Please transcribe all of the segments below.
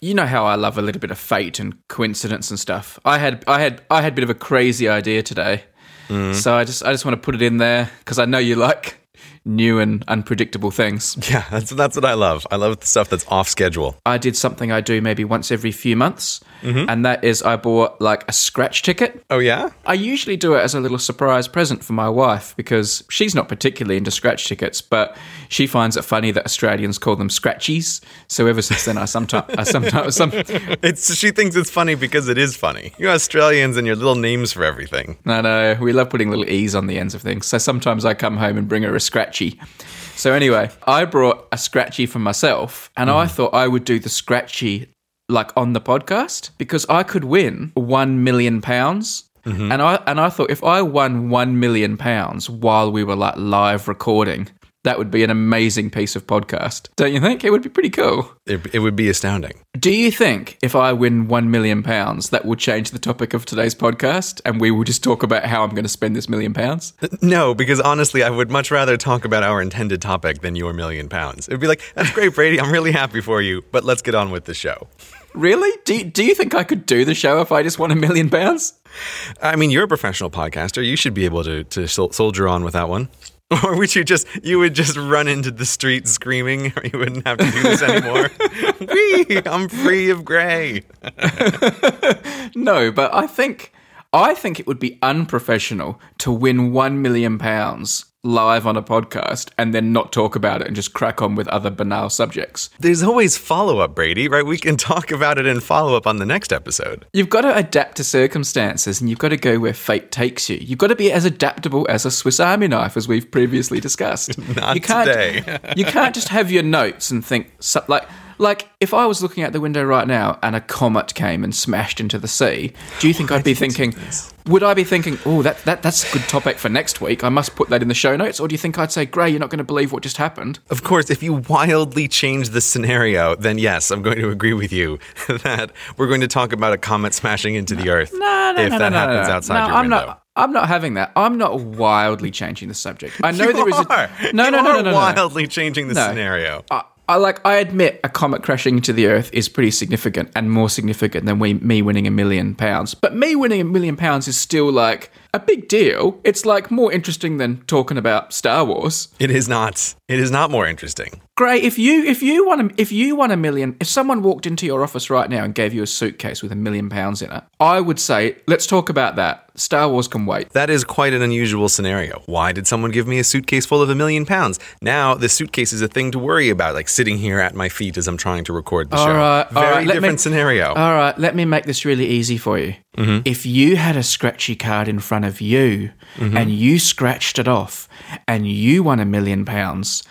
you know how I love a little bit of fate and coincidence and stuff. I had I had I had a bit of a crazy idea today. Mm. So I just I just want to put it in there because I know you like new and unpredictable things. Yeah, that's that's what I love. I love the stuff that's off schedule. I did something I do maybe once every few months, mm-hmm. and that is I bought like a scratch ticket. Oh yeah? I usually do it as a little surprise present for my wife because she's not particularly into scratch tickets, but she finds it funny that Australians call them scratchies. So ever since then, I sometimes, I sometimes, some, It's she thinks it's funny because it is funny. You Australians and your little names for everything. I know we love putting little e's on the ends of things. So sometimes I come home and bring her a scratchy. So anyway, I brought a scratchy for myself, and I mm. thought I would do the scratchy like on the podcast because I could win one million pounds. Mm-hmm. And I and I thought if I won one million pounds while we were like live recording, that would be an amazing piece of podcast. Don't you think? It would be pretty cool. It, it would be astounding. Do you think if I win one million pounds, that will change the topic of today's podcast, and we will just talk about how I'm going to spend this million pounds? No, because honestly, I would much rather talk about our intended topic than your million pounds. It'd be like, that's great, Brady. I'm really happy for you, but let's get on with the show. Really? Do you, do you think I could do the show if I just won a million pounds? I mean, you're a professional podcaster. You should be able to, to sol- soldier on with that one. Or would you just you would just run into the street screaming, or you wouldn't have to do this anymore? Wee, I'm free of Grey. No, but I think I think it would be unprofessional to win one million pounds live on a podcast and then not talk about it and just crack on with other banal subjects. There's always follow up, Brady. Right? We can talk about it and follow up on the next episode. You've got to adapt to circumstances and you've got to go where fate takes you. You've got to be as adaptable as a Swiss Army knife, as we've previously discussed. Not you can't, today. you can't just have your notes and think, like, like if I was looking out the window right now and a comet came and smashed into the sea, do you think I'd be thinking, would I be thinking, oh, that, that that's a good topic for next week? I must put that in the show notes. Or do you think I'd say, Grey, you're not going to believe what just happened? Of course, if you wildly change the scenario, then yes, I'm going to agree with you that we're going to talk about a comet smashing into the Earth No, no, if no, that no, no, happens no. outside no, your I'm window. Not, I'm not having that. I'm not wildly changing the subject. I know you there is a no, You no, no, no, no, no. wildly changing the No. scenario. I, I like. I admit a comet crashing into the Earth is pretty significant and more significant than we, me winning a million pounds. But me winning a million pounds is still like a big deal. It's like more interesting than talking about Star Wars. It is not. It is not more interesting. Great. If you if you won a, if you won a million, if someone walked into your office right now and gave you a suitcase with a million pounds in it, I would say let's talk about that. Star Wars can wait. That is quite an unusual scenario. Why did someone give me a suitcase full of a million pounds? Now the suitcase is a thing to worry about, like sitting here at my feet as I'm trying to record the show. All right, all Very right, let me- scenario. All right, let me make this really easy for you. Mm-hmm. If you had a scratchy card in front of you Mm-hmm. and you scratched it off and you won a million pounds,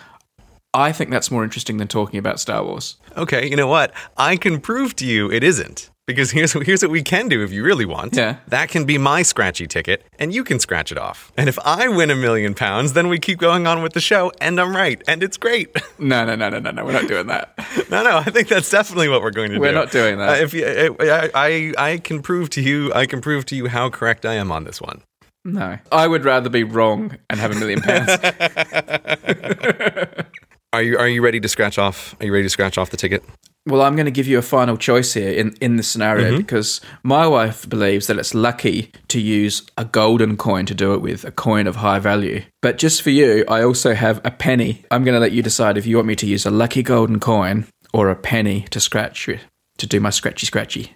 I think that's more interesting than talking about Star Wars. okay, you know what? I can prove to you it isn't. Because here's here's what we can do if you really want. Yeah. That can be my scratchy ticket, and you can scratch it off. And if I win a million pounds, then we keep going on with the show, and I'm right, and it's great. No, no, no, no, no, no. We're not doing that. no, no, I think that's definitely what we're going to do. We're not doing that. Uh, if you, I, I, I can prove to you, I can prove to you how correct I am on this one. No, I would rather be wrong and have a million pounds. Are you are you ready to scratch off? Are you ready to scratch off the ticket? Well, I'm going to give you a final choice here in, in this scenario mm-hmm. because my wife believes that it's lucky to use a golden coin to do it with, a coin of high value. But just for you, I also have a penny. I'm going to let you decide if you want me to use a lucky golden coin or a penny to scratch with, to do my scratchy scratchy.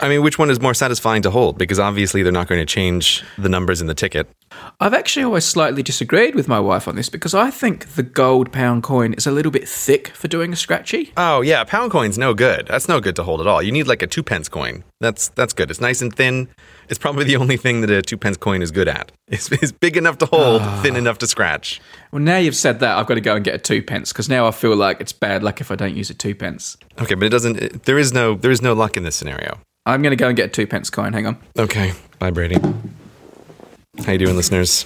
I mean, which one is more satisfying to hold? Because obviously they're not going to change the numbers in the ticket. I've actually always slightly disagreed with my wife on this because I think the gold pound coin is a little bit thick for doing a scratchy. Oh yeah, pound coin's no good. That's no good to hold at all. You need like a two pence coin. That's that's good. It's nice and thin. It's probably the only thing that a two pence coin is good at. It's, it's big enough to hold, ah. thin enough to scratch. Well, now you've said that, I've got to go and get a two pence because now I feel like it's bad luck if I don't use a two pence. Okay, but it doesn't. It, there is no there is no luck in this scenario. I'm going to go and get a two pence coin. Hang on. Okay, bye Brady. How you doing, listeners?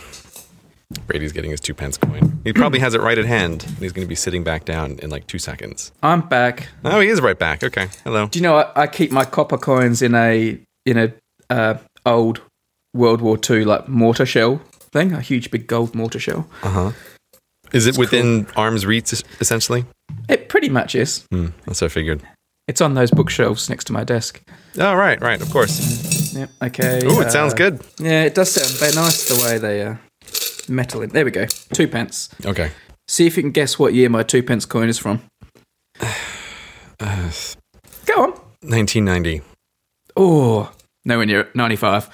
Brady's getting his two pence coin. He probably has it right at hand, and he's going to be sitting back down in like two seconds. I'm back. Oh, he is right back. Okay, hello. Do you know I, I keep my copper coins in a in a uh, old World War II like mortar shell thing, a huge big gold mortar shell. Uh huh. Is it within arm's reach, essentially? It pretty much is. Hmm, that's what I figured. It's on those bookshelves next to my desk. Oh, right, right, of course. Yep. Okay. Oh, it sounds uh, good. Yeah, it does sound very nice the way they uh, metal it. There we go. Two pence. Okay. See if you can guess what year my two pence coin is from. Go on. 1990. Oh, nowhere near it. 95.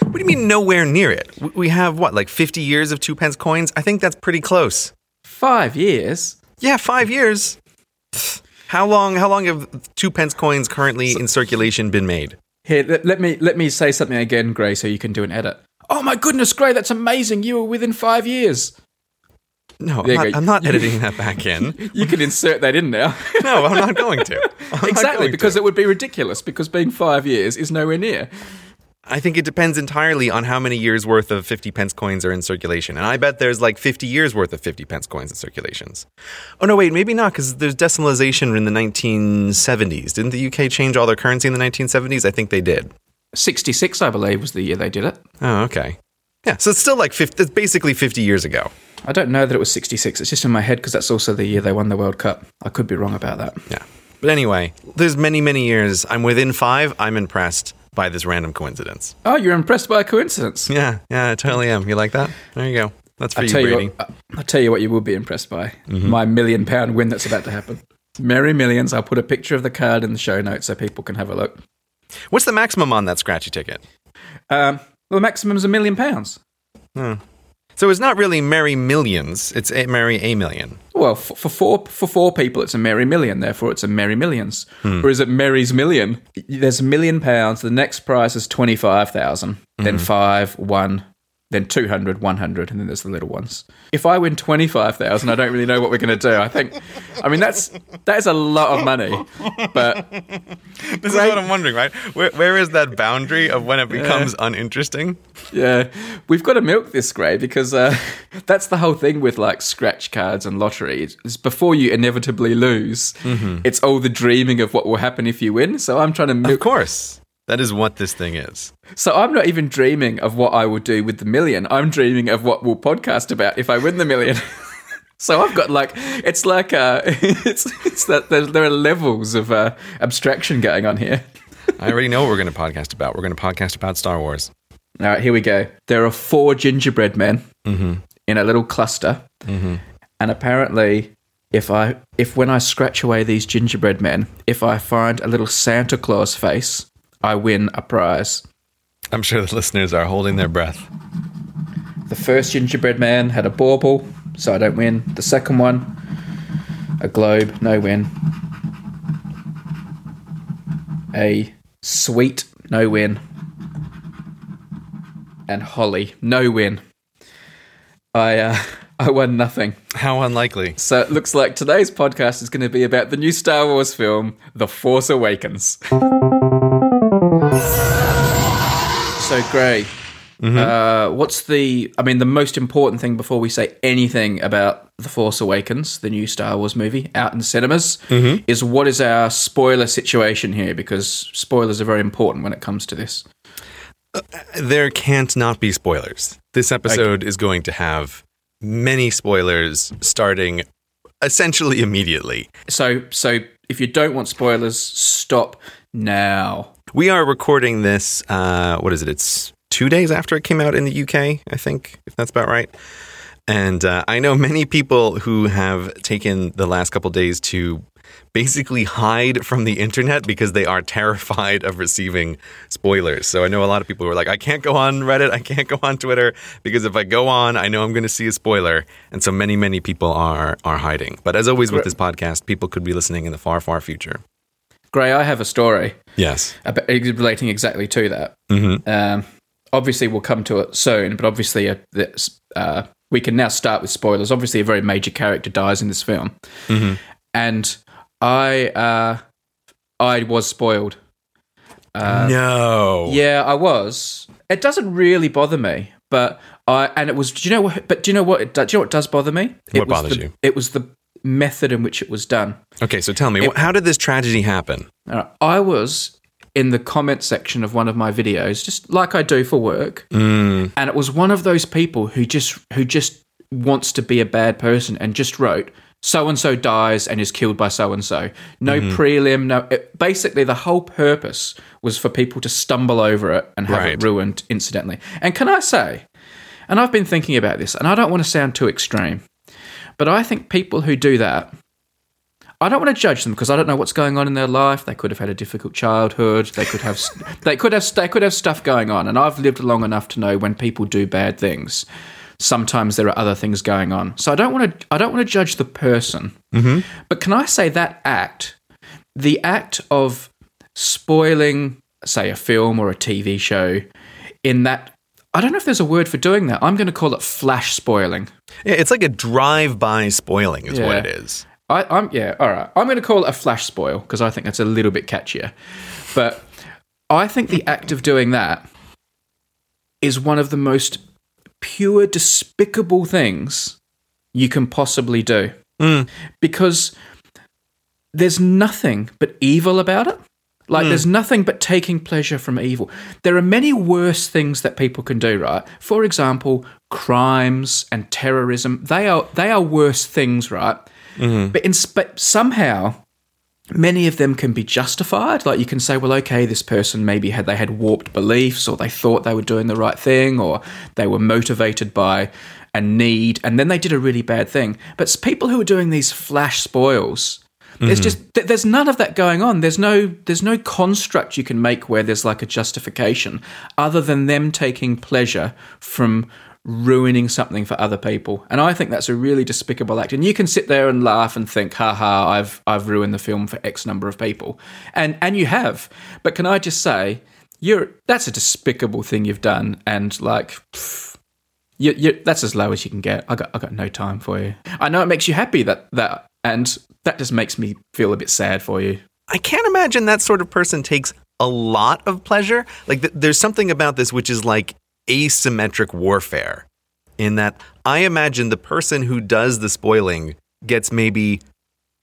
What do you mean nowhere near it? We have what, like 50 years of two pence coins? I think that's pretty close. Five years? Yeah, five years. How long? How long have two pence coins currently in circulation been made? Here, let, let me let me say something again, Grey, so you can do an edit. Oh my goodness, Grey, that's amazing. You were within five years. No, I'm not. I'm not editing that back in. You can insert that in now. No, I'm not going to. I'm exactly, going because to. it would be ridiculous, because being five years is nowhere near. I think it depends entirely on how many years worth of 50 pence coins are in circulation. And I bet there's like 50 years worth of 50 pence coins in circulations. Oh, no, wait, maybe not, because there's decimalization in the 1970s. Didn't the UK change all their currency in the 1970s? I think they did. 66, I believe, was the year they did it. Oh, okay. Yeah, so it's still like 50, it's basically 50 years ago. I don't know that it was 66. It's just in my head because that's also the year they won the World Cup. I could be wrong about that. Yeah. But anyway, there's many, many years. I'm within five. I'm impressed by this random coincidence. Oh, you're impressed by a coincidence. Yeah, yeah, I totally am. You like that? There you go. That's for I'll you, tell you, Brady. what, I'll tell you what you will be impressed by. My million pound win that's about to happen. Merry Millions. I'll put a picture of the card in the show notes so people can have a look. What's the maximum on that scratchy ticket? Um, well, the maximum is a million pounds. So it's not really Merry Millions. It's a Merry A Million. Well, for, for four for four people, it's a merry million. Therefore, it's a merry millions. Hmm. is it Mary's million, there's a million pounds. The next prize is twenty five thousand. Then Hmm. five, one, then 200, 100, and then there's the little ones. If I win twenty five thousand, I don't really know what we're going to do. I think, I mean, that's that is a lot of money, but This Great. is what I'm wondering, right? Where, where is that boundary of when it becomes uninteresting? Yeah, we've got to milk this, Grey, because uh, that's the whole thing with like scratch cards and lottery. It's- It's before you inevitably lose. It's all the dreaming of what will happen if you win. So I'm trying to milk. Of course. That is what this thing is. So I'm not even dreaming of what I will do with the million. I'm dreaming of what we'll podcast about if I win the million. so I've got like it's like uh, it's it's that there, there are levels of uh, abstraction going on here. I already know what we're going to podcast about. We're going to podcast about Star Wars. All right, here we go. There are four gingerbread men in a little cluster, and apparently, if I if when I scratch away these gingerbread men, if I find a little Santa Claus face, I win a prize. I'm sure the listeners are holding their breath. The first gingerbread man had a bauble, so I don't win. The second one, a globe, no win. A sweet, no win. And holly, no win. I uh, I won nothing. How unlikely. So it looks like today's podcast is going to be about the new Star Wars film, The Force Awakens. So, Grey, mm-hmm. uh, what's the? I mean, the most important thing before we say anything about The Force Awakens, the new Star Wars movie out in cinemas, mm-hmm. is what is our spoiler situation here? Because spoilers are very important when it comes to this. Uh, there can't not be spoilers. This episode is going to have many spoilers starting essentially immediately. So, so if you don't want spoilers, stop now. We are recording this, uh, what is it? It's two days after it came out in the UK, I think, if that's about right. And uh, I know many people who have taken the last couple days to basically hide from the internet because they are terrified of receiving spoilers. So I know a lot of people who are like, I can't go on Reddit, I can't go on Twitter because if I go on, I know I'm going to see a spoiler. And so many, many people are are hiding. But as always with this podcast, people could be listening in the far, far future. Grey, I have a story. Yes. about, relating exactly to that. Mm-hmm. Um, obviously, we'll come to it soon, but obviously, uh, this, uh, we can now start with spoilers. Obviously, a very major character dies in this film, Mm-hmm. and I, uh, I was spoiled. Uh, no. Yeah, I was. It doesn't really bother me, but I and it was. Do you know what? But do you know what? It, do you know what does bother me? It What was bothers the- you? It was the method in which it was done. Okay, so tell me, wh- how did this tragedy happen? Right. I was in the comment section of one of my videos, just like I do for work, Mm, and it was one of those people who just who just wants to be a bad person and just wrote so and so dies and is killed by so and so. No prelim, no. It, basically, the whole purpose was for people to stumble over it and have Right. it ruined incidentally. And can I say, and I've been thinking about this, and I don't want to sound too extreme, but I think people who do that, I don't want to judge them because I don't know what's going on in their life. They could have had a difficult childhood. They could have, they could have, they could have stuff going on. And I've lived long enough to know when people do bad things, sometimes there are other things going on. So I don't want to, I don't want to judge the person. Mm-hmm. But can I say that act, the act of spoiling, say, a film or a TV show, in that. I don't know if there's a word for doing that. I'm going to call it flash spoiling. Yeah, it's like a drive-by spoiling, is what it is. I, I'm yeah, all right. I'm going to call it a flash spoil because I think that's a little bit catchier. But I think the act of doing that is one of the most pure, despicable things you can possibly do hmm. because there's nothing but evil about it. Like, hmm. there's nothing but taking pleasure from evil. There are many worse things that people can do, right? For example, crimes and terrorism. They are they are worse things, right? Mm-hmm. But, in, but somehow, many of them can be justified. Like you can say, well, okay, this person maybe had they had warped beliefs, or they thought they were doing the right thing, or they were motivated by a need, and then they did a really bad thing. But people who are doing these flash spoils, there's mm-hmm. just th- there's none of that going on. There's no there's no construct you can make where there's like a justification other than them taking pleasure from ruining something for other people. And I think that's a really despicable act. And you can sit there and laugh and think, haha, I've I've ruined the film for X number of people. And and you have. But can I just say, you're that's a despicable thing you've done and like pff, you, you, that's as low as you can get. I got, I got no time for you. I know it makes you happy that that, and that just makes me feel a bit sad for you. I can't imagine that sort of person takes a lot of pleasure. Like, th- there's something about this which is like asymmetric warfare, in that I imagine the person who does the spoiling gets maybe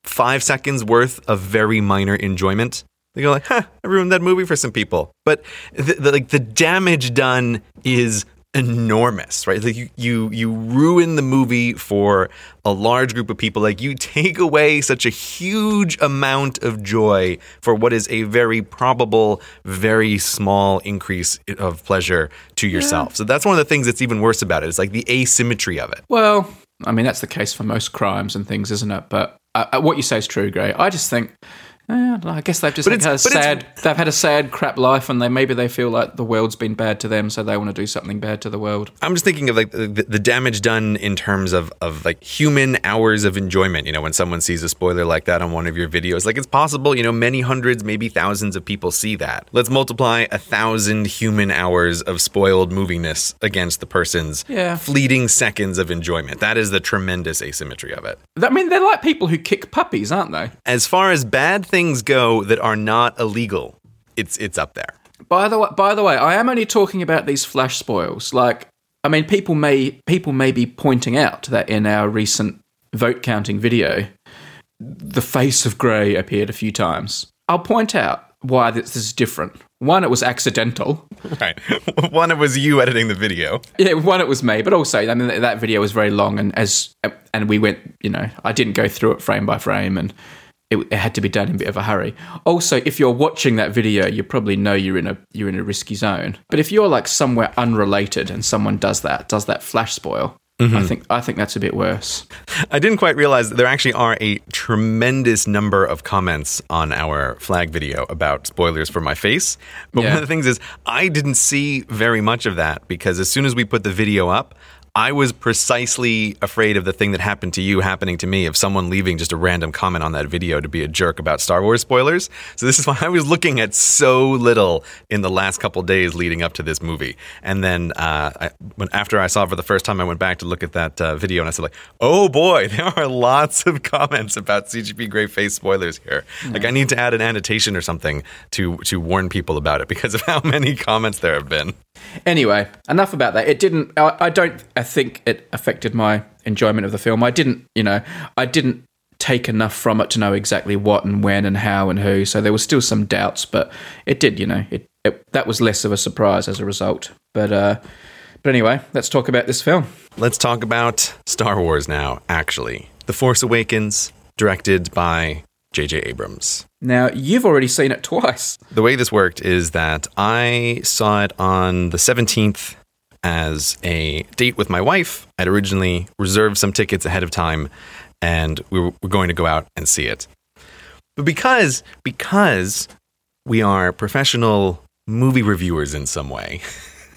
five seconds worth of very minor enjoyment. They go like, "Huh, I ruined that movie for some people," but the, the, like the damage done is enormous, right? Like you, you you ruin the movie for a large group of people. Like you take away such a huge amount of joy for what is a very probable, very small increase of pleasure to yourself. So that's one of the things that's even worse about it. It's like the asymmetry of it. Well, I mean that's the case for most crimes and things, isn't it? But uh, uh, what you say is true, Grey. I just think. Eh, I don't know, I guess they've just But like, it's- had a sad. They've had a sad, crap life, and they maybe they feel like the world's been bad to them, so they want to do something bad to the world. I'm just thinking of like the, the damage done in terms of, of like human hours of enjoyment. You know, when someone sees a spoiler like that on one of your videos, like it's possible, you know, many hundreds, maybe thousands of people see that. Let's multiply a thousand human hours of spoiled moviness against the person's Yeah. fleeting seconds of enjoyment. That is the tremendous asymmetry of it. I mean, they're like people who kick puppies, aren't they? As far as bad things go that are not illegal, it's it's up there. By the way, by the way, I am only talking about these flash spoils. Like, I mean, people may people may be pointing out that in our recent vote counting video, the face of Grey appeared a few times. I'll point out why this is different. One, it was accidental. Right. one it was you editing the video. Yeah, one, it was me, but also, I mean, that video was very long, and as and we went, you know, I didn't go through it frame by frame, and it, it had to be done in a bit of a hurry. Also, if you're watching that video, you probably know you're in a you're in a risky zone. But if you're like somewhere unrelated and someone does that, does that flash spoil, I mm-hmm. think I think that's a bit worse. I didn't quite realize that there actually are a tremendous number of comments on our flag video about spoilers for my face. But one of the things is, I didn't see very much of that because as soon as we put the video up, I was precisely afraid of the thing that happened to you happening to me of someone leaving just a random comment on that video to be a jerk about Star Wars spoilers. So this is why I was looking at so little in the last couple days leading up to this movie. And then uh, I, when after I saw it for the first time, I went back to look at that uh, video and I said like, oh boy, there are lots of comments about CGP Grey Face spoilers here. Like I need to add an annotation or something to to warn people about it because of how many comments there have been. Anyway, enough about that. It didn't. I, I don't. I think it affected my enjoyment of the film. I didn't. You know, I didn't take enough from it to know exactly what and when and how and who. So there was still some doubts, but it did. You know, it, it that was less of a surprise as a result. But uh, but anyway, let's talk about this film. Let's talk about Star Wars now, actually. The Force Awakens, directed by J.J. Abrams. Now, you've already seen it twice. The way this worked is that I saw it on the 17th as a date with my wife. I'd originally reserved some tickets ahead of time and we were, we're going to go out and see it. But because because we are professional movie reviewers in some way.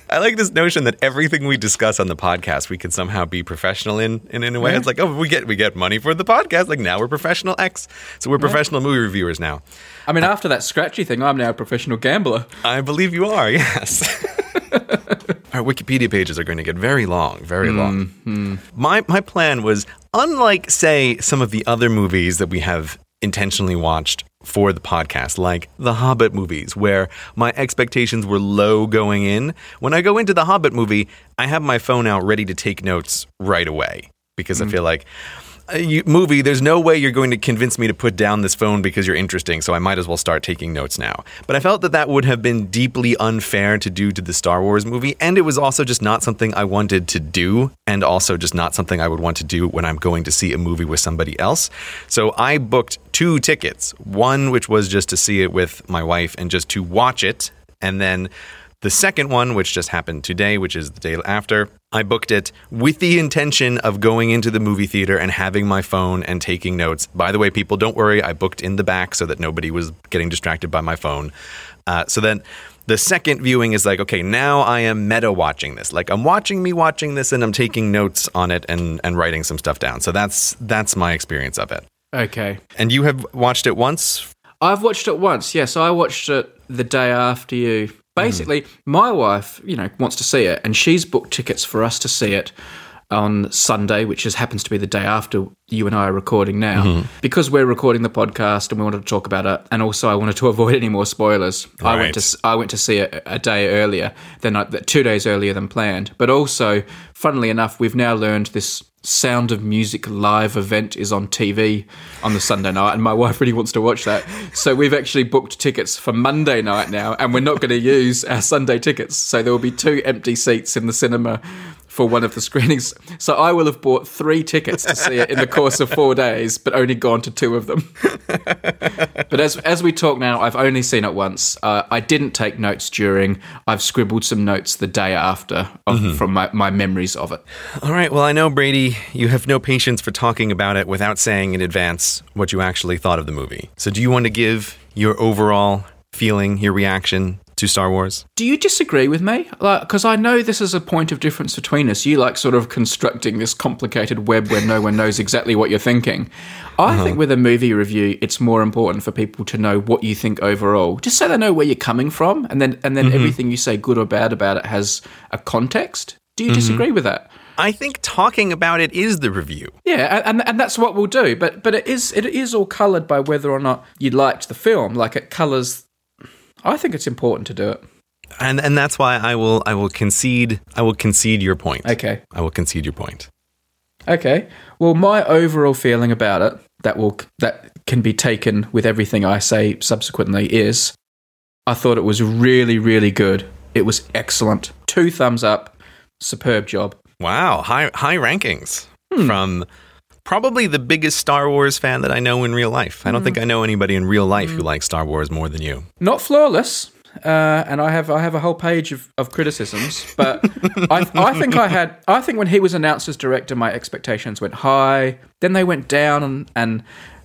I like this notion that everything we discuss on the podcast we can somehow be professional in, and in a way Yeah. it's like, oh, we get we get money for the podcast. Like now we're professional X, so we're professional movie reviewers now. I mean, uh, after that scratchy thing, I'm now a professional gambler. I believe you are. Yes. Our Wikipedia pages are going to get very long, very long. Mm-hmm. My my plan was unlike say some of the other movies that we have intentionally watched for the podcast, like the Hobbit movies, where my expectations were low going in. When I go into the Hobbit movie, I have my phone out ready to take notes right away because I mm. feel like Uh, you, movie, there's no way you're going to convince me to put down this phone because you're interesting, so I might as well start taking notes now. But I felt that that would have been deeply unfair to do to the Star Wars movie, and it was also just not something I wanted to do, and also just not something I would want to do when I'm going to see a movie with somebody else. So I booked two tickets one, which was just to see it with my wife and just to watch it, and then the second one, which just happened today, which is the day after, I booked it with the intention of going into the movie theater and having my phone and taking notes. By the way, people, don't worry. I booked in the back so that nobody was getting distracted by my phone. Uh, so then the second viewing is like, okay, now I am meta watching this. Like I'm watching me watching this and I'm taking notes on it and, and writing some stuff down. So that's that's my experience of it. Okay. And you have watched it once? I've watched it once. Yes, I watched it the day after you. Basically, my wife, you know, wants to see it, and she's booked tickets for us to see it on Sunday, which just happens to be the day after you and I are recording now, mm-hmm. because we're recording the podcast and we wanted to talk about it, and also I wanted to avoid any more spoilers. I went to I went to see it a day earlier than I, two days earlier than planned, but also, funnily enough, we've now learned this Sound of Music live event is on TV on the Sunday night, and my wife really wants to watch that. So we've actually booked tickets for Monday night now, and we're not going to use our Sunday tickets. So there will be two empty seats in the cinema for one of the screenings. So I will have bought three tickets to see it in the course of four days, but only gone to two of them. But as as we talk now, I've only seen it once. Uh, I didn't take notes during. I've scribbled some notes the day after of, from my, my memories of it. All right. Well, I know, Brady, you have no patience for talking about it without saying in advance what you actually thought of the movie. So, do you want to give your overall feeling, your reaction to Star Wars? Do you disagree with me? Like, because I know this is a point of difference between us. You like sort of constructing this complicated web where no one knows exactly what you're thinking. I uh-huh. think with a movie review, it's more important for people to know what you think overall, just so they know where you're coming from, and then and then mm-hmm. everything you say, good or bad about it, has a context. Do you mm-hmm. disagree with that? I think talking about it is the review. Yeah, and and that's what we'll do. But but it is it is all coloured by whether or not you liked the film. Like it colours. I think it's important to do it. And and that's why I will I will concede I will concede your point. Okay. I will concede your point. Okay. Well, my overall feeling about it that will that can be taken with everything I say subsequently is I thought it was really really good. It was excellent. Two thumbs up. Superb job. Wow, high high rankings hmm. from probably the biggest Star Wars fan that I know in real life. I don't think mm. I know anybody in real life who mm. likes Star Wars more than you. Not flawless. Uh, and I have I have a whole page of, of criticisms, but I, I think I had I think when he was announced as director, my expectations went high. Then they went down, and, and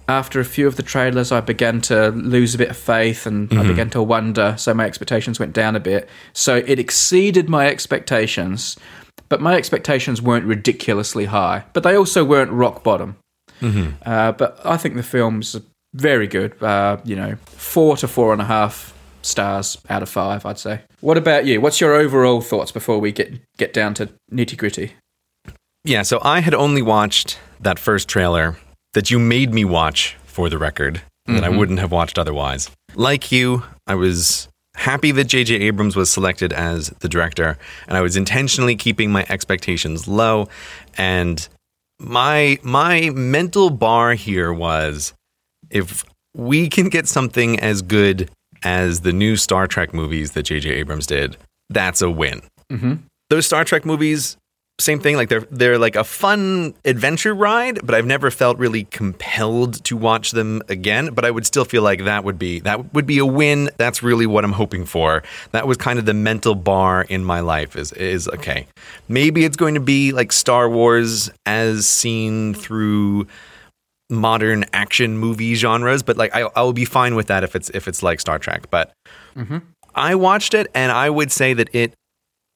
after a few of the trailers, I began to lose a bit of faith, and I mm-hmm. began to wonder. So my expectations went down a bit. So it exceeded my expectations, but my expectations weren't ridiculously high. But they also weren't rock bottom. Uh, but I think the film's very good. Uh, you know, four to four and a half stars out of five, I'd say. What about you? What's your overall thoughts before we get get down to nitty gritty? Yeah, so I had only watched that first trailer that you made me watch for the record that I wouldn't have watched otherwise. Like you, I was happy that J.J. Abrams was selected as the director, and I was intentionally keeping my expectations low. And my my mental bar here was if we can get something as good as the new Star Trek movies that J.J. Abrams did, that's a win. Mm-hmm. Those Star Trek movies same thing. Like they're they're like a fun adventure ride, but I've never felt really compelled to watch them again. But I would still feel like that would be that would be a win. That's really what I'm hoping for. That was kind of the mental bar in my life. Is is okay. Maybe it's going to be like Star Wars as seen through modern action movie genres, but like I, I will be fine with that if it's if it's like Star Trek. But mm-hmm. I watched it and I would say that it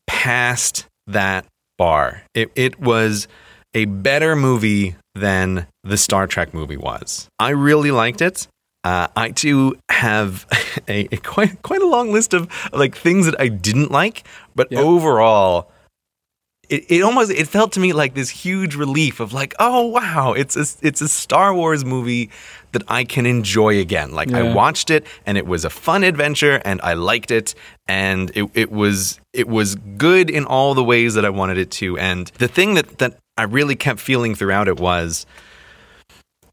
passed that bar. It it was a better movie than the Star Trek movie was. I really liked it. Uh, I too have a, a quite quite a long list of like things that I didn't like, but Yeah. overall, it, it almost it felt to me like this huge relief of like oh wow it's a it's a Star Wars movie that I can enjoy again. Like I watched it and it was a fun adventure and I liked it. And it, it was it was good in all the ways that I wanted it to. And the thing that that I really kept feeling throughout it was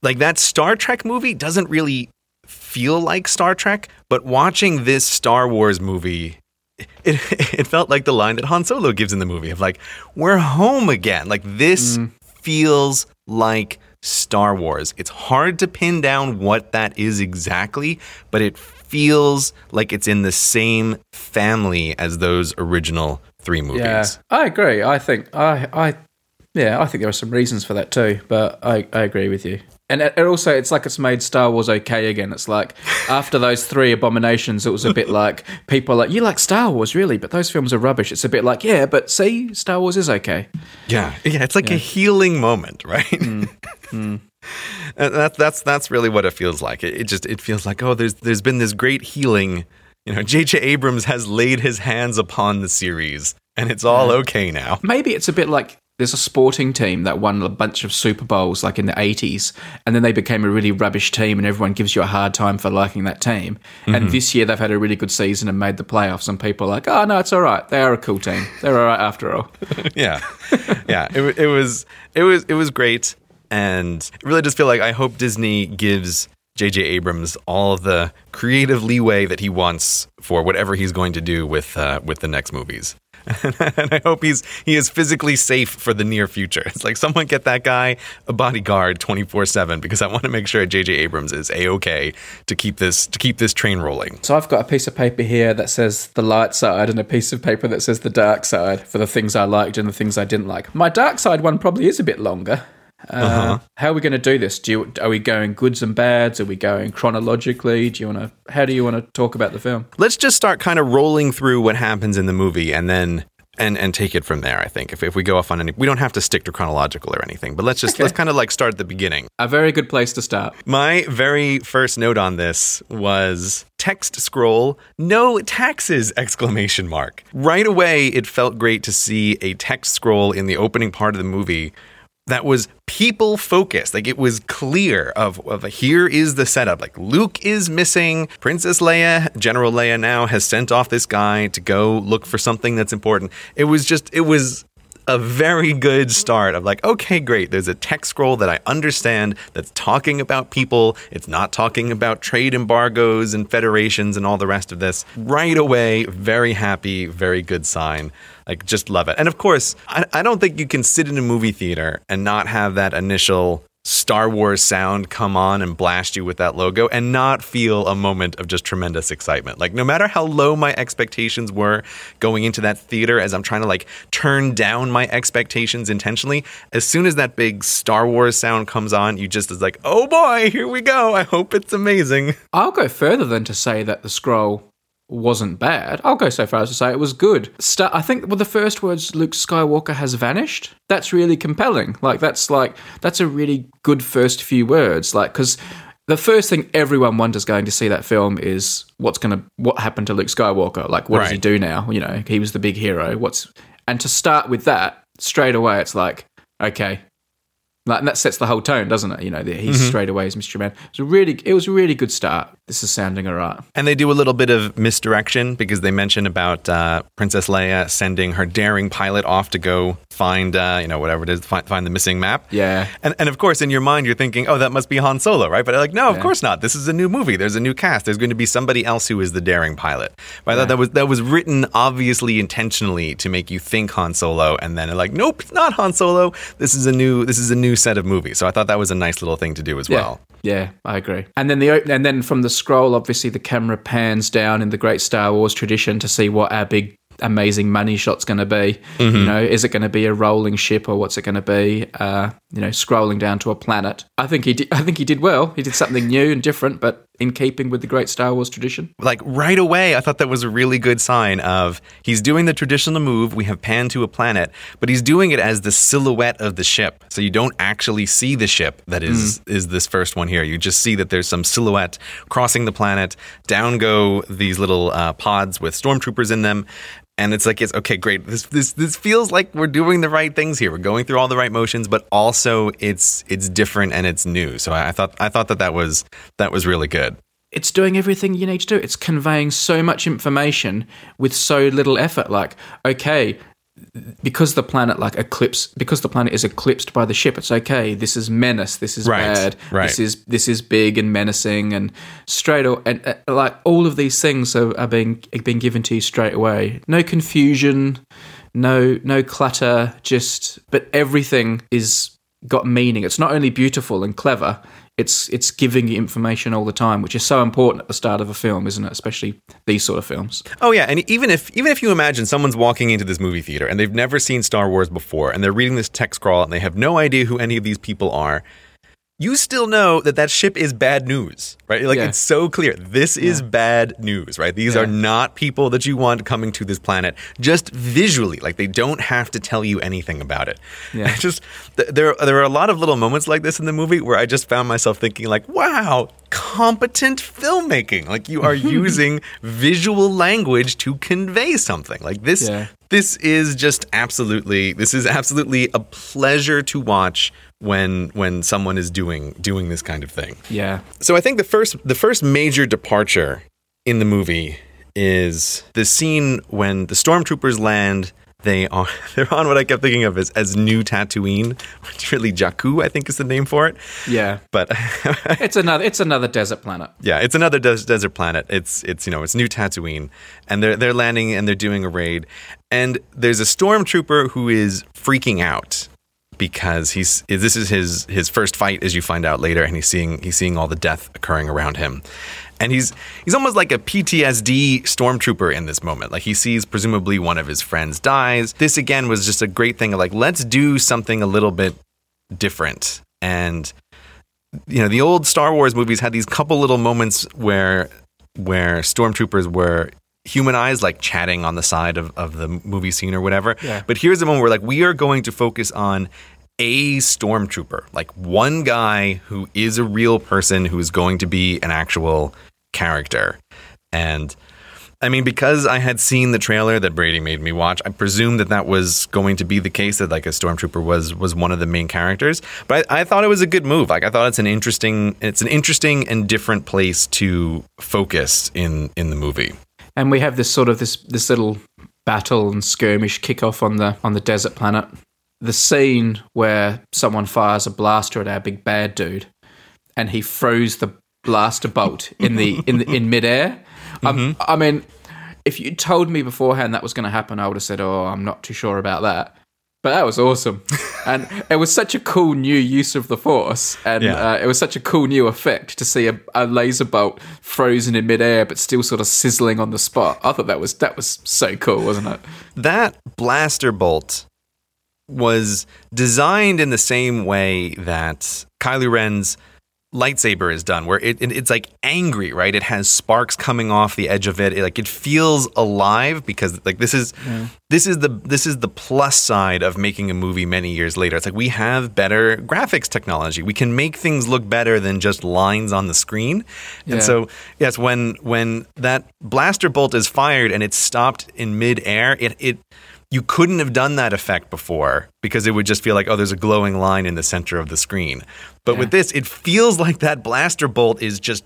like that Star Trek movie doesn't really feel like Star Trek, but watching this Star Wars movie, it, it felt like the line that Han Solo gives in the movie of like, "We're home again." Like this mm. feels like Star Wars. It's hard to pin down what that is exactly, but it feels like it's in the same family as those original three movies. Yeah, I agree. I think I, I, yeah, I think there are some reasons for that too. But I, I agree with you. And it, it also, it's like it's made Star Wars okay again. It's like after those three abominations, it was a bit like people are like you like Star Wars, really, but those films are rubbish. It's a bit like yeah, but see, Star Wars is okay. Yeah, yeah, it's like a healing moment, right? Mm. Mm. Uh, and that's that's that's really what it feels like. It, it just it feels like oh, there's there's been this great healing. You know, J.J. Abrams has laid his hands upon the series, and it's all okay now. Maybe it's a bit like there's a sporting team that won a bunch of Super Bowls like in the 80s, and then they became a really rubbish team, and everyone gives you a hard time for liking that team. And this year they've had a really good season and made the playoffs, and people are like, oh, no, it's all right. They are a cool team. They're all right after all. yeah, yeah. It, it was it was it was great, and I really just feel like I hope Disney gives J.J. Abrams all the creative leeway that he wants for whatever he's going to do with uh, with the next movies. and I hope he's he is physically safe for the near future. It's like someone get that guy a bodyguard twenty four seven because I want to make sure J.J. Abrams is a okay to keep this to keep this train rolling. So I've got a piece of paper here that says the light side and a piece of paper that says the dark side for the things I liked and the things I didn't like. My dark side one probably is a bit longer. Uh, How are we going to do this? Do you, are we going goods and bads? Are we going chronologically? Do you want to? How do you want to talk about the film? let's just start kind of rolling through what happens in the movie and then and and take it from there i think if, if we go off on any we don't have to stick to chronological or anything but let's just let's kind of like start at the beginning A very good place to start. my very first note on this was text scroll no taxes exclamation mark right away it felt great to see a text scroll in the opening part of the movie that was people focused. Like it was clear of, of here is the setup. Like Luke is missing. Princess Leia, General Leia now has sent off this guy to go look for something that's important. It was just, it was a very good start of like, okay, great. There's a text scroll that I understand that's talking about people. It's not talking about trade embargoes and federations and all the rest of this. Right away, very happy, very good sign. Like, just love it. And of course, I, I don't think you can sit in a movie theater and not have that initial Star Wars sound come on and blast you with that logo and not feel a moment of just tremendous excitement. Like, no matter how low my expectations were going into that theater, as I'm trying to like turn down my expectations intentionally, as soon as that big Star Wars sound comes on, you just is like, oh boy, here we go. I hope it's amazing. I'll go further than to say that the scroll wasn't bad. I'll go so far as to say it was good. Sta I think well, the first words Luke Skywalker has vanished. That's really compelling. Like that's like that's a really good first few words. Like because the first thing everyone wonders going to see that film is what's gonna what happened to Luke Skywalker. Like what does he do now? You know, he was the big hero. What's and to start with that straight away, it's like okay. Like and that sets the whole tone, doesn't it? You know, that he's mm-hmm. straight away as Mr. Man. It was a really, it was a really good start. This is sounding alright. And they do a little bit of misdirection because they mention about uh, Princess Leia sending her daring pilot off to go find, uh, you know, whatever it is, find, find the missing map. Yeah. And, and of course, in your mind, you're thinking, oh, that must be Han Solo, right? But like, no, of Yeah. course not. This is a new movie. There's a new cast. There's going to be somebody else who is the daring pilot. But I thought that was that was written obviously intentionally to make you think Han Solo, and then like, nope, it's not Han Solo. This is a new this is a new set of movies. So I thought that was a nice little thing to do as well. Yeah, I agree. And then the and then from the scroll, obviously the camera pans down in the great Star Wars tradition to see what our big amazing money shot's going to be. Mm-hmm. You know, is it going to be a rolling ship or what's it going to be? Uh, you know, scrolling down to a planet. I think he did. I think he did well. He did something new and different, but in keeping with the great Star Wars tradition. like right away, I thought that was a really good sign of he's doing the traditional move. We have panned to a planet, but he's doing it as the silhouette of the ship. So you don't actually see the ship that is is this first one here. You just see that there's some silhouette crossing the planet. Down go these little uh, pods with stormtroopers in them. And it's like it's okay, great. This this this feels like we're doing the right things here. We're going through all the right motions, but also it's it's different and it's new. So I, I thought I thought that that was that was really good. It's doing everything you need to do. It's conveying so much information with so little effort. Like, okay, because the planet like eclipse because the planet is eclipsed by the ship it's okay this is menace this is Right, bad right. this is this is big and menacing and straight aw- and uh, like all of these things are, are being are being given to you straight away no confusion no no clutter just but everything is got meaning. It's not only beautiful and clever it's it's giving you information all the time which is so important at the start of a film isn't it? Especially these sort of films. Oh yeah, and even if even if you imagine someone's walking into this movie theater and they've never seen Star Wars before and they're reading this text scroll and they have no idea who any of these people are, you still know that that ship is bad news, right? Like Yeah. it's so clear. This is bad news, right? These are not people that you want coming to this planet just visually. Like they don't have to tell you anything about it. Yeah. Just there there are a lot of little moments like this in the movie where I just found myself thinking like, "Wow, competent filmmaking. Like you are using visual language to convey something. Like this Yeah. this is just absolutely this is absolutely a pleasure to watch when when someone is doing doing this kind of thing. yeah So I think the first the first major departure in the movie is the scene when the stormtroopers land. They are they're on what I kept thinking of as, as New Tatooine, which really Jakku I think is the name for it. yeah But it's another it's another desert planet yeah, it's another des- desert planet. It's it's you know it's New Tatooine, and they're they're landing and they're doing a raid, and there's a stormtrooper who is freaking out because he's this is his his first fight as you find out later, and he's seeing he's seeing all the death occurring around him, and he's he's almost like a PTSD stormtrooper in this moment. Like he sees presumably one of his friends dies. This again was just a great thing of like let's do something a little bit different and you know the old Star Wars movies had these couple little moments where where stormtroopers were humanized like chatting on the side of, of the movie scene or whatever Yeah. but here's the moment where like we are going to focus on a stormtrooper like one guy who is a real person who is going to be an actual character and I mean, because I had seen the trailer that Brady made me watch, I presumed that that was going to be the case. That like a stormtrooper was was one of the main characters. But I, I thought it was a good move. Like I thought it's an interesting it's an interesting and different place to focus in in the movie. And we have this sort of this this little battle and skirmish kickoff on the on the desert planet. The scene where someone fires a blaster at our big bad dude, and he throws the blaster bolt in the in the, in midair. Um, I mean, if you told me beforehand that was going to happen, I would have said, "Oh, I'm not too sure about that." But that was awesome, and it was such a cool new use of the force, and Yeah. uh, it was such a cool new effect to see a, a laser bolt frozen in midair, but still sort of sizzling on the spot. I thought that was that was so cool, wasn't it? That blaster bolt was designed in the same way that Kylo Ren's lightsaber is done, where it, it- it's like angry, right? It has sparks coming off the edge of it. It, like it feels alive because like this is this is the this is the plus side of making a movie many years later. It's like we have better graphics technology. We can make things look better than just lines on the screen. Yeah. And so yes, when when that blaster bolt is fired and it's stopped in midair, it it you couldn't have done that effect before because it would just feel like oh there's a glowing line in the center of the screen. But with this, it feels like that blaster bolt is just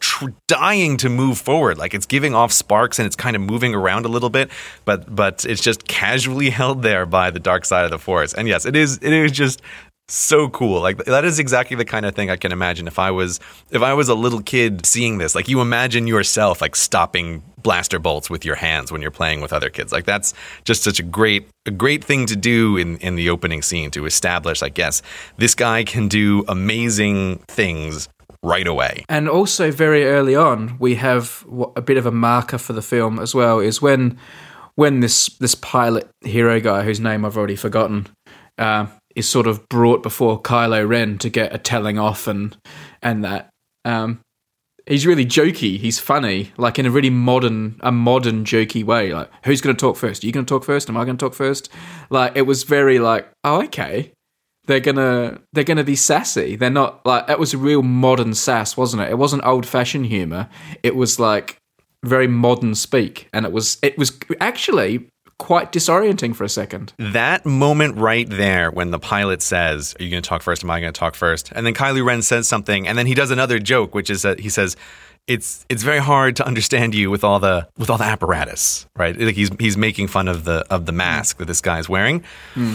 tr- dying to move forward. Like it's giving off sparks and it's kind of moving around a little bit, but but it's just casually held there by the dark side of the force. And yes, it is it is just so cool. Like that is exactly the kind of thing I can imagine if I was if I was a little kid seeing this. Like you imagine yourself like stopping blaster bolts with your hands when you're playing with other kids. Like that's just such a great a great thing to do in in the opening scene to establish like yes, this guy can do amazing things right away. And also, very early on, we have a bit of a marker for the film as well. Is when when this this pilot hero guy, whose name I've already forgotten, uh, is sort of brought before Kylo Ren to get a telling off and and that. Um, he's really jokey. He's funny, like in a really modern, a modern jokey way. Like, who's going to talk first? Are you going to talk first? Am I going to talk first? Like, it was very like, oh, okay. They're gonna they're gonna be sassy. They're not like that was a real modern sass, wasn't it? It wasn't old fashioned humor. It was like very modern speak, and it was it was actually quite disorienting for a second. That moment right there when the pilot says, Are you going to talk first? Am I going to talk first? And then Kylo Ren says something, and then he does another joke, which is that he says, it's it's very hard to understand you with all the with all the apparatus, right? Like he's he's making fun of the of the mask that this guy's wearing. Hmm.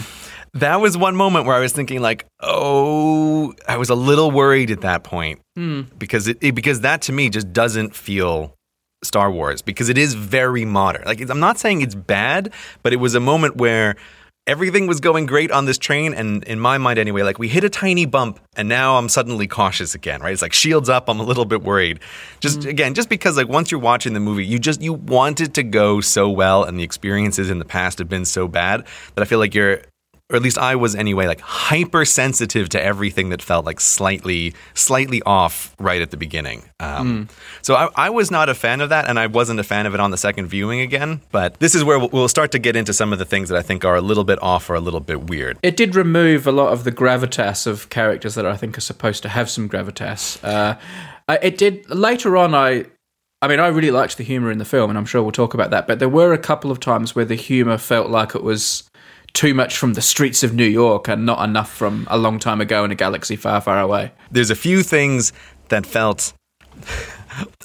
That was one moment where I was thinking like, oh, I was a little worried at that point hmm. because it, it because that to me just doesn't feel Star Wars because it is very modern. Like I'm not saying it's bad, but it was a moment where everything was going great on this train and in my mind anyway like we hit a tiny bump and now i'm suddenly cautious again right? It's like shields up i'm a little bit worried. Just mm. again just because like once you're watching the movie you just you want it to go so well and the experiences in the past have been so bad that i feel like you're or at least I was anyway, like hypersensitive to everything that felt like slightly, slightly off right at the beginning. Um, So I, I was not a fan of that, and I wasn't a fan of it on the second viewing again. But this is where we'll, we'll start to get into some of the things that I think are a little bit off or a little bit weird. It did remove a lot of the gravitas of characters that I think are supposed to have some gravitas. Uh, it did later on. I, I mean, I really liked the humor in the film, and I'm sure we'll talk about that. But there were a couple of times where the humor felt like it was too much from the streets of New York and not enough from a long time ago in a galaxy far, far away. There's a few things that felt.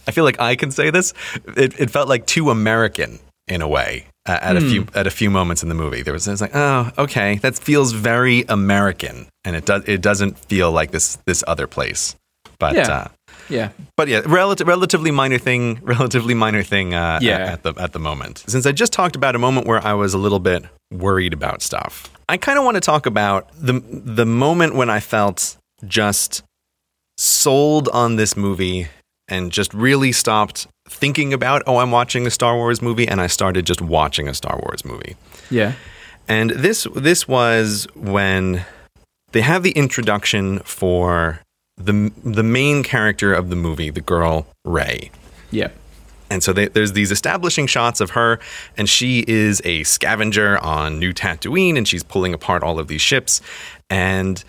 I feel like I can say this. It, it felt like too American in a way uh, at a few at a few moments in the movie. There was, was like, oh, okay, that feels very American, and it does it doesn't feel like this this other place. But Yeah. uh, Yeah, but yeah, relative, relatively minor thing, relatively minor thing. Uh, Yeah. at the at the moment. Since I just talked about a moment where I was a little bit worried about stuff, I kind of want to talk about the the moment when I felt just sold on this movie and just really stopped thinking about oh I'm watching a Star Wars movie and I started just watching a Star Wars movie. yeah, And this this was when they have the introduction for the the main character of the movie, the girl Rey. yeah, And so they, there's these establishing shots of her, and she is a scavenger on New Tatooine, and she's pulling apart all of these ships. And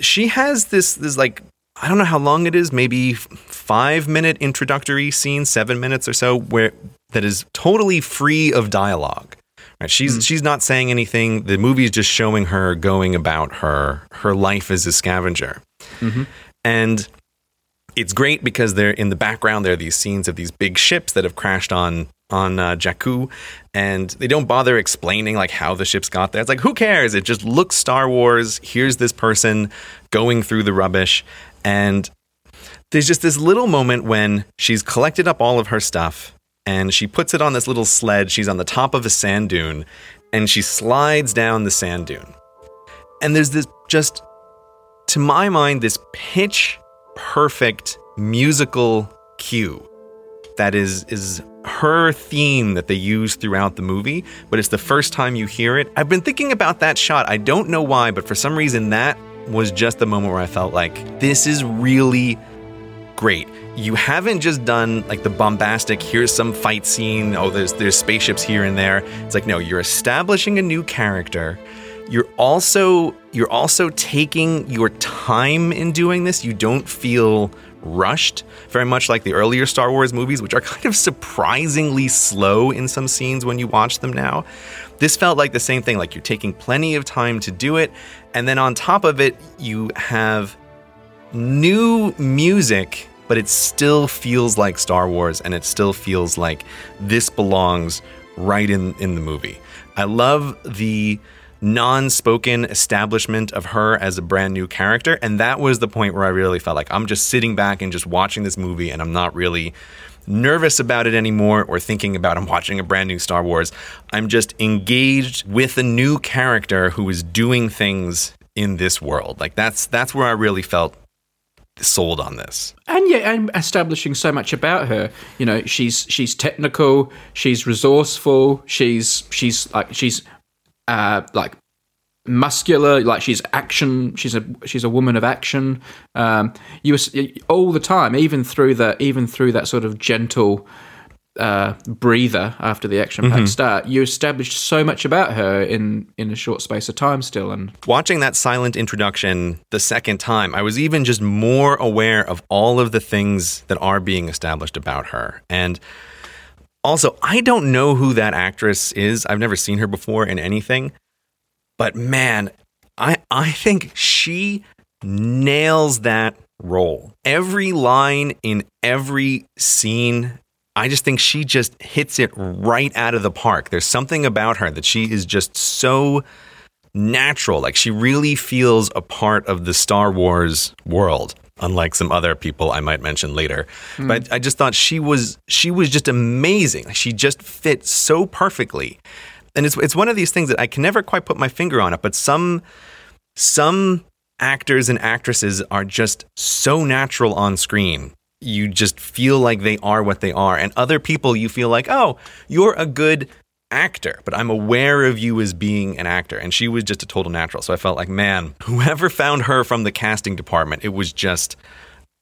she has this this like I don't know how long it is, maybe five minute introductory scene, seven minutes or so, where that is totally free of dialogue. Right? She's hmm. she's not saying anything. The movie is just showing her going about her her life as a scavenger, and it's great because they're in the background. There are these scenes of these big ships that have crashed on on uh, Jakku, and they don't bother explaining like how the ships got there. It's like who cares? It just looks Star Wars. Here's this person going through the rubbish, and there's just this little moment when she's collected up all of her stuff and she puts it on this little sled. She's on the top of a sand dune, and she slides down the sand dune. And there's this just to my mind, this pitch perfect musical cue that is is her theme that they use throughout the movie, but it's the first time you hear it. I've been thinking about that shot. I don't know why, but for some reason that was just the moment where I felt like this is really great. You haven't just done like the bombastic here's some fight scene, oh there's there's spaceships here and there. It's like no, you're establishing a new character. You're also you're also taking your time in doing this. You don't feel rushed, very much like the earlier Star Wars movies, which are kind of surprisingly slow in some scenes when you watch them now. This felt like the same thing, like you're taking plenty of time to do it, and then on top of it, you have new music but it still feels like Star Wars and it still feels like this belongs right in, in the movie. I love the non spoken establishment of her as a brand new character. And that was the point where I really felt like I'm just sitting back and just watching this movie and I'm not really nervous about it anymore or thinking about I'm watching a brand new Star Wars. I'm just engaged with a new character who is doing things in this world. Like that's that's where I really felt sold on this. And yeah, and establishing so much about her. You know, she's she's technical, she's resourceful, she's she's like she's uh like muscular like she's action she's a she's a woman of action um you all the time even through that even through that sort of gentle uh, breather after the action packed mm-hmm. start, you established so much about her in in a short space of time still. And watching that silent introduction the second time, I was even just more aware of all of the things that are being established about her. And also, I don't know who that actress is. I've never seen her before in anything. But man, I I think she nails that role. Every line in every scene, I just think she just hits it right out of the park. There's something about her that she is just so natural. Like she really feels a part of the Star Wars world unlike some other people I might mention later. Mm. But I just thought she was she was just amazing. She just fit so perfectly and it's it's one of these things that I can never quite put my finger on it, but some some actors and actresses are just so natural on screen. You just feel like they are what they are, and other people you feel like, oh, you're a good actor, but I'm aware of you as being an actor. And she was just a total natural. So I felt like, man, whoever found her from the casting department, it was just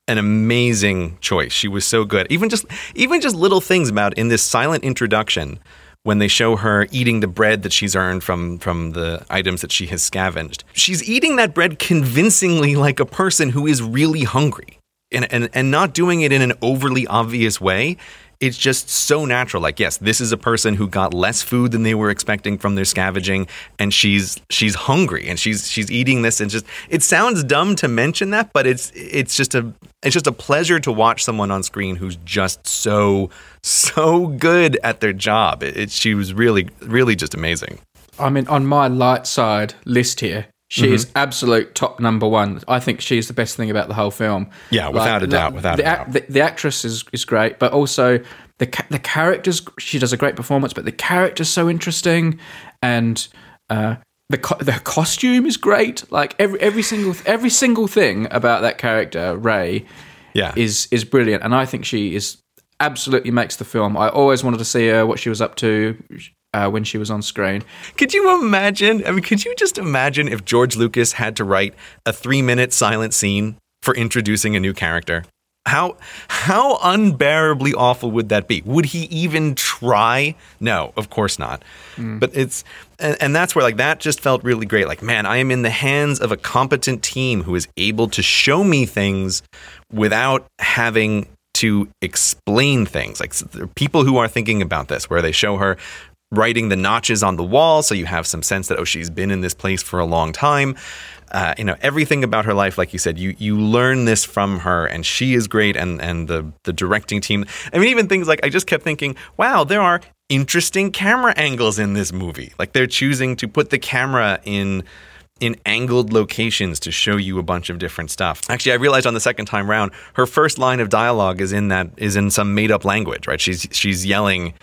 an amazing choice. She was so good. Even just even just little things about in this silent introduction when they show her eating the bread that she's earned from from the items that she has scavenged. She's eating that bread convincingly like a person who is really hungry. And, and, and not doing it in an overly obvious way it's just so natural. Like, yes, this is a person who got less food than they were expecting from their scavenging, and she's she's hungry and she's she's eating this and just it sounds dumb to mention that, but it's it's just a it's just a pleasure to watch someone on screen who's just so so good at their job. It, it she was really really just amazing. I mean, on my light side list here, she mm-hmm. is absolute top number one. I think she's the best thing about the whole film. Yeah, without like, a doubt. Without the, a doubt. The, the, actress is, is great, but also the the characters. She does a great performance, but the character's so interesting, and uh, the co- the costume is great. Like every every single every single thing about that character, Rey, yeah, is is brilliant, and I think she is absolutely makes the film. I always wanted to see her what she was up to uh, when she was on screen. Could you imagine? I mean, could you just imagine if George Lucas had to write a three minute silent scene for introducing a new character? How how unbearably awful would that be? Would he even try? No, of course not. Mm. But it's and, and, that's where like that just felt really great. Like, man, I am in the hands of a competent team who is able to show me things without having to explain things. Like people who are thinking about this, where they show her writing the notches on the wall so you have some sense that oh she's been in this place for a long time uh, you know everything about her life like you said you you learn this from her and she is great and and the the directing team i mean even things like i just kept thinking wow there are interesting camera angles in this movie like they're choosing to put the camera in in angled locations to show you a bunch of different stuff. Actually, I realized on the second time round, her first line of dialogue is in that is in some made up language, right? She's she's yelling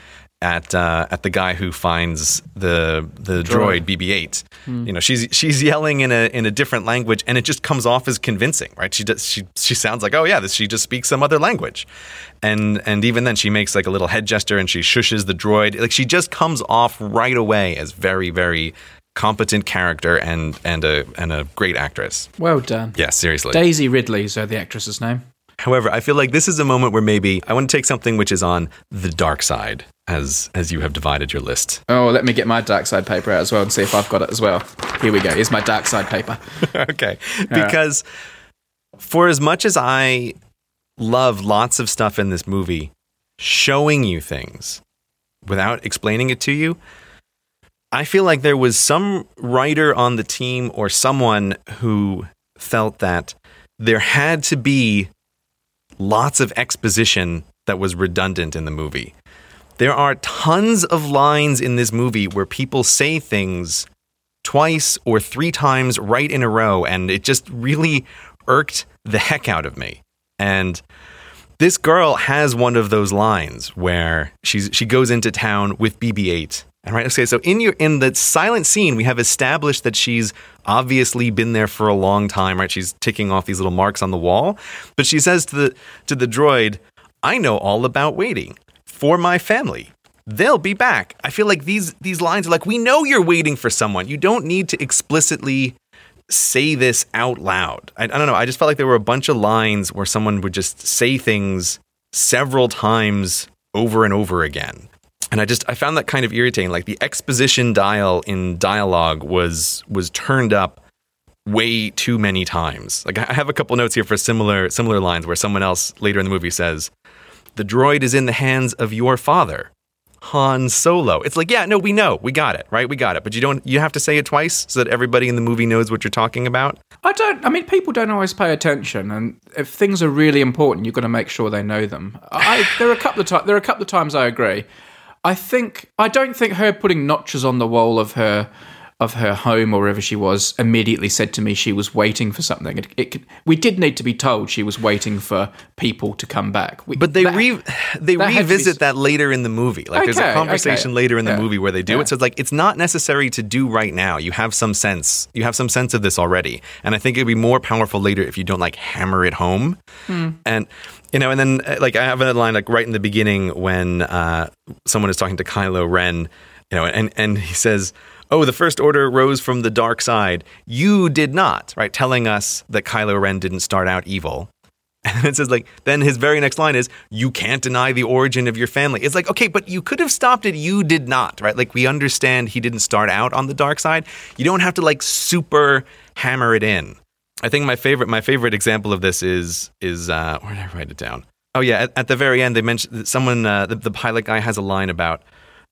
at uh, at the guy who finds the the droid, droid BB-8. Hmm. You know, she's she's yelling in a in a different language, and it just comes off as convincing, right? She does she she sounds like, oh yeah, this, she just speaks some other language, and and even then she makes like a little head gesture and she shushes the droid. Like she just comes off right away as very very competent character and and a and a great actress. Well done. Yeah, seriously. Daisy Ridley is uh, the actress's name. However, I feel like this is a moment where maybe I want to take something which is on the dark side as as you have divided your list. Oh, let me get my dark side paper out as well and see if I've got it as well. Here we go. Here's my dark side paper. okay. Because for as much as I love lots of stuff in this movie, showing you things without explaining it to you, I feel like there was some writer on the team or someone who felt that there had to be lots of exposition that was redundant in the movie. There are tons of lines in this movie where people say things twice or three times right in a row, and it just really irked the heck out of me. And this girl has one of those lines where she's she goes into town with BB-8. And right, okay, so in your in the silent scene, we have established that she's obviously been there for a long time, right? She's ticking off these little marks on the wall. But she says to the to the droid, I know all about waiting for my family. They'll be back. I feel like these these lines are like, we know you're waiting for someone. You don't need to explicitly say this out loud. I, I, don't know. I just felt like there were a bunch of lines where someone would just say things several times over and over again. And I just I found that kind of irritating. Like the exposition dial in dialogue was was turned up way too many times. Like I have a couple notes here for similar similar lines where someone else later in the movie says, "The droid is in the hands of your father." Han Solo. It's like, yeah, no, we know. We got it, right? We got it. But you don't you have to say it twice so that everybody in the movie knows what you're talking about? I don't I mean people don't always pay attention and if things are really important, you've got to make sure they know them. I, there are a couple of times there are a couple of times I agree. I think I don't think her putting notches on the wall of her of her home or wherever she was immediately said to me she was waiting for something. It, it, we did need to be told she was waiting for people to come back. We, but they that, re, they that revisit be... that later in the movie. Like okay, there's a conversation okay. later in the yeah. movie where they do yeah. it. So it's like it's not necessary to do right now. You have some sense. You have some sense of this already, and I think it'd be more powerful later if you don't like hammer it home. Hmm. And you know, and then uh, like I have another line like right in the beginning when uh, someone is talking to Kylo Ren, you know, and and he says oh, the First Order rose from the dark side. You did not, right? Telling us that Kylo Ren didn't start out evil. And it says, like, then his very next line is, you can't deny the origin of your family. It's like, okay, but you could have stopped it. You did not, right? Like, we understand he didn't start out on the dark side. You don't have to, like, super hammer it in. I think my favorite, my favorite example of this is, is, uh, where did I write it down? Oh, yeah, at, at the very end, they mentioned someone, uh, the, the pilot guy has a line about,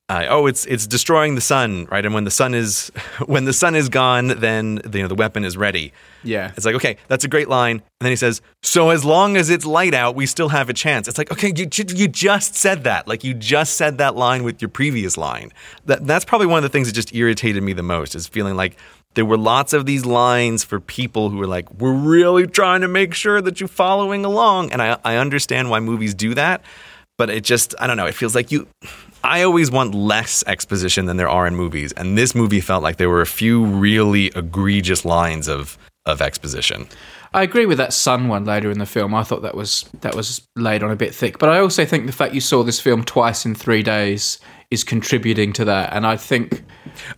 uh, oh, it's it's destroying the sun, right? And when the sun is when the sun is gone, then you know the weapon is ready. Yeah, it's like okay, that's a great line. And then he says, "So as long as it's light out, we still have a chance." It's like okay, you you just said that, like you just said that line with your previous line. That that's probably one of the things that just irritated me the most is feeling like there were lots of these lines for people who were like, "We're really trying to make sure that you're following along," and I I understand why movies do that, but it just I don't know. It feels like you I always want less exposition than there are in movies, and this movie felt like there were a few really egregious lines of of exposition. I agree with that sun one later in the film. I thought that was that was laid on a bit thick, but I also think the fact you saw this film twice in three days is contributing to that. And I think,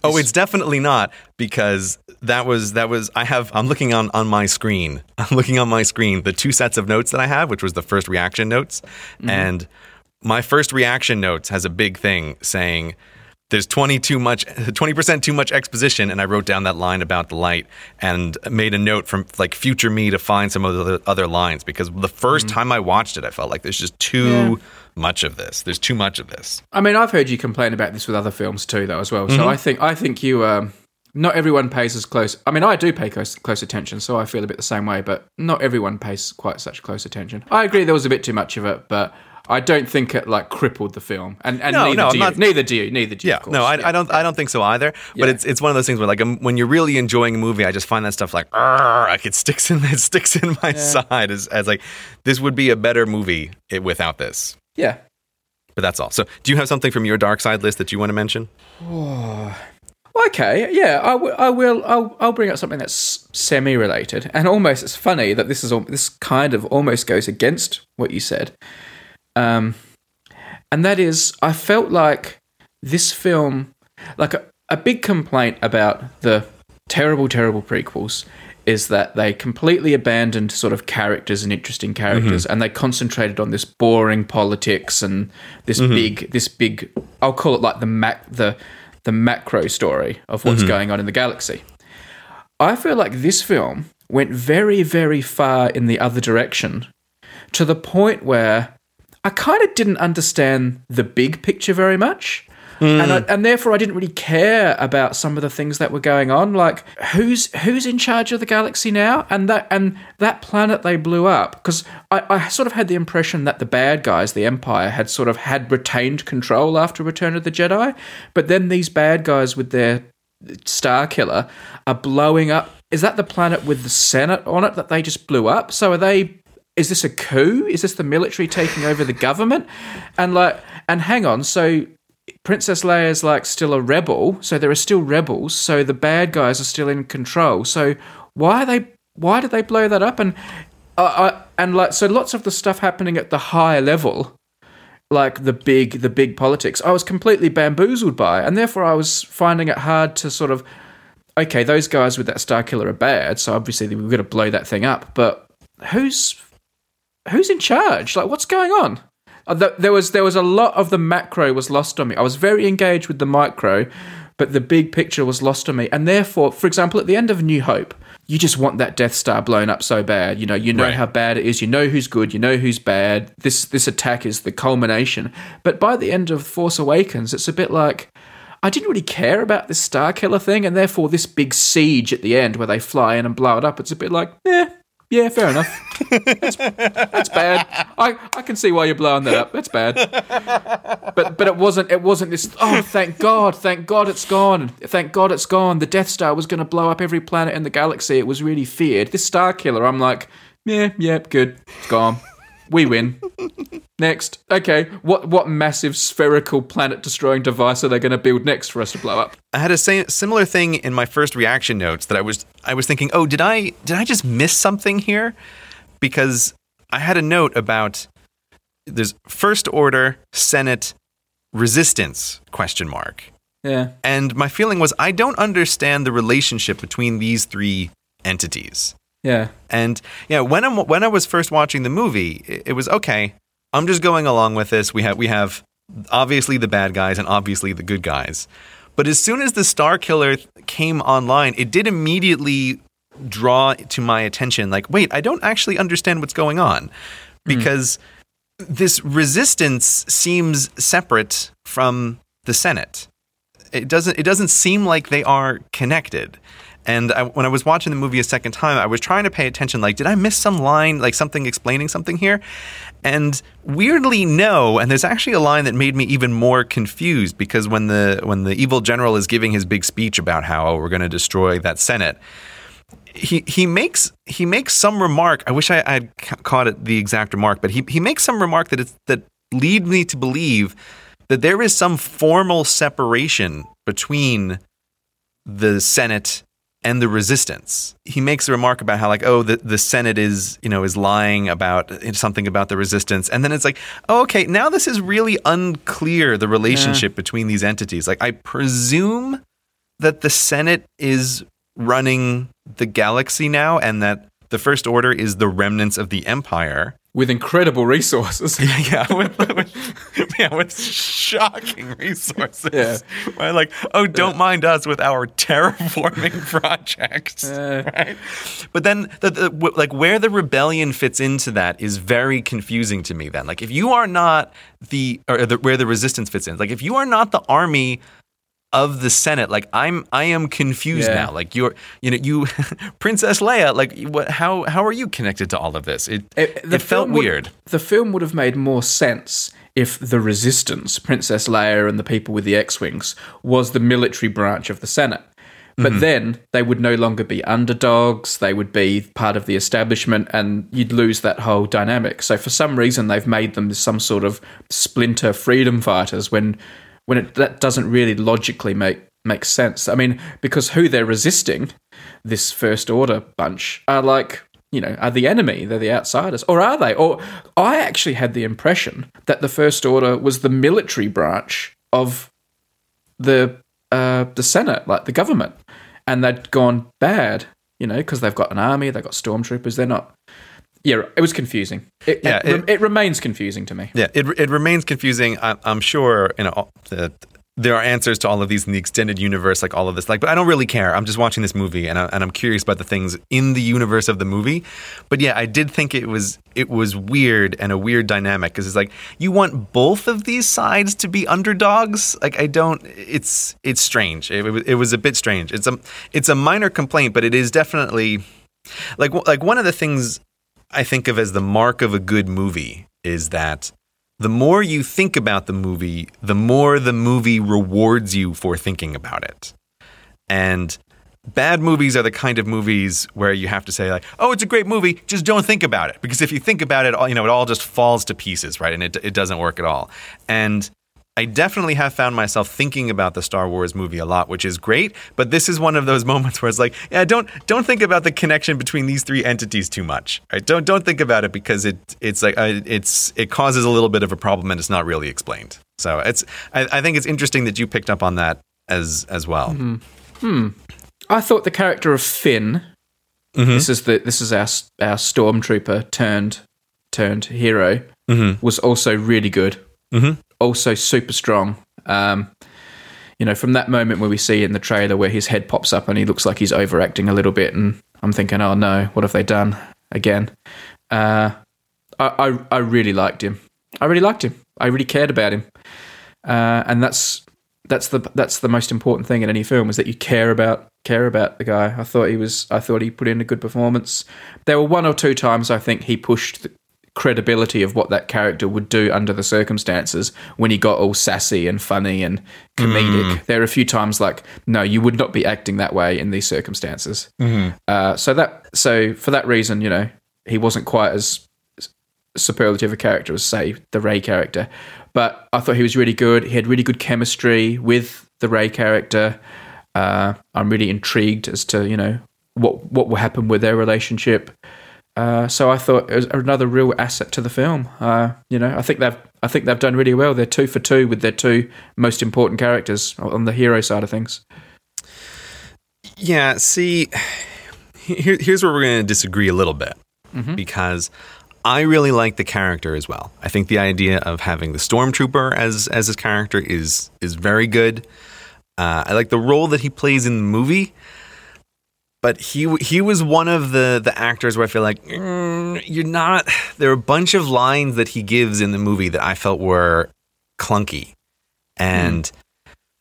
oh, it's definitely not because that was that was I have I'm looking on on my screen. I'm looking on my screen the two sets of notes that I have, which was the first reaction notes, mm-hmm. and my first reaction notes has a big thing saying there's 20 too much 20% too much exposition and i wrote down that line about the light and made a note from like future me to find some of the other lines because the 1st mm-hmm. time i watched it i felt like there's just too yeah. Much of this there's too much of this i mean i've heard you complain about this with other films too though as well so mm-hmm. i think i think you um, not everyone pays as close i mean i do pay close, close attention so i feel a bit the same way but not everyone pays quite such close attention i agree there was a bit too much of it but I don't think it like crippled the film, and, and no, neither, no, do not, neither do you. Neither do you. Yeah, no, I, yeah. I, don't. I don't think so either. But it's it's one of those things where like um, when you're really enjoying a movie, I just find that stuff like like it sticks in it sticks in my yeah. side as as like this would be a better movie without this. Yeah, but that's all. So, do you have something from your dark side list that you want to mention? okay, yeah, I, w- I will. I'll, I'll bring up something that's semi-related, and almost it's funny that this is this kind of almost goes against what you said. Um, and that is, I felt like this film, like a, a big complaint about the terrible, terrible prequels is that they completely abandoned sort of characters and interesting characters mm-hmm. and they concentrated on this boring politics and this mm-hmm. big this big I'll call it like the mac the the macro story of what's mm-hmm. going on in the galaxy. I feel like this film went very very far in the other direction to the point where I kind of didn't understand the big picture very much. And hmm. I, and therefore I didn't really care about some of the things that were going on. Like who's who's in charge of the galaxy now, and that and that planet they blew up because I, I sort of had the impression that the bad guys, the Empire, had sort of had retained control after Return of the Jedi, but then these bad guys with their Star Killer are blowing up. Is that the planet with the Senate on it that they just blew up? So are they? Is this a coup? Is this the military taking over the government? And like, and hang on, so Princess Leia is like still a rebel, so there are still rebels, so the bad guys are still in control. So why are they? Why did they blow that up? And uh, uh, and like, so lots of the stuff happening at the higher level like the big the big politics i was completely bamboozled by and therefore i was finding it hard to sort of okay those guys with that star killer are bad so obviously we've got to blow that thing up but who's who's in charge like what's going on Uh, there was there was a lot of the macro was lost on me i was very engaged with the micro but the big picture was lost on me and therefore for example at the end of new hope you just want that Death Star blown up so bad. You know, you know Right. how bad it is. You know who's good. You know who's bad. This this attack is the culmination. But by the end of Force Awakens, it's a bit like I didn't really care about this Star Killer thing, and therefore this big siege at the end where they fly in and blow it up. It's a bit like, yeah, yeah, fair enough. that's, that's bad. I, I can see why you're blowing that up. That's bad. But but it wasn't it wasn't this. Oh, thank God, thank God it's gone. Thank God it's gone. The Death Star was going to blow up every planet in the galaxy. It was really feared. This Star Killer, I'm like, yeah, yeah, good, it's gone. We win. Next, okay. What what massive spherical planet destroying device are they going to build next for us to blow up? I had a sa- similar thing in my first reaction notes that I was I was thinking, oh, did I did I just miss something here? Because I had a note about there's first order, Senate, resistance question mark. Yeah, And my feeling was I don't understand the relationship between these three entities. Yeah, And yeah, when I when I was first watching the movie, it, it was okay. I'm just going along with this. We have we have obviously the bad guys and obviously the good guys. But as soon as the Star Killer came online, it did immediately draw to my attention like, wait, I don't actually understand what's going on mm-hmm. because this resistance seems separate from the Senate it doesn't it doesn't seem like they are connected. And I, when I was watching the movie a second time, I was trying to pay attention. Like, did I miss some line, like something explaining something here? And weirdly, no. And there's actually a line that made me even more confused because when the when the evil general is giving his big speech about how oh, we're going to destroy that Senate, he he makes he makes some remark. I wish I had caught it the exact remark, but he he makes some remark that it's that lead me to believe that there is some formal separation between the Senate and the resistance. He makes a remark about how like oh the, the Senate is you know is lying about eh, something about the resistance and then it's like oh, okay now this is really unclear the relationship between these entities. Like I presume that the Senate is running the galaxy now and that the first order is the remnants of the empire. With incredible resources. yeah, with, with, yeah, with shocking resources. Yeah. Right? Like, oh, don't mind us with our terraforming projects. Uh. right? But then, the, the, w- like, where the rebellion fits into that is very confusing to me. Then, like, if you are not the, or the, where the resistance fits in, like, if you are not the army of the Senate. Like I'm, I am confused Yeah. now. Like you're, you know, you, Princess Leia. Like what? How how are you connected to all of this? It it, the felt would- weird. the film would have made more sense if the resistance, Princess Leia and the people with the X-wings, was the military branch of the Senate. But mm-hmm. then they would no longer be underdogs. They would be part of the establishment, and you'd lose that whole dynamic. So for some reason, they've made them some sort of splinter freedom fighters when when it, that doesn't really logically make make sense. I mean, because who they're resisting, this first order bunch, are like you know are the enemy. They're the outsiders, or are they? Or I actually had the impression that the first order was the military branch of the uh, the Senate, like the government, and they'd gone bad. You know, because they've got an army, they've got stormtroopers. They're not. Yeah, it was confusing. It, Yeah, it, it- it remains confusing to me. Yeah, it it remains confusing. I, I'm sure you know that there are answers to all of these in the extended universe, like all of this. Like, but I don't really care. I'm just watching this movie, and, I, and I'm curious about the things in the universe of the movie. But yeah, I did think it was it was weird and a weird dynamic because it's like you want both of these sides to be underdogs. Like, I don't. It's it's strange. It, it, it was a bit strange. It's a it's a minor complaint, but it is definitely like like one of the things I think of as the mark of a good movie is that the more you think about the movie, the more the movie rewards you for thinking about it. And bad movies are the kind of movies where you have to say like, "Oh, it's a great movie, just don't think about it." Because if you think about it, you know, it all just falls to pieces, right? And it it doesn't work at all. And I definitely have found myself thinking about the Star Wars movie a lot, which is great. But this is one of those moments where it's like, yeah, don't don't think about the connection between these three entities too much. Right? Don't don't think about it because it it's like uh, it's it causes a little bit of a problem and it's not really explained. So it's I, I think it's interesting that you picked up on that as as well. Mm-hmm. Hmm. I thought the character of Finn. Mm-hmm. This is the this is our our stormtrooper turned turned hero mm-hmm. was also really good. Also super strong. Um, you know, from that moment where we see in the trailer where his head pops up and he looks like he's overacting a little bit, and I'm thinking, oh no, what have they done again? Uh, I, I, I really liked him. I really liked him. I really cared about him, uh, and that's that's the that's the most important thing in any film is that you care about care about the guy. I thought he was. I thought he put in a good performance. There were one or two times I think he pushed credibility of what that character would do under the circumstances when he got all sassy and funny and comedic. Mm. There are a few times like, no, you would not be acting that way in these circumstances. Mm-hmm. Uh, so that so for that reason, you know, he wasn't quite as superlative a character as say the Rey character, but I thought he was really good. He had really good chemistry with the Rey character. Uh, I'm really intrigued as to you know what what will happen with their relationship. Uh, so I thought it was another real asset to the film. Uh, you know, I think they've I think they've done really well. They're two for two with their two most important characters on the hero side of things. Yeah. See, here, here's where we're going to disagree a little bit mm-hmm. because I really like the character as well. I think the idea of having the stormtrooper as as his character is is very good. Uh, I like the role that he plays in the movie but he he was one of the the actors where I feel like mm, you're not. There are a bunch of lines that he gives in the movie that I felt were clunky, and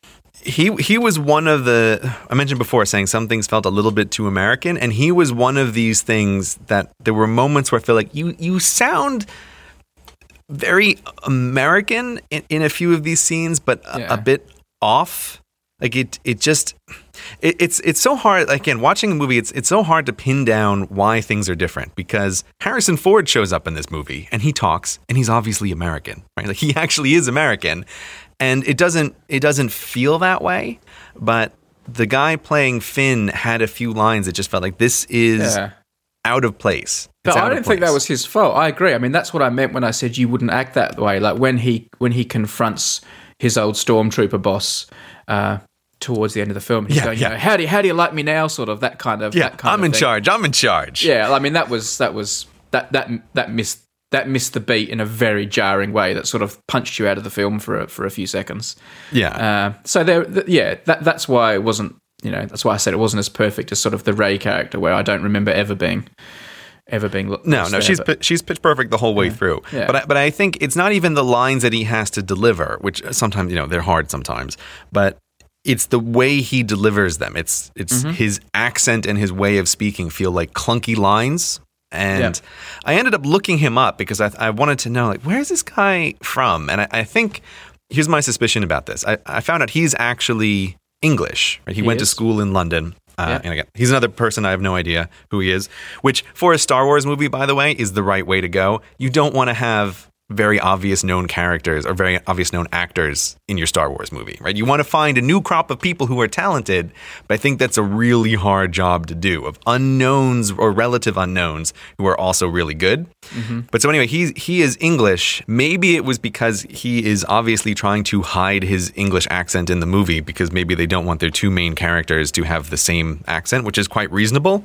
mm. he he was one of the I mentioned before saying some things felt a little bit too American, and he was one of these things that there were moments where I feel like you you sound very American in, in a few of these scenes, but yeah. a, a bit off. Like it it just it, it's it's so hard. Again, watching a movie, it's it's so hard to pin down why things are different because Harrison Ford shows up in this movie and he talks and he's obviously American, right? Like he actually is American, and it doesn't it doesn't feel that way. But the guy playing Finn had a few lines that just felt like this is yeah. out of place. It's but I don't think that was his fault. I agree. I mean, that's what I meant when I said you wouldn't act that way. Like when he when he confronts his old stormtrooper boss. Uh, towards the end of the film. He's yeah, going, yeah. You know, how do you, how do you like me now? Sort of that kind of yeah. Kind I'm of in thing. charge. I'm in charge. Yeah, I mean that was that was that that that missed that missed the beat in a very jarring way. That sort of punched you out of the film for a, for a few seconds. Yeah. Uh, so there, th- yeah, that that's why it wasn't. You know, that's why I said it wasn't as perfect as sort of the Rey character, where I don't remember ever being ever being no no there, she's but, she's pitch perfect the whole way yeah, through yeah. but I, but I think it's not even the lines that he has to deliver which sometimes you know they're hard sometimes but it's the way he delivers them. It's it's mm-hmm. his accent and his way of speaking feel like clunky lines. And I ended up looking him up because I, I wanted to know like where's this guy from? And I, I think here's my suspicion about this. I, I found out he's actually English. Right? He, he, went is. to school in London. Uh, And again, he's another person I have no idea who he is. Which, for a Star Wars movie, by the way, is the right way to go. You don't want to have very obvious known characters or very obvious known actors in your Star Wars movie, right? You want to find a new crop of people who are talented, but I think that's a really hard job to do of unknowns or relative unknowns who are also really good. Mm-hmm. But so anyway, he's he is English. Maybe it was because he is obviously trying to hide his English accent in the movie because maybe they don't want their two main characters to have the same accent, which is quite reasonable.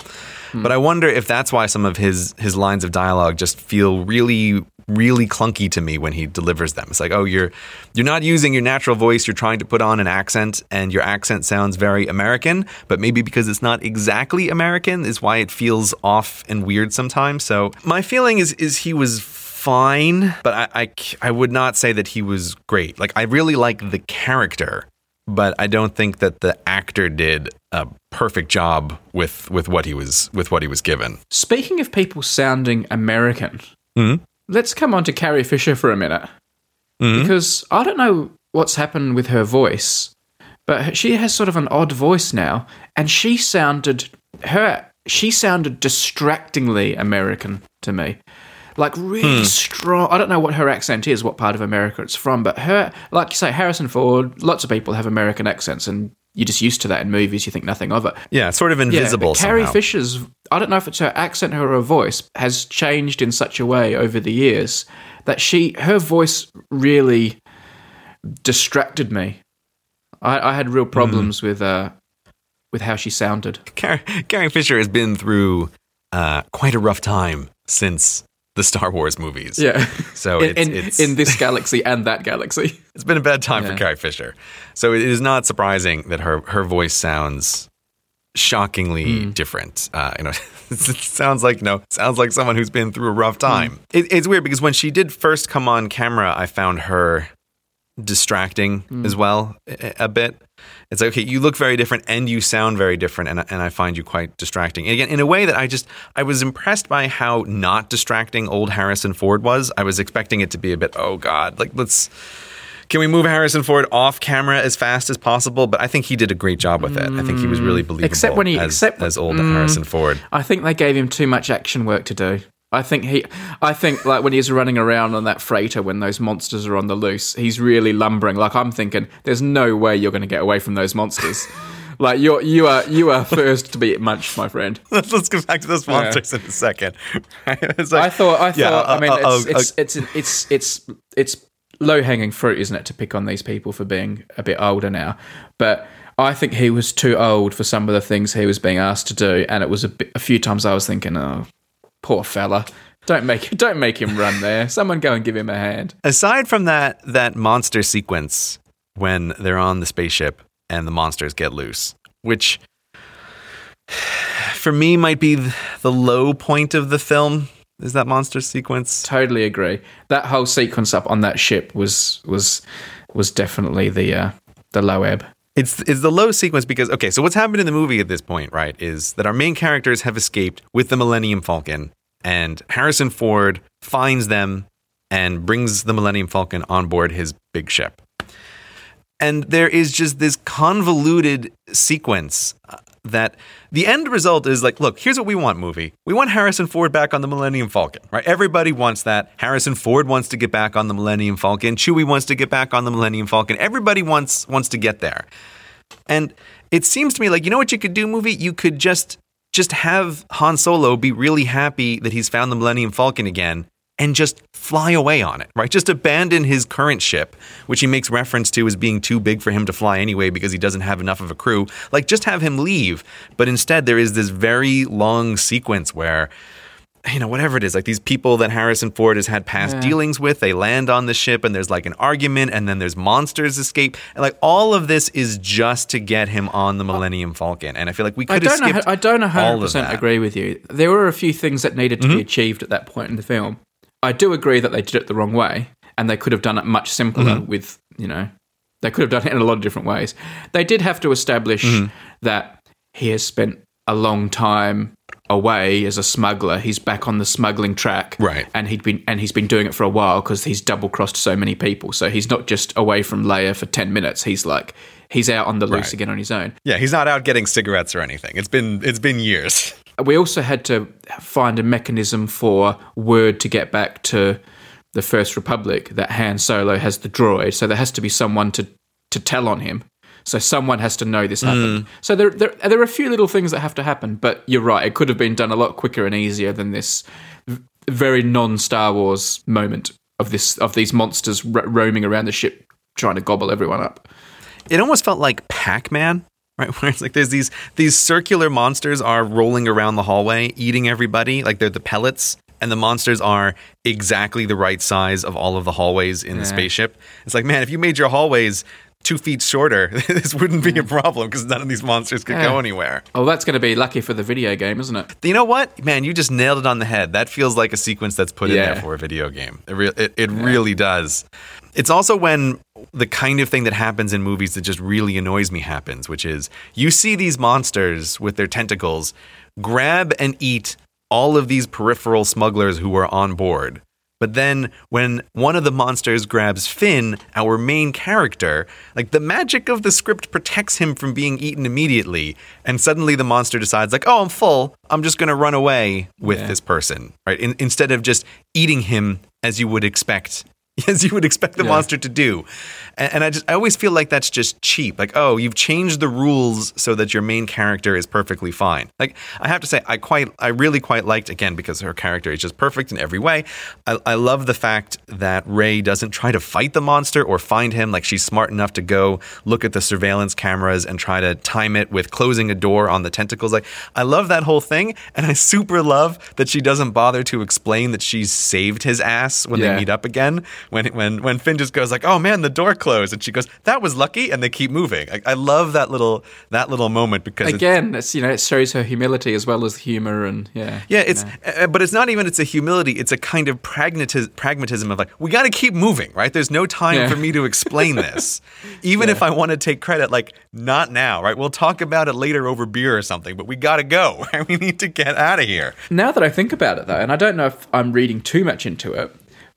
But I wonder if that's why some of his his lines of dialogue just feel really really clunky clunky to me when he delivers them. It's like, oh, you're you're not using your natural voice. You're trying to put on an accent, and your accent sounds very American. But maybe because it's not exactly American is why it feels off and weird sometimes. So my feeling is is he was fine, but I, I, I would not say that he was great. Like I really like the character, but I don't think that the actor did a perfect job with with what he was with what he was given. Speaking of people sounding American, hmm? let's come on to Carrie Fisher for a minute. Hmm? Because I don't know what's happened with her voice, but she has sort of an odd voice now, and she sounded her she sounded distractingly American to me. Like really hmm. strong. I don't know what her accent is, what part of America it's from, but her, like you say, Harrison Ford. Lots of people have American accents, and you're just used to that in movies. You think nothing of it. Yeah, sort of invisible. but Carrie. Fisher's, I don't know if it's her accent or her voice, has changed in such a way over the years that she, her voice really distracted me. I, I had real problems with, uh, with how she sounded. Carrie, Carrie Fisher has been through uh, quite a rough time since the Star Wars movies. Yeah. So in, it's, in, it's, in this galaxy and that galaxy. it's been a bad time Yeah. for Carrie Fisher. So it is not surprising that her her voice sounds shockingly Hmm. different. Uh, you know, it sounds like you know, sounds like someone who's been through a rough time. It, it's weird because when she did first come on camera, I found her distracting Hmm. as well a, a bit. It's like, okay, you look very different and you sound very different, and, and I find you quite distracting. And again, in a way that I just, I was impressed by how not distracting old Harrison Ford was. I was expecting it to be a bit, oh God, like let's, can we move Harrison Ford off camera as fast as possible? But I think he did a great job with it. I think he was really believable Mm. Except when he- as, except- as old Harrison Ford. I think they gave him too much action work to do. I think he, I think like when he's running around on that freighter when those monsters are on the loose, he's really lumbering. Like I'm thinking, there's no way you're going to get away from those monsters. like you're, you are, you are first to be munched, my friend. Let's, let's get back to those monsters in a second. Like- I thought, I thought, Yeah, I mean, uh, it's, uh, it's, it's, it's, it's, it's low hanging fruit, isn't it, to pick on these people for being a bit older now? But I think he was too old for some of the things he was being asked to do, and it was a, bit, a few times I was thinking, oh, poor fella, don't make don't make him run there. Someone go and give him a hand. aside from that that monster sequence when they're on the spaceship and the monsters get loose, which for me might be the low point of the film, is that monster sequence. Totally agree. That whole sequence up on that ship was was was definitely the uh, the low ebb. It's it's the low sequence because okay, so what's happened in the movie at this point, right, is that our main characters have escaped with the Millennium Falcon, and Harrison Ford finds them and brings the Millennium Falcon on board his big ship. And there is just this convoluted sequence that the end result is like, look, here's what we want, movie. We want Harrison Ford back on the Millennium Falcon, right? Everybody wants that. Harrison Ford wants to get back on the Millennium Falcon. Chewie wants to get back on the Millennium Falcon. Everybody wants wants to get there. And it seems to me like you know what you could do, movie. You could just just have Han Solo be really happy that he's found the Millennium Falcon again, and just fly away on it, right? Just abandon his current ship, which he makes reference to as being too big for him to fly anyway because he doesn't have enough of a crew. Like just have him leave. But instead, there is this very long sequence where you know, whatever it is, like these people that Harrison Ford has had past Yeah. dealings with, they land on the ship and there's like an argument and then there's monsters escape. And like all of this is just to get him on the Millennium Falcon. And I feel like we I could have don't know. skipped I don't know all hundred of percent that. Mm-hmm. agree with you. There were a few things that needed to be achieved at that point in the film. I do agree that they did it the wrong way, and they could have done it much simpler. Mm-hmm. With you know, they could have done it in a lot of different ways. They did have to establish Mm-hmm. that he has spent a long time away as a smuggler. He's back on the smuggling track, Right. And he'd been and he's been doing it for a while because he's double crossed so many people. So he's not just away from Leia for ten minutes. He's like he's out on the loose Right. again on his own. Yeah, he's not out getting cigarettes or anything. It's been it's been years. we also had to find a mechanism for word to get back to the First Republic that Han Solo has the droid. So there has to be someone to to tell on him. So someone has to know this happened. Hmm. So there, there there are a few little things that have to happen, but you're right. It could have been done a lot quicker and easier than this very non Star Wars moment of this of these monsters ro- roaming around the ship trying to gobble everyone up. It almost felt like Pac-Man, right? Where it's like there's these these circular monsters are rolling around the hallway, eating everybody, like they're the pellets. and the monsters are exactly the right size of all of the hallways in the spaceship. It's like, man, if you made your hallways two feet shorter, this wouldn't be a mm. problem because none of these monsters could go anywhere. Oh, that's going to be lucky for the video game, isn't it? You know what, man? You just nailed it on the head. That feels like a sequence that's put in there for a video game. It, re- it, it really does. It's also when the kind of thing that happens in movies that just really annoys me happens, which is you see these monsters with their tentacles grab and eat all of these peripheral smugglers who are on board. But then when one of the monsters grabs Finn, our main character, like the magic of the script protects him from being eaten immediately. And suddenly the monster decides like, "Oh, I'm full. I'm just going to run away with Yeah. this person." Right? In, instead of just eating him as you would expect as you would expect the Yeah. monster to do. And, and I just I always feel like that's just cheap. Like, oh, you've changed the rules so that your main character is perfectly fine. Like, I have to say, I quite I really quite liked again because her character is just perfect in every way. I, I love the fact that Ray doesn't try to fight the monster or find him. Like she's smart enough to go look at the surveillance cameras and try to time it with closing a door on the tentacles. Like I love that whole thing, and I super love that she doesn't bother to explain that she's saved his ass when Yeah. they meet up again. When when when Finn just goes like, "Oh man, the door closed," and she goes, "That was lucky," and they keep moving. I, I love that little that little moment because Again, it's you know it shows her humility as well as humor and yeah. yeah, it's uh, but it's not even it's a humility. It's a kind of pragmatism, pragmatism of like we got to keep moving, right? There's no time Yeah. for me to explain this, even if I want to take credit. Like not now, right? We'll talk about it later over beer or something. But we got to go. Right? We need to get out of here. Now that I think about it, though, and I don't know if I'm reading too much into it,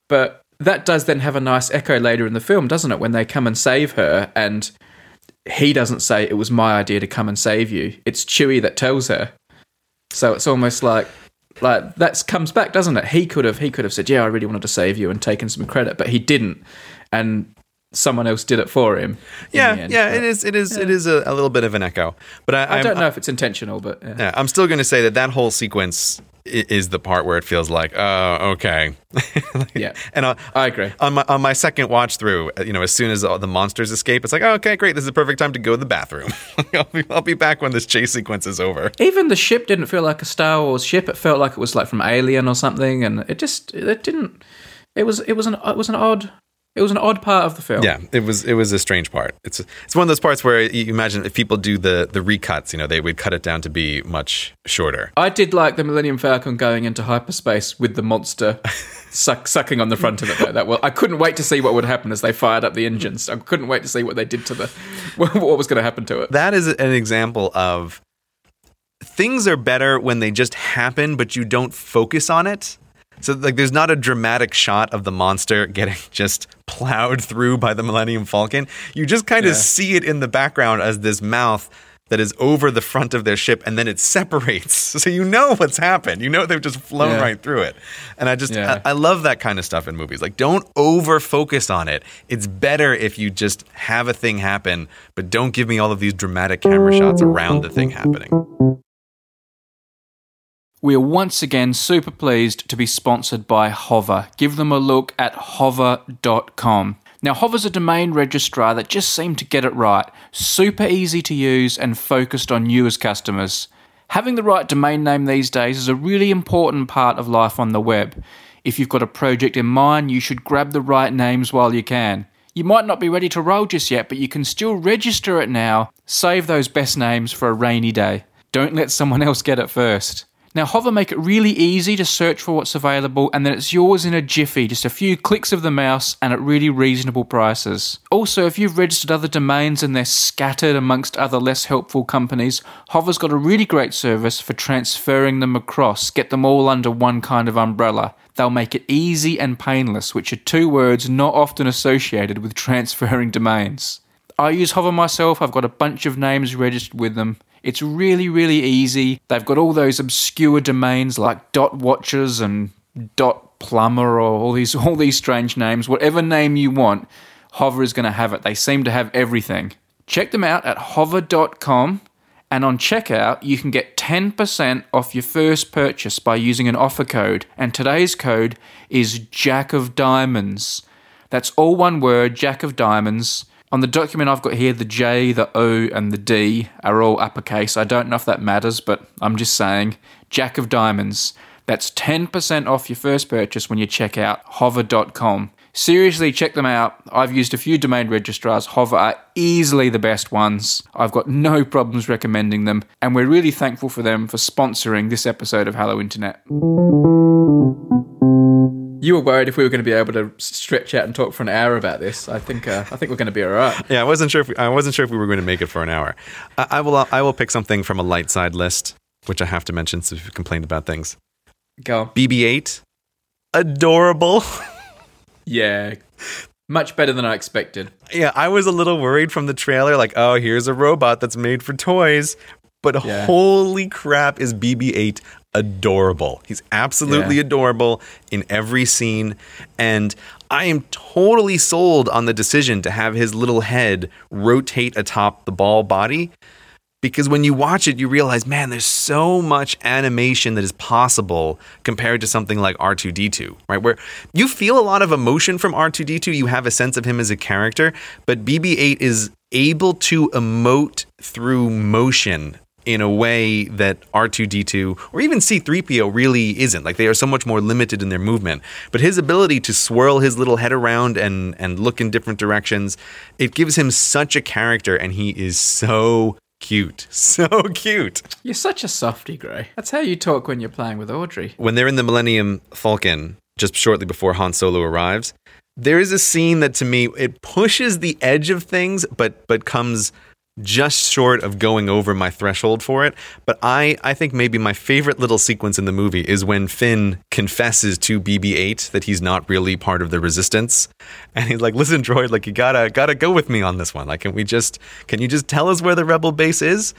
but that does then have a nice echo later in the film, doesn't it? When they come and save her, and he doesn't say it was my idea to come and save you. It's Chewie that tells her. So it's almost like like that comes back, doesn't it? He could have he could have said, "Yeah, I really wanted to save you," and taken some credit, but he didn't, and someone else did it for him. Yeah, end. yeah. It is. It is. It is a, a little bit of an echo. But I, I I'm- don't know if it's intentional, but yeah. Yeah, I'm still going to say that that whole sequence is the part where it feels like, oh, okay. Yeah. and uh, I agree. on my on my second watch through, uh, you know, as soon as the monsters escape, it's like, oh, okay, great. This is the perfect time to go to the bathroom. I'll, be, I'll be back when this chase sequence is over. Even the ship didn't feel like a Star Wars ship. It felt like it was like from Alien or something, and it just it didn't. It was it was an it was an odd it was an odd part of the film. Yeah, it was it was a strange part. It's it's one of those parts where you imagine if people do the the recuts, you know, they would cut it down to be much shorter. I did like the Millennium Falcon going into hyperspace with the monster suck, sucking on the front of it. Though. That well, I couldn't wait to see what would happen as they fired up the engines. I couldn't wait to see what they did to the what was going to happen to it. that is an example of things are better when they just happen, but you don't focus on it. So like there's not a dramatic shot of the monster getting just plowed through by the Millennium Falcon. You just kind of Yeah. see it in the background as this mouth that is over the front of their ship and then it separates. So you know what's happened. You know they've just flown Yeah. right through it. And I just Yeah. I, I love that kind of stuff in movies. Like don't over focus on it. It's better if you just have a thing happen, but don't give me all of these dramatic camera shots around the thing happening. We are once again super pleased to be sponsored by Hover. Give them a look at hover.com. Now, Hover's a domain registrar that just seemed to get it right. Super easy to use and focused on you as customers. Having the right domain name these days is a really important part of life on the web. If you've got a project in mind, you should grab the right names while you can. You might not be ready to roll just yet, but you can still register it now. Save those best names for a rainy day. Don't let someone else get it first. Now, Hover make it really easy to search for what's available, and then it's yours in a jiffy, just a few clicks of the mouse and at really reasonable prices. Also, if you've registered other domains and they're scattered amongst other less helpful companies, Hover's got a really great service for transferring them across, get them all under one kind of umbrella. They'll make it easy and painless, which are two words not often associated with transferring domains. I use Hover myself. I've got a bunch of names registered with them. It's really, really easy. They've got all those obscure domains like dot watchers and dot plumber or all these all these strange names. Whatever name you want, Hover is going to have it. They seem to have everything. Check them out at hover.com and on checkout you can get 10% off your first purchase by using an offer code. And today's code is Jack of Diamonds. That's all one word, Jack of Diamonds. On the document I've got here, the J, the O, and the D are all uppercase. I don't know if that matters, but I'm just saying Jack of Diamonds. That's 10% off your first purchase when you check out hover.com. Seriously, check them out. I've used a few domain registrars. Hover are easily the best ones. I've got no problems recommending them, and we're really thankful for them for sponsoring this episode of Hello Internet. You were worried if we were going to be able to stretch out and talk for an hour about this. I think uh, I think we're going to be all right. Yeah, I wasn't sure if we, I wasn't sure if we were going to make it for an hour. I, I will I will pick something from a light side list, which I have to mention since we've complained about things. Go. on. BB-8, adorable. Yeah, much better than I expected. yeah, I was a little worried from the trailer, like, oh, here's a robot that's made for toys. But Yeah. holy crap, is BB-8 adorable? He's absolutely Yeah. adorable in every scene, and I am totally sold on the decision to have his little head rotate atop the ball body. Because when you watch it, you realize, man, there's so much animation that is possible compared to something like R2D2, right? Where you feel a lot of emotion from R2D2, you have a sense of him as a character, but BB 8 is able to emote through motion in a way that R2D2 or even C3PO really isn't. Like they are so much more limited in their movement. But his ability to swirl his little head around and and look in different directions, it gives him such a character and he is so cute. So cute. You're such a softy, Grey. That's how you talk when you're playing with Audrey. When they're in the Millennium Falcon just shortly before Han Solo arrives, there is a scene that to me it pushes the edge of things but but comes just short of going over my threshold for it. But I, I think maybe my favorite little sequence in the movie is when Finn confesses to BB-8 that he's not really part of the Resistance, and he's like, "Listen, droid, like you gotta gotta go with me on this one. Like, can we just can you just tell us where the Rebel base is?"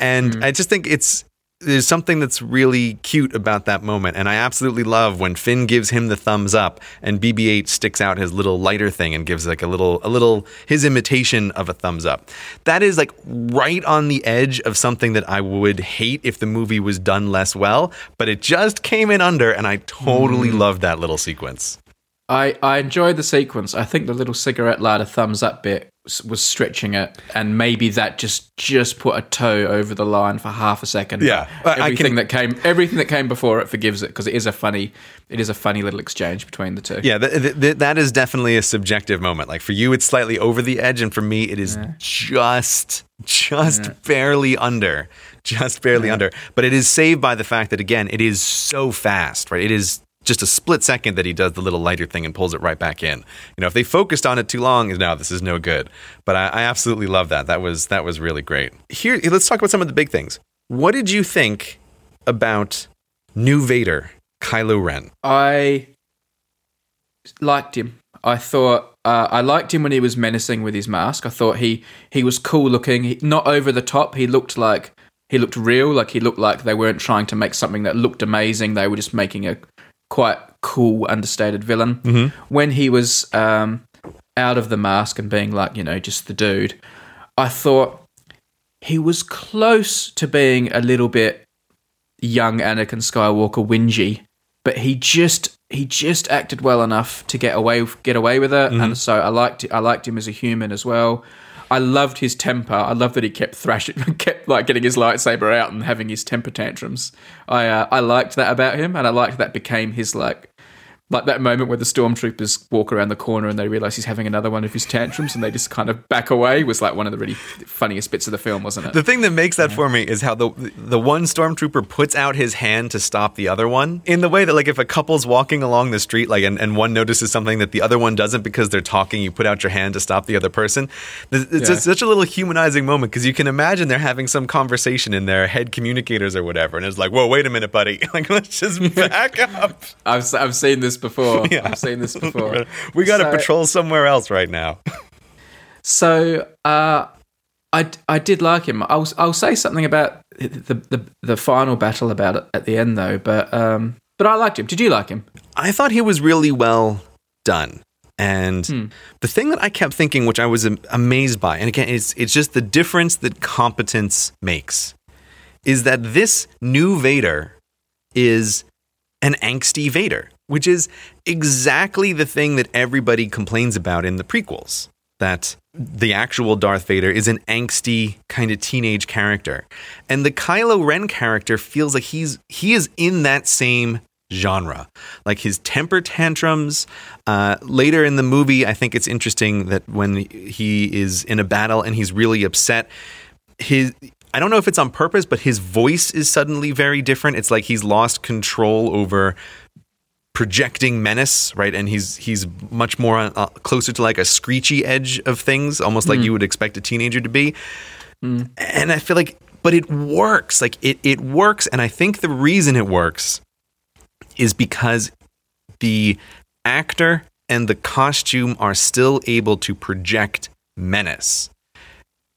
And hmm. I just think it's there's something that's really cute about that moment, and I absolutely love when Finn gives him the thumbs up, and BB-8 sticks out his little lighter thing and gives like a little, a little his imitation of a thumbs up. That is like right on the edge of something that I would hate if the movie was done less well, but it just came in under, and I totally mm. loved that little sequence. I, I enjoyed the sequence. I think the little cigarette lighter thumbs up bit was stretching it, and maybe that just just put a toe over the line for half a second. Yeah, everything can- that came everything that came before it forgives it because it is a funny it is a funny little exchange between the two. Yeah, th- th- th- that is definitely a subjective moment. Like for you, it's slightly over the edge, and for me, it is just, just barely under, just barely under. But it is saved by the fact that again, it is so fast, right? It is just a split second that he does the little lighter thing and pulls it right back in. You know, if they focused on it too long, no, this is no good. But I, I absolutely love that. That was that was really great. Here, let's talk about some of the big things. What did you think about New Vader, Kylo Ren? I liked him. I thought uh, I liked him when he was menacing with his mask. I thought he he was cool looking, he, not over the top. He looked like he looked real. Like he looked like they weren't trying to make something that looked amazing. They were just making a quite cool, understated villain. When he was um, out of the mask and being like you know just the dude, I thought he was close to being a little bit young Anakin Skywalker whingy, but he just he just acted well enough to get away get away with it, and so I liked I liked him as a human as well. I loved his temper. I loved that he kept thrashing, kept like getting his lightsaber out and having his temper tantrums. I uh, I liked that about him, and I liked that became his like like that moment where the stormtroopers walk around the corner and they realize he's having another one of his tantrums and they just kind of back away was like one of the really funniest bits of the film, wasn't it? The thing that makes that for me is how the the one stormtrooper puts out his hand to stop the other one in the way that like if a couple's walking along the street like and, and one notices something that the other one doesn't because they're talking you put out your hand to stop the other person it's Yeah. such a little humanizing moment because you can imagine they're having some conversation in their head communicators or whatever and it's like whoa wait a minute buddy like let's just back up I've I've seen this before. Yeah. I've seen this before. we got to So- patrol somewhere else right now So uh, I I did like him. I'll I'll say something about the the, the final battle about it at the end though. But um, but I liked him. Did you like him? I thought he was really well done. And the thing that I kept thinking, which I was amazed by, and again, it's, it's just the difference that competence makes, is that this new Vader is an angsty Vader, which is exactly the thing that everybody complains about in the prequels. That the actual Darth Vader is an angsty kind of teenage character. And the Kylo Ren character feels like he's he is in that same genre. Like his temper tantrums. Uh, later in the movie, I think it's interesting that when he is in a battle and he's really upset, his I don't know if it's on purpose, but his voice is suddenly very different. It's like he's lost control over projecting menace, right? And he's he's much more uh, uh, closer to like a screechy edge of things, almost like you mm. would expect a teenager to be. Mm. And I feel like, but it works. Like it it works, and I think the reason it works is because the actor and the costume are still able to project menace.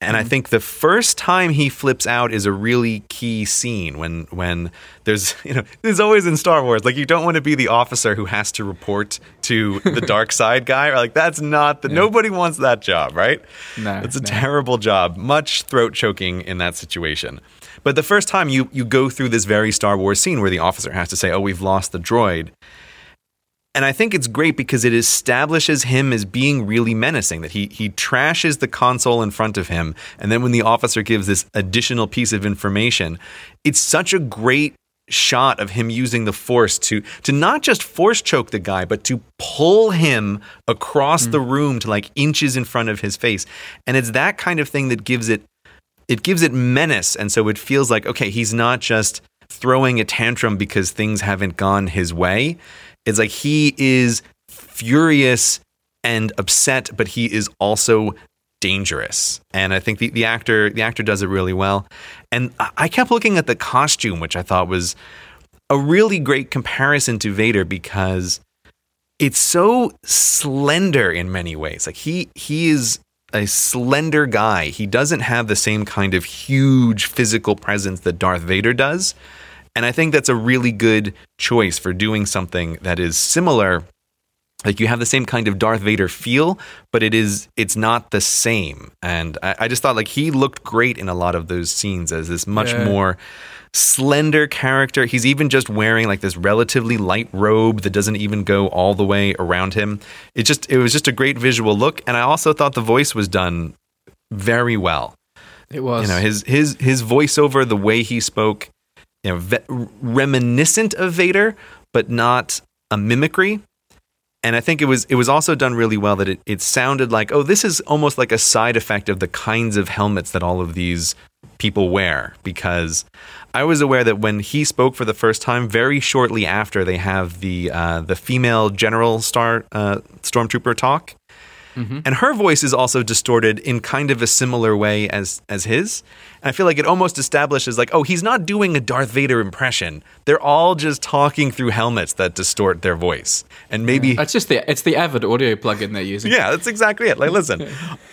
And I mm-hmm. think the first time he flips out is a really key scene when when there's you know there's always in Star Wars like you don't want to be the officer who has to report to the dark side guy or like that's not the nobody wants that job right? No, it's a no. terrible job much throat choking in that situation. But the first time you you go through this very Star Wars scene where the officer has to say oh we've lost the droid and I think it's great because it establishes him as being really menacing, that he, he trashes the console in front of him. And then when the officer gives this additional piece of information, it's such a great shot of him using the force to to not just force choke the guy but to pull him across the mm. room to like inches in front of his face. And it's that kind of thing that gives it it gives it menace. And so it feels like okay he's not just throwing a tantrum because things haven't gone his way it's like he is furious and upset but he is also dangerous and i think the, the actor the actor does it really well and I- kept looking at the costume which i thought was a really great comparison to vader because it's so slender in many ways. Like he he is a slender guy. He doesn't have the same kind of huge physical presence that Darth Vader does. And I think that's a really good choice for doing something that is similar. Like you have the same kind of Darth Vader feel, but it is it's not the same. And I, I just thought like he looked great in a lot of those scenes as this much Yeah. more slender character. He's even just wearing like this relatively light robe that doesn't even go all the way around him. It just it was just a great visual look and I also thought the voice was done very well. It was. You know, his his his voiceover, the way he spoke, you know, ve- reminiscent of Vader, but not a mimicry. And I think it was it was also done really well that it, it sounded like, oh, this is almost like a side effect of the kinds of helmets that all of these people wear. Because I was aware that when he spoke for the first time, very shortly after they have the uh, the female general star uh, stormtrooper talk, Mm-hmm. and her voice is also distorted in kind of a similar way as as his. And I feel like it almost establishes like, oh, he's not doing a Darth Vader impression. They're all just talking through helmets that distort their voice. And maybe It's just the it's the Avid audio plugin they're using. yeah, that's exactly it. Like, listen,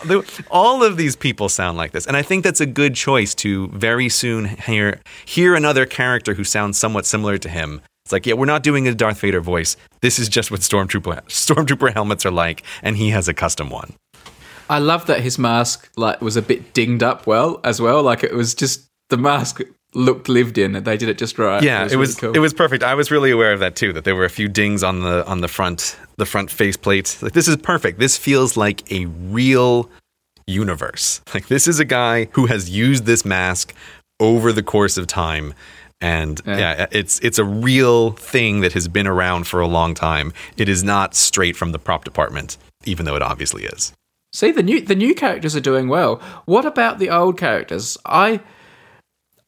all of these people sound like this, and I think that's a good choice to very soon hear hear another character who sounds somewhat similar to him. It's like, yeah, we're not doing a Darth Vader voice. This is just what stormtrooper stormtrooper helmets are like, and he has a custom one. I love that his mask like was a bit dinged up well as well. Like it was just the mask looked lived in and they did it just right. Yeah, it was really cool. it was perfect. I was really aware of that too. That there were a few dings on the on the front the front faceplate. Like this is perfect. This feels like a real universe. Like this is a guy who has used this mask over the course of time. And Yeah. yeah. it's it's a real thing that has been around for a long time. It is not straight from the prop department, even though it obviously is. See the new the new characters are doing well. What about the old characters? I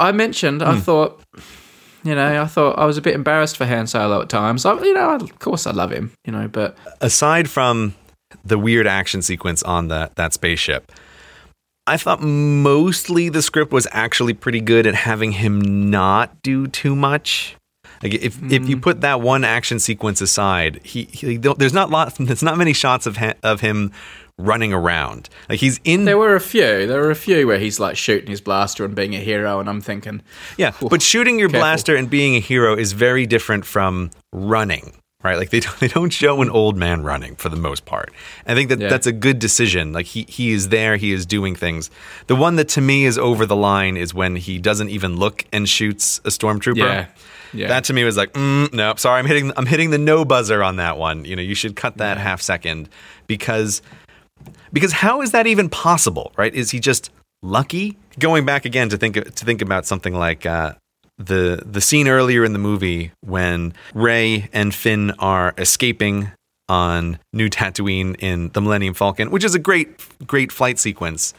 I mentioned Hmm. I thought you know I thought I was a bit embarrassed for Han Solo at times. I, you know, of course I love him. You know, but aside from the weird action sequence on the, that spaceship, I thought mostly the script was actually pretty good at having him not do too much. Like if if you hmm. put that one action sequence aside, he, he there's not lot there's not many shots of ha- of him running around. Like he's in there were a few. There were a few where he's like shooting his blaster and being a hero, and I'm thinking, Yeah, but shooting your Careful. blaster and being a hero is very different from running, right? Like they don't, they don't show an old man running for the most part. I think that Yeah. that's a good decision. Like he he is there, he is doing things. The one that to me is over the line is when he doesn't even look and shoots a stormtrooper. Yeah. Yeah. That to me was like, mm, nope, sorry, I'm hitting I'm hitting the no buzzer on that one. You know, you should cut that half second because because how is that even possible, right? Is he just lucky? Going back again to think to think about something like uh, the the scene earlier in the movie when Rey and Finn are escaping on New Tatooine in the Millennium Falcon, which is a great great flight sequence.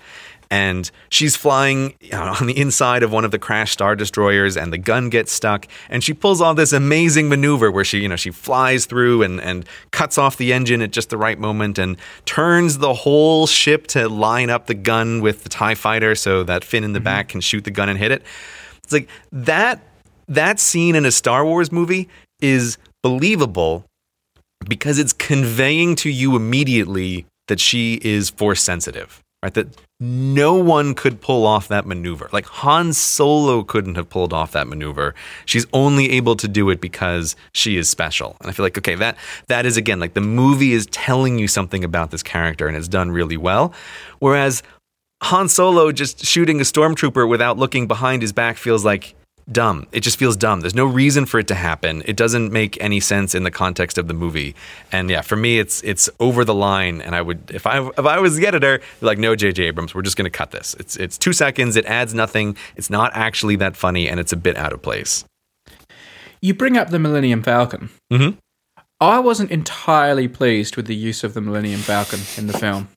And she's flying you know, on the inside of one of the crashed star destroyers, and the gun gets stuck. And she pulls all this amazing maneuver where she, you know, she flies through and, and cuts off the engine at just the right moment, and turns the whole ship to line up the gun with the Tie Fighter, so that Finn in the mm-hmm. back can shoot the gun and hit it. It's like that that scene in a Star Wars movie is believable because it's conveying to you immediately that she is force sensitive, right? That no one could pull off that maneuver. Like Han Solo couldn't have pulled off that maneuver. She's only able to do it because she is special. And I feel like okay, that that is again like the movie is telling you something about this character and it's done really well. Whereas Han Solo just shooting a stormtrooper without looking behind his back feels like dumb. It just feels dumb. There's no reason for it to happen. It doesn't make any sense in the context of the movie. And yeah, for me, it's it's over the line. And I would, if I if I was the editor, like, no, J.J. Abrams, we're just going to cut this. It's it's two seconds. It adds nothing. It's not actually that funny, and it's a bit out of place. You bring up the Millennium Falcon. Mhm. I wasn't entirely pleased with the use of the Millennium Falcon in the film.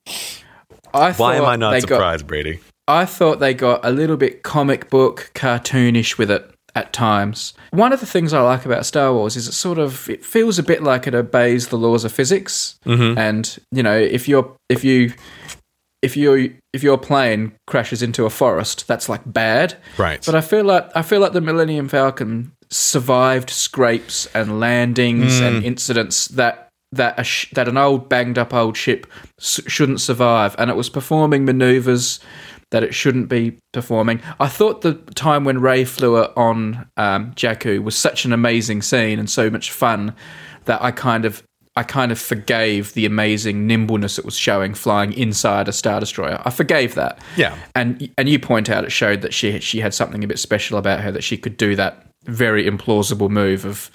I Why am I not they got- surprised, Brady? I thought they got a little bit comic book cartoonish with it at times. One of the things I like about Star Wars is it sort of it feels a bit like it obeys the laws of physics. Mm-hmm. And you know, if you're if you if your if your plane crashes into a forest, that's like bad. Right. But I feel like I feel like the Millennium Falcon survived scrapes and landings and incidents that that a sh- that an old banged up old ship s- shouldn't survive, and it was performing maneuvers that it shouldn't be performing. I thought the time when Rey flew it on um, Jakku was such an amazing scene and so much fun that I kind of I kind of forgave the amazing nimbleness it was showing flying inside a star destroyer. I forgave that. Yeah. And and you point out it showed that she she had something a bit special about her that she could do that very implausible move of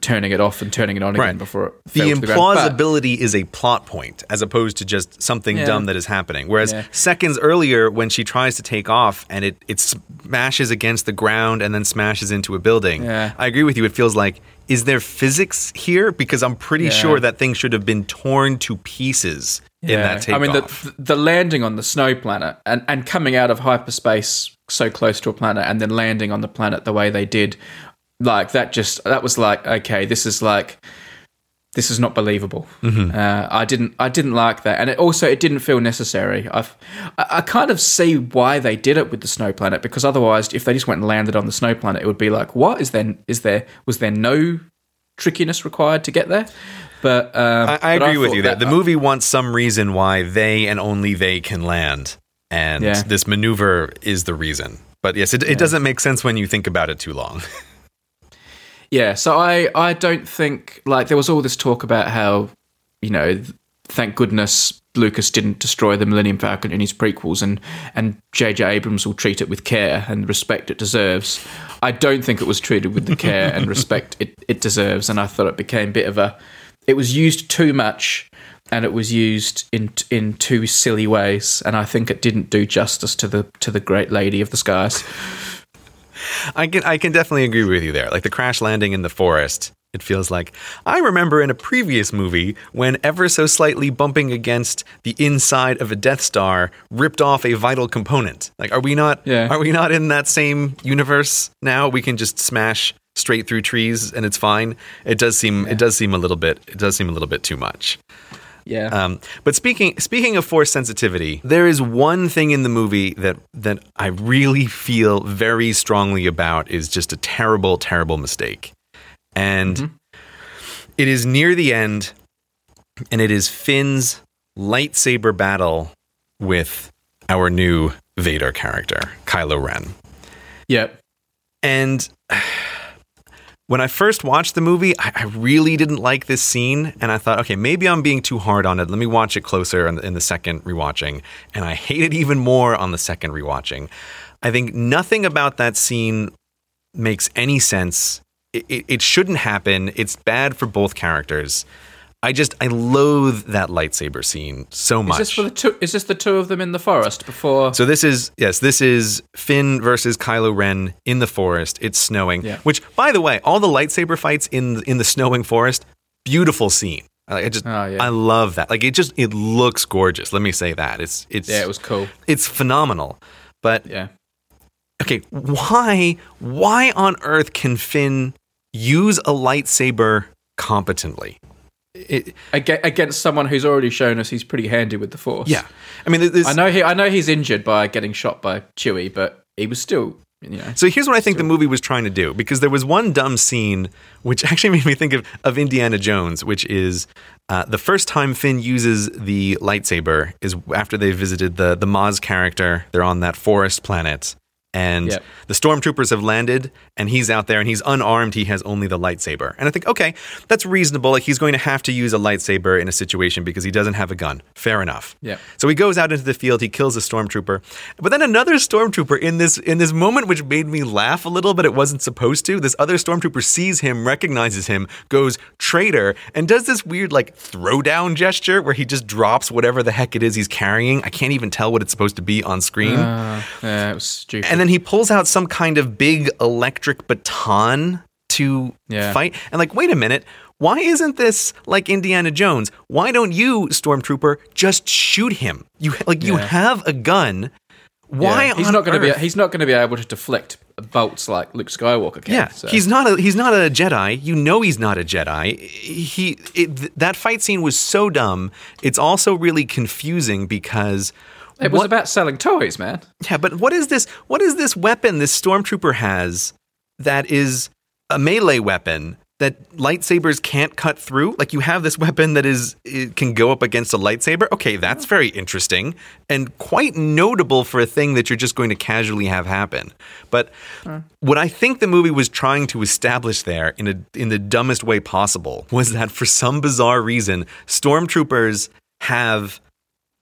turning it off and turning it on again Right. before it the to the. Implausibility is a plot point as opposed to just something Yeah. dumb that is happening. Whereas Yeah. seconds earlier, when she tries to take off and it, it smashes against the ground and then smashes into a building, Yeah. I agree with you. It feels like, is there physics here? Because I'm pretty sure that thing should have been torn to pieces in that takeoff. I mean, the, the landing on the snow planet and, and coming out of hyperspace so close to a planet and then landing on the planet the way they did, like that just, that was like, okay, this is like, this is not believable. Uh, I didn't, I didn't like that, and it also it didn't feel necessary. I've, I, I kind of see why they did it with the snow planet because otherwise, if they just went and landed on the snow planet, it would be like, what is there? Is there was there no trickiness required to get there? But um, I, I but agree with you there. that- The movie wants some reason why they and only they can land. And Yeah. this maneuver is the reason. But yes, it, it doesn't make sense when you think about it too long. Yeah, so I I don't think like there was all this talk about how you know thank goodness Lucas didn't destroy the Millennium Falcon in his prequels and and J.J. Abrams will treat it with care and respect it deserves. I don't think it was treated with the care and respect it, it deserves, and I thought it became a bit of a it was used too much and it was used in in two silly ways, and I think it didn't do justice to the to the great lady of the skies. I can I can definitely agree with you there. Like the crash landing in the forest. It feels like I remember in a previous movie when ever so slightly bumping against the inside of a Death Star ripped off a vital component. Like are we not Yeah. are we not in that same universe now? We can just smash straight through trees and it's fine. It does seem it does seem a little bit it does seem a little bit too much. Yeah, Um, but speaking speaking of force sensitivity, there is one thing in the movie that that I really feel very strongly about is just a terrible, terrible mistake, and it is near the end, and it is Finn's lightsaber battle with our new Vader character, Kylo Ren. Yep. And when I first watched the movie, I, I really didn't like this scene, and I thought, okay, maybe I'm being too hard on it. Let me watch it closer in the, in the second rewatching, and I hate it even more on the second rewatching. I think nothing about that scene makes any sense. It, it, it shouldn't happen. It's bad for both characters. I just I loathe that lightsaber scene so much. Is this for the two? Is this the two of them in the forest before? So this is yes, this is Finn versus Kylo Ren in the forest. It's snowing. Yeah. Which, by the way, all the lightsaber fights in in the snowing forest, beautiful scene. I I just Oh, yeah. I love that. Like it just it looks gorgeous. Let me say that. It's it's yeah, it was cool. it's phenomenal. But Yeah. okay, why why on earth can Finn use a lightsaber competently? It, Aga- Against someone who's already shown us he's pretty handy with the force. yeah, I mean, I know he. I know he's injured by getting shot by Chewie, but he was still, you know. So here's what I think the movie was trying to do because there was one dumb scene which actually made me think of, of Indiana Jones, which is uh, the first time Finn uses the lightsaber is after they visited the the Maz character. They're on that forest planet. And Yep. the stormtroopers have landed, and he's out there, and he's unarmed. He has only the lightsaber, and I think, okay, that's reasonable. Like he's going to have to use a lightsaber in a situation because he doesn't have a gun. Fair enough. Yep. So he goes out into the field, he kills a stormtrooper. But then another stormtrooper in this in this moment which made me laugh a little, but it wasn't supposed to. This other stormtrooper sees him, recognizes him, goes traitor, and does this weird like throwdown gesture where he just drops whatever the heck it is he's carrying. I can't even tell what it's supposed to be on screen. Uh, yeah, it was stupid. And then he pulls out some kind of big electric baton to Yeah. fight. And like, wait a minute. Why isn't this like Indiana Jones? Why don't you, stormtrooper, just shoot him? You like you Yeah. have a gun. Why Yeah, he's not going to be he's not going to be able to deflect bolts like Luke Skywalker can. yeah, so. he's not a he's not a Jedi. You know he's not a Jedi. He it, th- that fight scene was so dumb. It's also really confusing because it was what- about selling toys, man. Yeah, but what is this? What is this weapon this stormtrooper has that is a melee weapon that lightsabers can't cut through? Like you have this weapon that is it can go up against a lightsaber. Okay, that's very interesting and quite notable for a thing that you're just going to casually have happen. But hmm. what I think the movie was trying to establish there in a in the dumbest way possible was that for some bizarre reason, stormtroopers have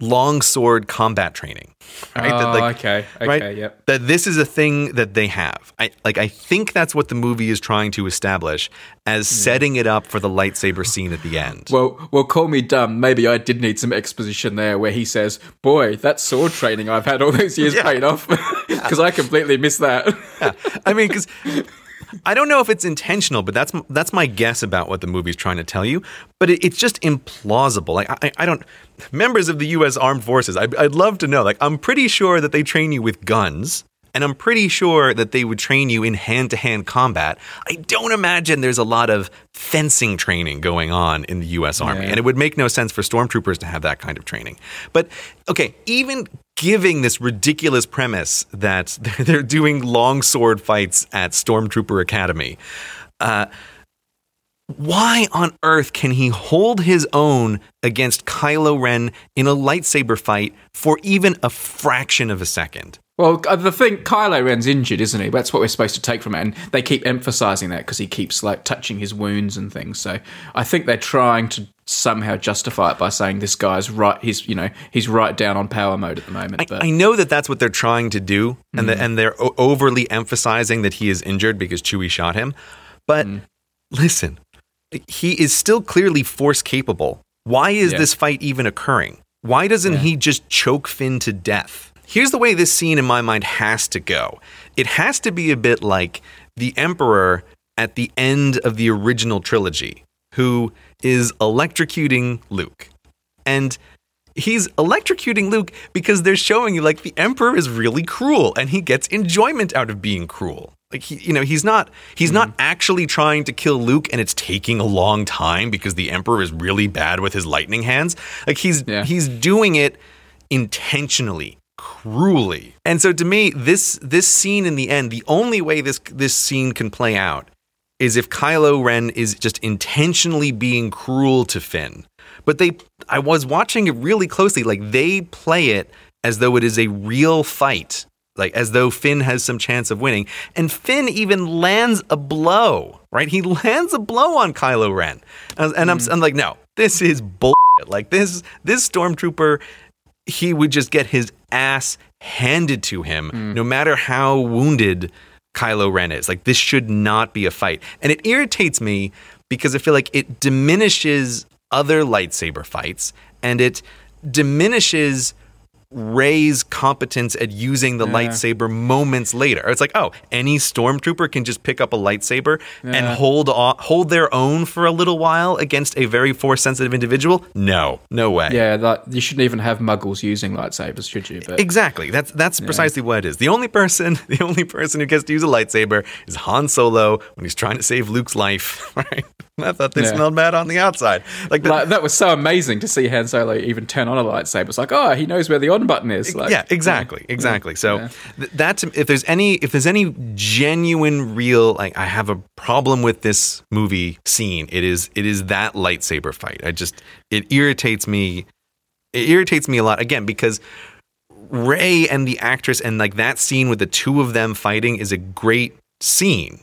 long sword combat training. Right? That, Oh, like, okay, okay, right? yep. That this is a thing that they have. I like. I think that's what the movie is trying to establish as hmm. setting it up for the lightsaber scene at the end. Well, well, call me dumb. Maybe I did need some exposition there, where he says, "Boy, that sword training I've had all those years Yeah. paid off," because I completely missed that. yeah. I mean, because I don't know if it's intentional, but that's that's my guess about what the movie's trying to tell you. But it, it's just implausible. Like I, I don't. Members of the U.S. Armed Forces, I, I'd love to know. Like I'm pretty sure that they train you with guns. And I'm pretty sure that they would train you in hand to hand combat. I don't imagine there's a lot of fencing training going on in the US Army. Yeah. And it would make no sense for stormtroopers to have that kind of training. But okay, even giving this ridiculous premise that they're, doing longsword fights at Stormtrooper Academy, uh, why on earth can he hold his own against Kylo Ren in a lightsaber fight for even a fraction of a second? Well, uh, the thing, Kylo Ren's injured, isn't he? That's what we're supposed to take from it, and they keep emphasizing that because he keeps like touching his wounds and things. So I think they're trying to somehow justify it by saying this guy's right. He's you know he's right down on power mode at the moment. but I know that that's what they're trying to do, and that and they're o- overly emphasizing that he is injured because Chewie shot him. But listen, he is still clearly force capable. Why is Yeah. this fight even occurring? Why doesn't he just choke Finn to death? Here's the way this scene in my mind has to go. It has to be a bit like the Emperor at the end of the original trilogy, who is electrocuting Luke. And he's electrocuting Luke because they're showing you like the Emperor is really cruel and he gets enjoyment out of being cruel. Like he, you know, he's not he's not mm-hmm. actually trying to kill Luke and it's taking a long time because the Emperor is really bad with his lightning hands. Like he's Yeah. he's doing it intentionally, cruelly. And so to me, this this scene in the end, the only way this this scene can play out is if Kylo Ren is just intentionally being cruel to Finn. But they I was watching it really closely like they play it as though it is a real fight. Like as though Finn has some chance of winning. And Finn even lands a blow, right? He lands a blow on Kylo Ren. And, and I'm, hmm. I'm like, no, this is bullshit. Like this this stormtrooper he would just get his ass handed to him mm. no matter how wounded Kylo Ren is. Like this should not be a fight. And it irritates me because I feel like it diminishes other lightsaber fights and it diminishes Rey's competence at using the lightsaber moments later. It's like, oh, any stormtrooper can just pick up a lightsaber and hold o- hold their own for a little while against a very force sensitive individual. No, no way. Yeah, like you shouldn't even have muggles using lightsabers, should you? But Exactly. That's that's precisely what it is. The only person, the only person who gets to use a lightsaber is Han Solo when he's trying to save Luke's life. Right? I thought they Yeah. smelled bad on the outside. Like, the, like, that was so amazing to see Han Solo even turn on a lightsaber. It's like, oh, he knows where the on button is. Like, yeah, exactly, exactly. So Yeah. th- that's if there's any if there's any genuine real like I have a problem with this movie scene, it is it is that lightsaber fight. I just it irritates me. It irritates me a lot again because Rey and the actress and like that scene with the two of them fighting is a great scene.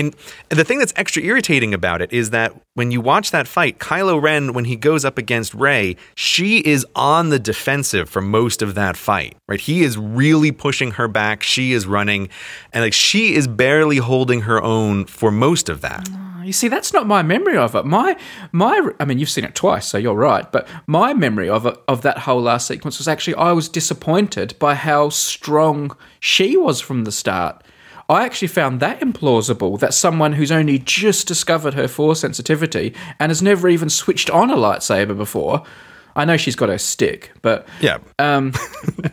In and the thing that's extra irritating about it is that when you watch that fight, Kylo Ren, when he goes up against Rey, she is on the defensive for most of that fight. Right? He is really pushing her back. She is running, and like she is barely holding her own for most of that. You see, that's not my memory of it. My my, I mean, you've seen it twice, so you're right. But my memory of it, of that whole last sequence was actually I was disappointed by how strong she was from the start. I actually found that implausible that someone who's only just discovered her force sensitivity and has never even switched on a lightsaber before. I know she's got her stick, but Yeah. um,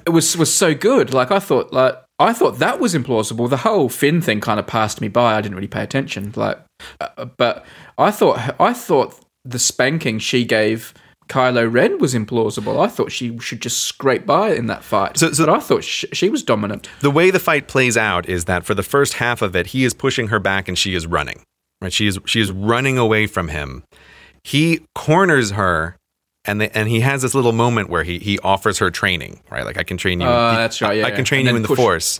it was was so good. Like I thought, like I thought that was implausible. The whole Finn thing kind of passed me by. I didn't really pay attention. Like, uh, but I thought I thought the spanking she gave Kylo Ren was implausible. I thought she should just scrape by in that fight. So- so- but I thought sh- she was dominant. the way the fight plays out is that for the first half of it, he is pushing her back and she is running. Right? She is she is running away from him. He corners her and they, and he has this little moment where he he offers her training, right? Like I can train you. Uh, that's right, I, I can train you in the force.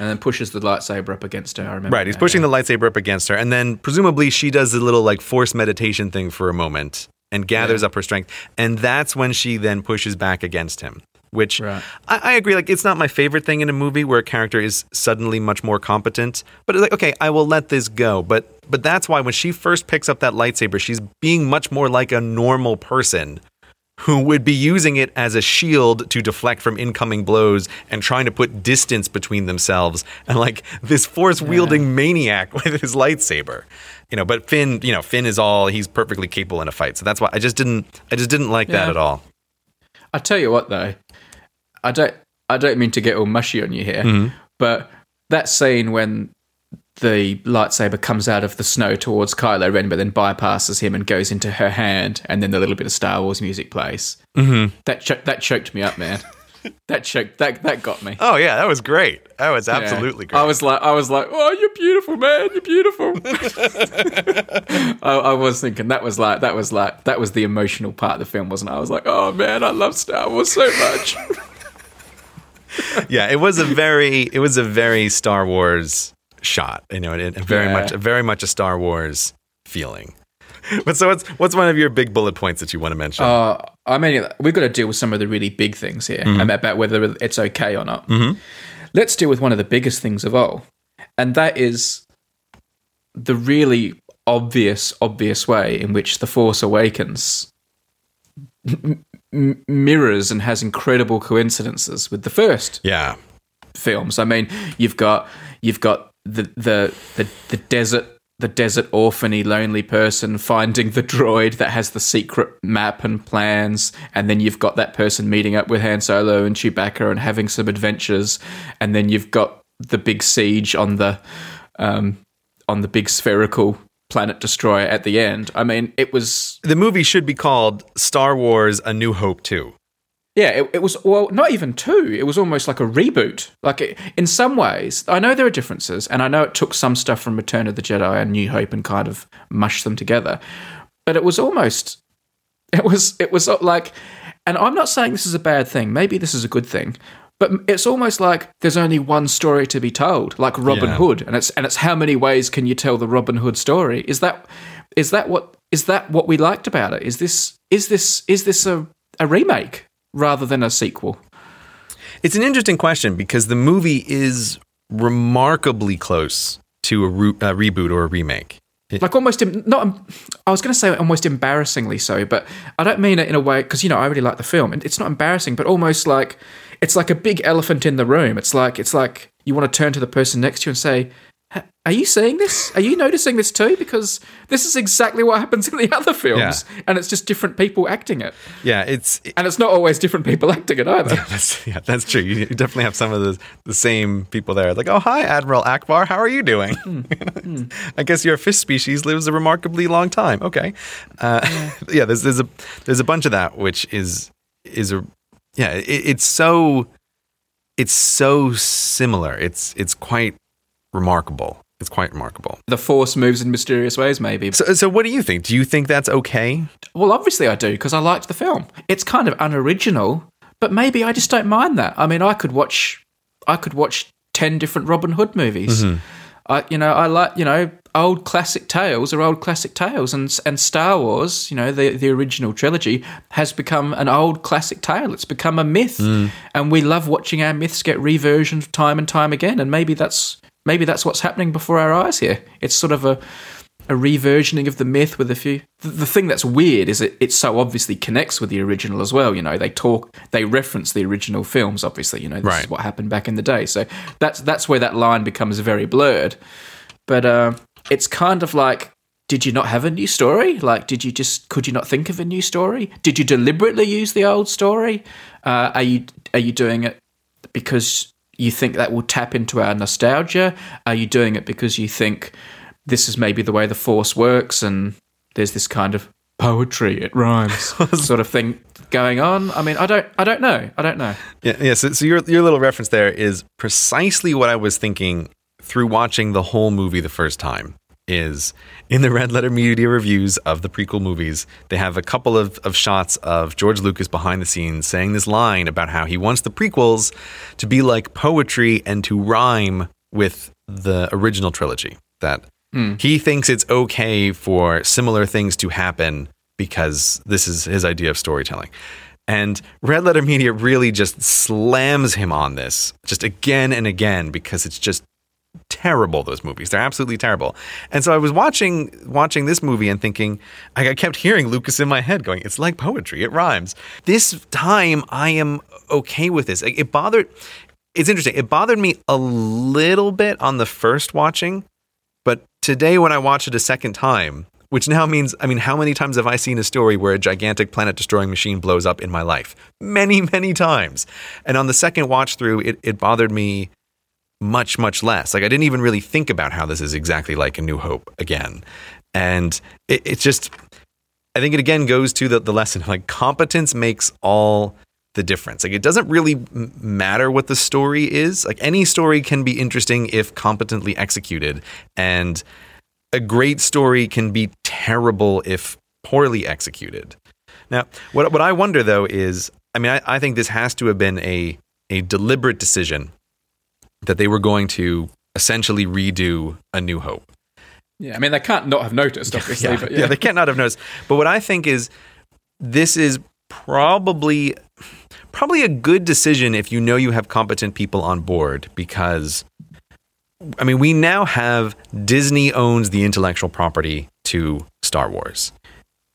And then pushes the lightsaber up against her. I remember. Right, he's that, pushing yeah. the lightsaber up against her, and then presumably she does the little like force meditation thing for a moment and gathers Yeah. up her strength, and that's when she then pushes back against him. Which Right. I, I agree, like it's not my favorite thing in a movie where a character is suddenly much more competent. But it's like, okay, I will let this go. But but that's why when she first picks up that lightsaber, she's being much more like a normal person who would be using it as a shield to deflect from incoming blows and trying to put distance between themselves and like this force wielding maniac with his lightsaber you know but finn you know finn is all he's perfectly capable in a fight so that's why i just didn't i just didn't like that at all I tell you what, though, I don't. I don't mean to get all mushy on you here, but that scene when the lightsaber comes out of the snow towards Kylo Ren, but then bypasses him and goes into her hand, and then the little bit of Star Wars music plays. Mm-hmm. That cho- that choked me up, man. that choked. That that got me. oh yeah that was great that was Yeah. absolutely great I was like, I was like, oh, you're beautiful, man. You're beautiful. I, I was thinking that was like, that was like, that was the emotional part of the film, wasn't it? I was like, oh man, I love Star Wars so much. yeah it was a very it was a very star wars shot you know it, it very Yeah. much very much a star wars feeling but so what's what's one of your big bullet points that you want to mention Uh, I mean, we've got to deal with some of the really big things here Mm-hmm. about, about whether it's okay or not. Let's deal with one of the biggest things of all, and that is the really obvious, obvious way in which The Force Awakens m- mirrors and has incredible coincidences with the first yeah films. I mean, you've got you've got the the the, the desert the desert orphany lonely person finding the droid that has the secret map and plans and then you've got that person meeting up with Han Solo and Chewbacca and having some adventures and then you've got the big siege on the um on the big spherical planet destroyer at the end. I mean, it was the movie should be called Star Wars: A New Hope 2. Yeah, it, it was well, not even two. It was almost like a reboot. Like it, in some ways, I know there are differences, and I know it took some stuff from Return of the Jedi and New Hope and kind of mushed them together. But it was almost, it was, it was uh, like, and I'm not saying this is a bad thing. Maybe this is a good thing. But it's almost like there's only one story to be told, like Robin Yeah. Hood, and it's and it's how many ways can you tell the Robin Hood story? Is that is that what is that what we liked about it? Is this is this is this a, a remake rather than a sequel? It's an interesting question because the movie is remarkably close to a, re- a reboot or a remake. like almost not. I was going to say almost embarrassingly so, but I don't mean it in a way because you know I really like the film, and it's not embarrassing, but almost like it's like a big elephant in the room. It's like it's like you want to turn to the person next to you and say. "Ha- Are you seeing this? Are you noticing this too? Because this is exactly what happens in the other films, and it's just different people acting it, Yeah, it's and it's not always different people acting it either. that's yeah, that's true. You, definitely have some of the the same people there. Like, oh hi, Admiral Ackbar, how are you doing? I guess your fish species lives a remarkably long time. Okay, uh, yeah. There's there's a there's a bunch of that, which is is a yeah. It, it's so it's so similar. It's it's quite remarkable. It's quite remarkable. The Force moves in mysterious ways, maybe. So so what do you think? Do you think that's okay? Well, obviously I do because I liked the film. It's kind of unoriginal, but maybe I just don't mind that. I mean, I could watch, I could watch ten different Robin Hood movies. Mm-hmm. I, you know, I like, you know, old classic tales are old classic tales, and and Star Wars, you know, the the original trilogy has become an old classic tale. It's become a myth, mm. and we love watching our myths get reversioned time and time again. And maybe that's maybe that's what's happening before our eyes here. It's sort of a a reversioning of the myth with a few. The, the thing that's weird is it, it so obviously connects with the original as well. You know, they talk, they reference the original films. Obviously, you know, this Right. is what happened back in the day. So that's that's where that line becomes very blurred. But uh, it's kind of like, did you not have a new story? Like, did you just could you not think of a new story? Did you deliberately use the old story? Uh, are you are you doing it because you think that will tap into our nostalgia? Are you doing it because you think this is maybe the way the force works and there's this kind of poetry, it rhymes sort of thing going on? I mean, I don't I don't know. I don't know. Yeah, yeah. So, so your your little reference there is precisely what I was thinking through watching the whole movie the first time. Is in the Red Letter Media reviews of the prequel movies, they have a couple of, of shots of George Lucas behind the scenes saying this line about how he wants the prequels to be like poetry and to rhyme with the original trilogy. That hmm. he thinks it's okay for similar things to happen because this is his idea of storytelling. And Red Letter Media really just slams him on this, just again and again, because it's just terrible those movies. They're absolutely terrible. And so i was watching watching this movie and thinking i kept hearing lucas in my head going it's like poetry. It rhymes. This time i am okay with this. It bothered it's interesting. It bothered me a little bit on the first watching but today, when I watch it a second time, which now means, I mean, how many times have I seen a story where a gigantic planet destroying machine blows up in my life? Many, many times. And on the second watch through, it, it bothered me much, much less. Like, I didn't even really think about how this is exactly like A New Hope again. And it, it's just, I think it again goes to the, the lesson like, competence makes all the difference. Like it doesn't really matter what the story is. Like any story can be interesting if competently executed, and a great story can be terrible if poorly executed. Now, what what I wonder though is, I mean, I, I think this has to have been a a deliberate decision that they were going to essentially redo A New Hope. Yeah, I mean they can't not have noticed, obviously. Yeah, but yeah. they can't not have noticed. But what I think is this is probably probably a good decision if you know you have competent people on board because I mean we now have Disney owns the intellectual property to Star Wars.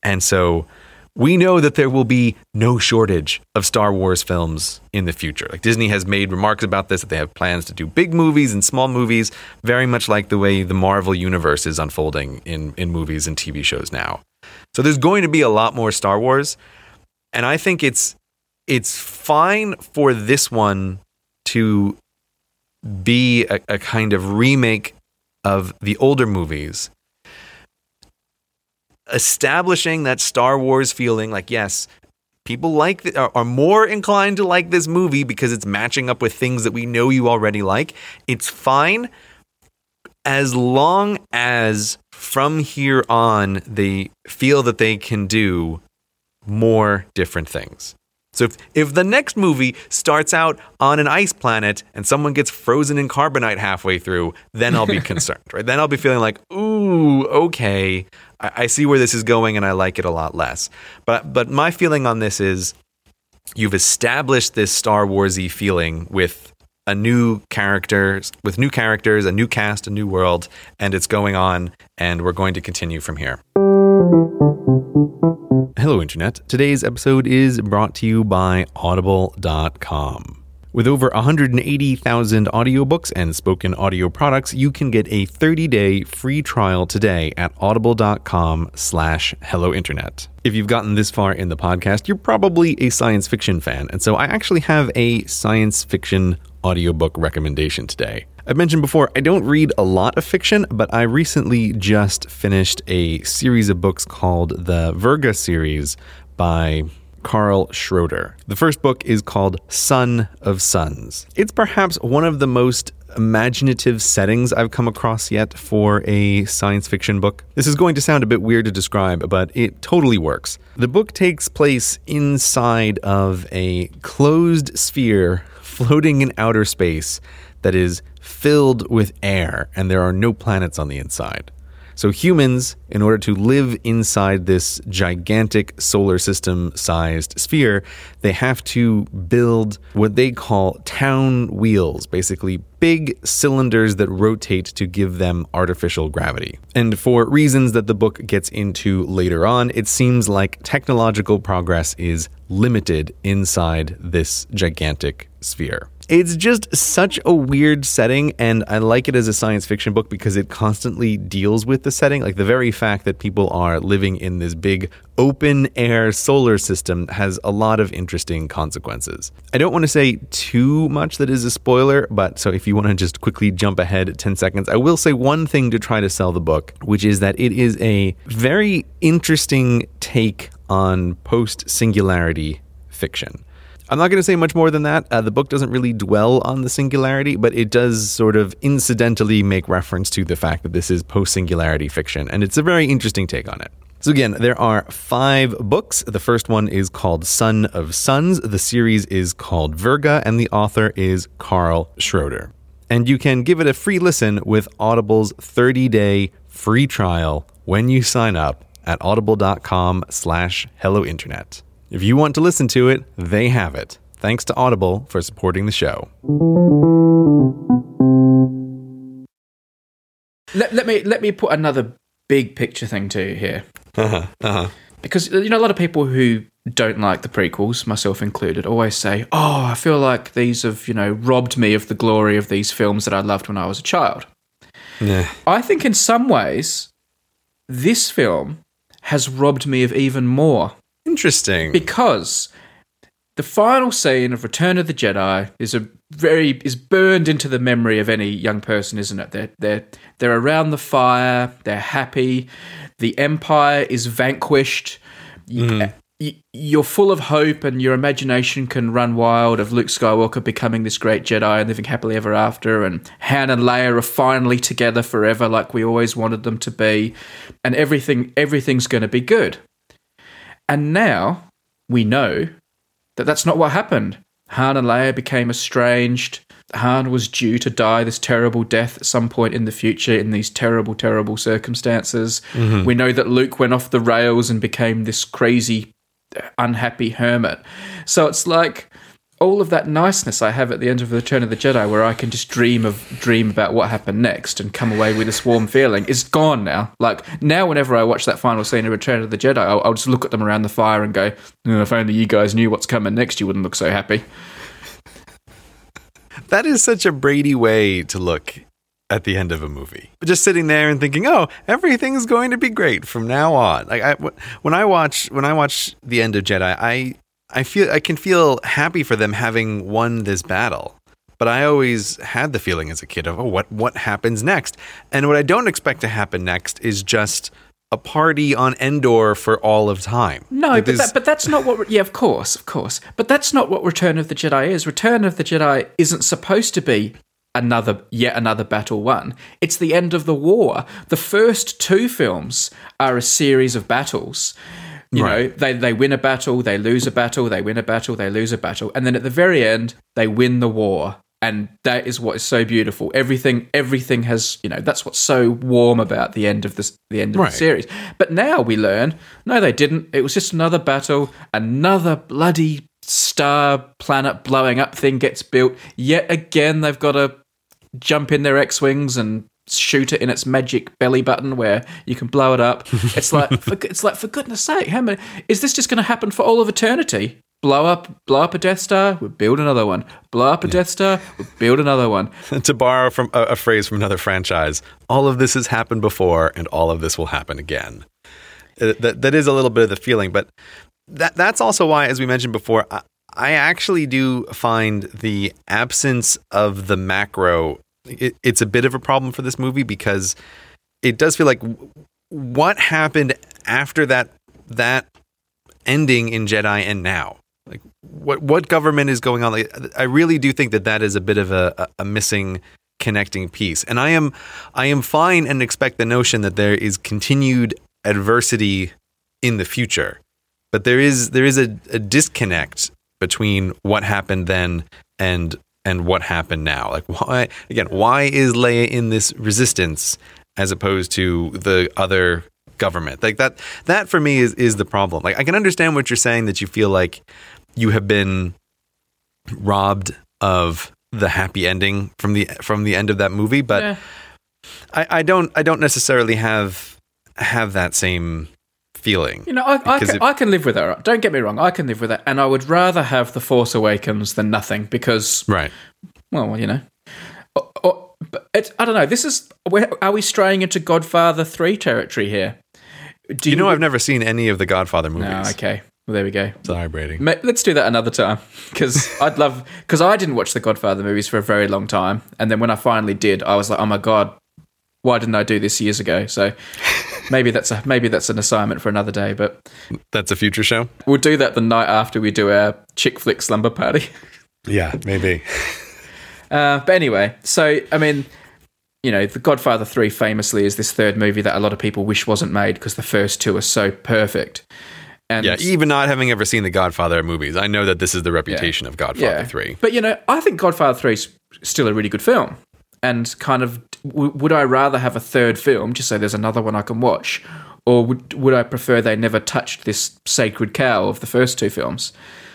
And so we know that there will be no shortage of Star Wars films in the future. Like Disney has made remarks about this that they have plans to do big movies and small movies, very much like the way the Marvel universe is unfolding in in movies and TV shows now. So there's going to be a lot more Star Wars, and I think it's it's fine for this one to be a, a kind of remake of the older movies establishing that Star Wars feeling like yes people like are more inclined to like this movie because it's matching up with things that we know you already like it's fine as long as from here on they feel that they can do more different things so if, if the next movie starts out on an ice planet and someone gets frozen in carbonite halfway through, then I'll be concerned, right? Then I'll be feeling like, ooh, okay, I, I see where this is going and I like it a lot less. But but my feeling on this is you've established this Star Warsy feeling with a new characters with new characters, a new cast, a new world, and it's going on, and we're going to continue from here. Hello, Internet. Today's episode is brought to you by Audible.com. With over 180,000 audiobooks and spoken audio products, you can get a 30-day free trial today at audible.com slash hello internet. If you've gotten this far in the podcast, you're probably a science fiction fan, and so I actually have a science fiction audiobook recommendation today. I've mentioned before, I don't read a lot of fiction, but I recently just finished a series of books called the Virga series by Karl Schroeder. The first book is called Sun of Suns. It's perhaps one of the most imaginative settings I've come across yet for a science fiction book. This is going to sound a bit weird to describe, but it totally works. The book takes place inside of a closed sphere floating in outer space that is filled with air, and there are no planets on the inside. So, humans, in order to live inside this gigantic solar system sized sphere, they have to build what they call town wheels, basically big cylinders that rotate to give them artificial gravity. And for reasons that the book gets into later on, it seems like technological progress is limited inside this gigantic sphere. It's just such a weird setting, and I like it as a science fiction book because it constantly deals with the setting. Like the very fact that people are living in this big open air solar system has a lot of interesting consequences. I don't want to say too much that is a spoiler, but so if you want to just quickly jump ahead 10 seconds, I will say one thing to try to sell the book, which is that it is a very interesting take on post singularity fiction. I'm not going to say much more than that. Uh, the book doesn't really dwell on the singularity, but it does sort of incidentally make reference to the fact that this is post singularity fiction, and it's a very interesting take on it. So, again, there are five books. The first one is called Sun of Suns. The series is called Virga, and the author is Karl Schroeder. And you can give it a free listen with Audible's 30 day free trial when you sign up at audible.com slash hello internet. If you want to listen to it, they have it. Thanks to Audible for supporting the show. Let, let me let me put another big picture thing to you here. Uh-huh, uh-huh. Because you know a lot of people who don't like the prequels, myself included, always say, "Oh, I feel like these have you know robbed me of the glory of these films that I loved when I was a child." Yeah. I think in some ways, this film has robbed me of even more Interesting. because the final scene of Return of the Jedi is a very is burned into the memory of any young person, isn't it? They're they're they're around the fire, they're happy, the Empire is vanquished. Mm-hmm. Y- You're full of hope, and your imagination can run wild of Luke Skywalker becoming this great Jedi and living happily ever after. And Han and Leia are finally together forever, like we always wanted them to be, and everything everything's going to be good. And now we know that that's not what happened. Han and Leia became estranged. Han was due to die this terrible death at some point in the future in these terrible, terrible circumstances. Mm-hmm. We know that Luke went off the rails and became this crazy, unhappy hermit. So it's like all of that niceness I have at the end of Return of the Jedi, where I can just dream of dream about what happened next and come away with this warm feeling, is gone now. Like now, whenever I watch that final scene of Return of the Jedi, I'll, I'll just look at them around the fire and go, "Oh, "If only you guys knew what's coming next, you wouldn't look so happy." That is such a Brady way to look at the end of a movie. Just sitting there and thinking, "Oh, everything's going to be great from now on." Like I, when I watch when I watch the end of Jedi, I I feel I can feel happy for them having won this battle. But I always had the feeling as a kid of, "Oh, what what happens next?" And what I don't expect to happen next is just a party on Endor for all of time. No, but, that, but that's not what. Yeah, of course, of course. But that's not what Return of the Jedi is. Return of the Jedi isn't supposed to be another yet another battle won. It's the end of the war. The first two films are a series of battles. You know, they they win a battle, they lose a battle, they win a battle, they lose a battle, and then at the very end, they win the war. And that is what is so beautiful. Everything, everything has, you know, that's what's so warm about the end of this, the end of Right. the series. But now we learn, no, they didn't. It was just another battle, another bloody star planet blowing up thing gets built. Yet again, they've got to jump in their X wings and shoot it in its magic belly button where you can blow it up. It's like for, it's like for goodness sake, how many is this just going to happen for all of eternity? Blow up, blow up a Death Star, we build another one. Blow up a Death Star, we build another one. to borrow from a, a phrase from another franchise, all of this has happened before, and all of this will happen again. Uh, that that is a little bit of the feeling, but that that's also why, as we mentioned before, I, I actually do find the absence of the macro. It, it's a bit of a problem for this movie because it does feel like what happened after that that ending in Jedi and now. Like what what government is going on? Like, I really do think that that is a bit of a, a, missing connecting piece. And I am I am fine and expect the notion that there is continued adversity in the future. But there is there is a, a disconnect between what happened then and and what happened now. Like why again, why is Leia in this resistance as opposed to the other government? Like that that for me is is the problem. Like I can understand what you're saying that you feel like you have been robbed of the happy ending from the from the end of that movie, but Yeah. I, I don't I don't necessarily have have that same feeling. You know, I, I, can, it- I can live with that. Don't get me wrong, I can live with that, and I would rather have the Force Awakens than nothing because, Right. well, you know, or, or, it's, I don't know. This is where are we straying into Godfather three territory here? Do You know I've never seen any of the Godfather ah, movies. No, okay. Well, there we go. Sorry, Brady. Ma- Let's do that another time because I'd love because I didn't watch the Godfather movies for a very long time, and then when I finally did, I was like, oh my god, why didn't I do this years ago? So maybe that's a maybe that's an assignment for another day, but That's a future show? we'll do that the night after we do our chick flick slumber party. Yeah, maybe. Uh, but anyway, so I mean, you know, The Godfather Three famously is this third movie that a lot of people wish wasn't made because the first two are so perfect. And Yeah, even not having ever seen the Godfather movies, I know that this is the reputation of Godfather 3. But you know, I think Godfather Three is still a really good film, and kind of w- would I rather have a third film just so there's another one I can watch, or would would I prefer they never touched this sacred cow of the first two films?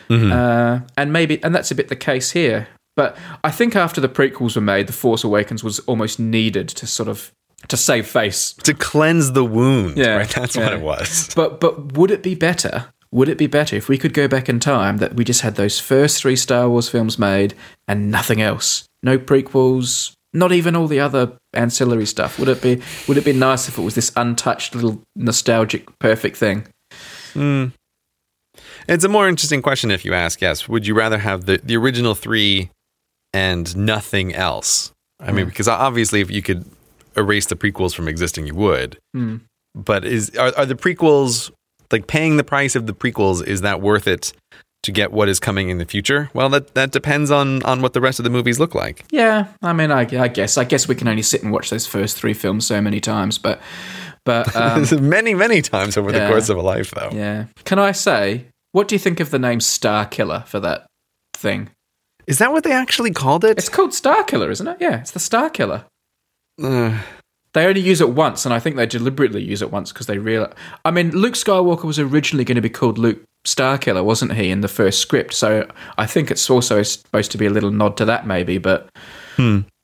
Uh, and maybe, and that's a bit the case here. But I think after the prequels were made, The Force Awakens was almost needed to sort of to save face To cleanse the wound, Yeah, right? That's what it was. but but would it be better? Would it be better if we could go back in time that we just had those first three Star Wars films made and nothing else? No prequels, not even all the other ancillary stuff. Would it be would it be nice if it was this untouched little nostalgic perfect thing? It's a more interesting question if you ask, yes. Would you rather have the, the original three and nothing else? I mean, because obviously if you could erase the prequels from existing, you would. Hmm. But is are, are the prequels, like paying the price of the prequels, is that worth it to get what is coming in the future? Well, that, that depends on, on what the rest of the movies look like. Yeah, I mean, I, I guess I guess we can only sit and watch those first three films so many times, but but um, many, many times over the course of a life, though. yeah. Can I say what do you think of the name Star Killer for that thing? Is that what they actually called it? It's called Star Killer, isn't it? Yeah, it's the Star Killer. Uh, They only use it once, and I think they deliberately use it once because they realize. I mean, Luke Skywalker was originally going to be called Luke Starkiller, wasn't he, in the first script? So I think it's also supposed to be a little nod to that, maybe. But,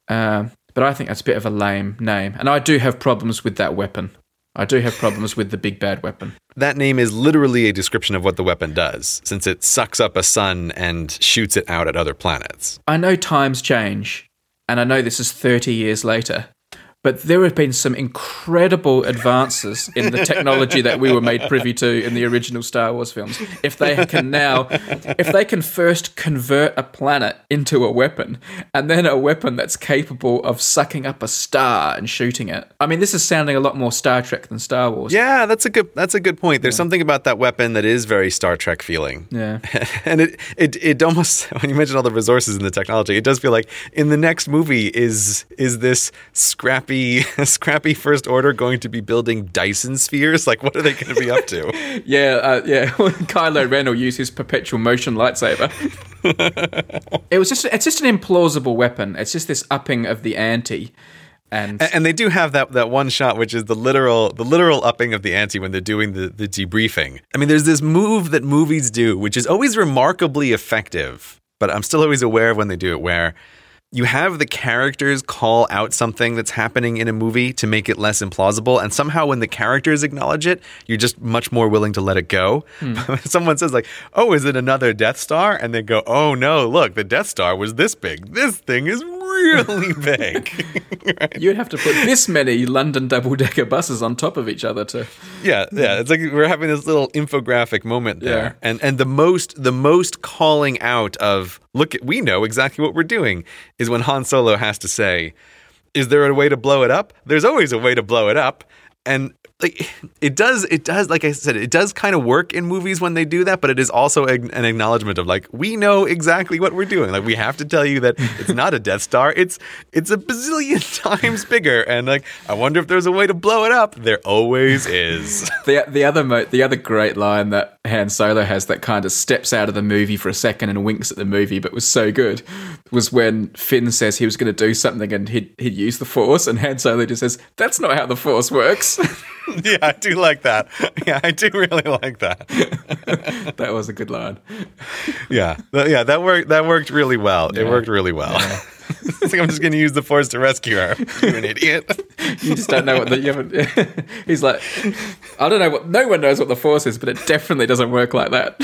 uh, but I think that's a bit of a lame name, and I do have problems with that weapon. I do have problems with the big bad weapon. that name is literally a description of what the weapon does, since it sucks up a sun and shoots it out at other planets. I know times change, and I know this is 30 years later, but there have been some incredible advances in the technology that we were made privy to in the original Star Wars films. If they can now, if they can first convert a planet into a weapon, and then a weapon that's capable of sucking up a star and shooting it. I mean, this is sounding a lot more Star Trek than Star Wars. Yeah, that's a good that's a good point. There's something about that weapon that is very Star Trek feeling. Yeah. and it, it it almost when you mention all the resources and the technology, it does feel like in the next movie is is this scrappy scrappy first order going to be building Dyson spheres? Like what are they going to be up to? Yeah, uh, yeah. Kylo Ren will use his perpetual motion lightsaber. it was just—it's just an implausible weapon. It's just this upping of the ante, And And, and they do have that that one shot, which is the literal the literal upping of the ante when they're doing the the debriefing. I mean, there's this move that movies do, which is always remarkably effective, but I'm still always aware of when they do it, where you have the characters call out something that's happening in a movie to make it less implausible and somehow when the characters acknowledge it you're just much more willing to let it go. Hmm. Someone says like oh is it another death star? And they go oh no look the death star was this big. This thing is really big you'd have to put this many London double decker buses on top of each other to. yeah yeah it's like we're having this little infographic moment there Yeah. and and the most the most calling out of look at, we know exactly what we're doing is when Han Solo has to say is there a way to blow it up there's always a way to blow it up and like it does it does like I said it does kind of work in movies when they do that but it is also an acknowledgement of like we know exactly what we're doing. Like we have to tell you that it's not a death star it's it's a bazillion times bigger and like I wonder if there's a way to blow it up. There always is. The the other mo- the other great line that Han Solo has that kind of steps out of the movie for a second and winks at the movie, but was so good, was when Finn says he was going to do something and he'd he'd use the Force, and Han Solo just says, "That's not how the Force works." yeah, I do like that. Yeah, I do really like that. that was a good line. Yeah, yeah, that worked. That worked really well. It worked really well. it's like I'm just going to use the force to rescue her. You an idiot. You just don't know what the. You haven't, he's like, I don't know what. No one knows what the Force is, but it definitely doesn't work like that.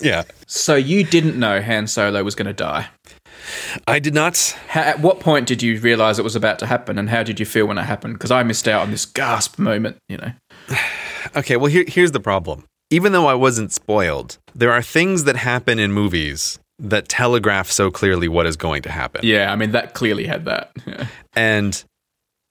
yeah, So you didn't know Han Solo was going to die. I did not. How, at what point did you realize it was about to happen, and how did you feel when it happened? Because I missed out on this gasp moment. You know. Okay, well here, here's the problem. Even though I wasn't spoiled, there are things that happen in movies that telegraph so clearly what is going to happen. Yeah, I mean that clearly had that. Yeah. And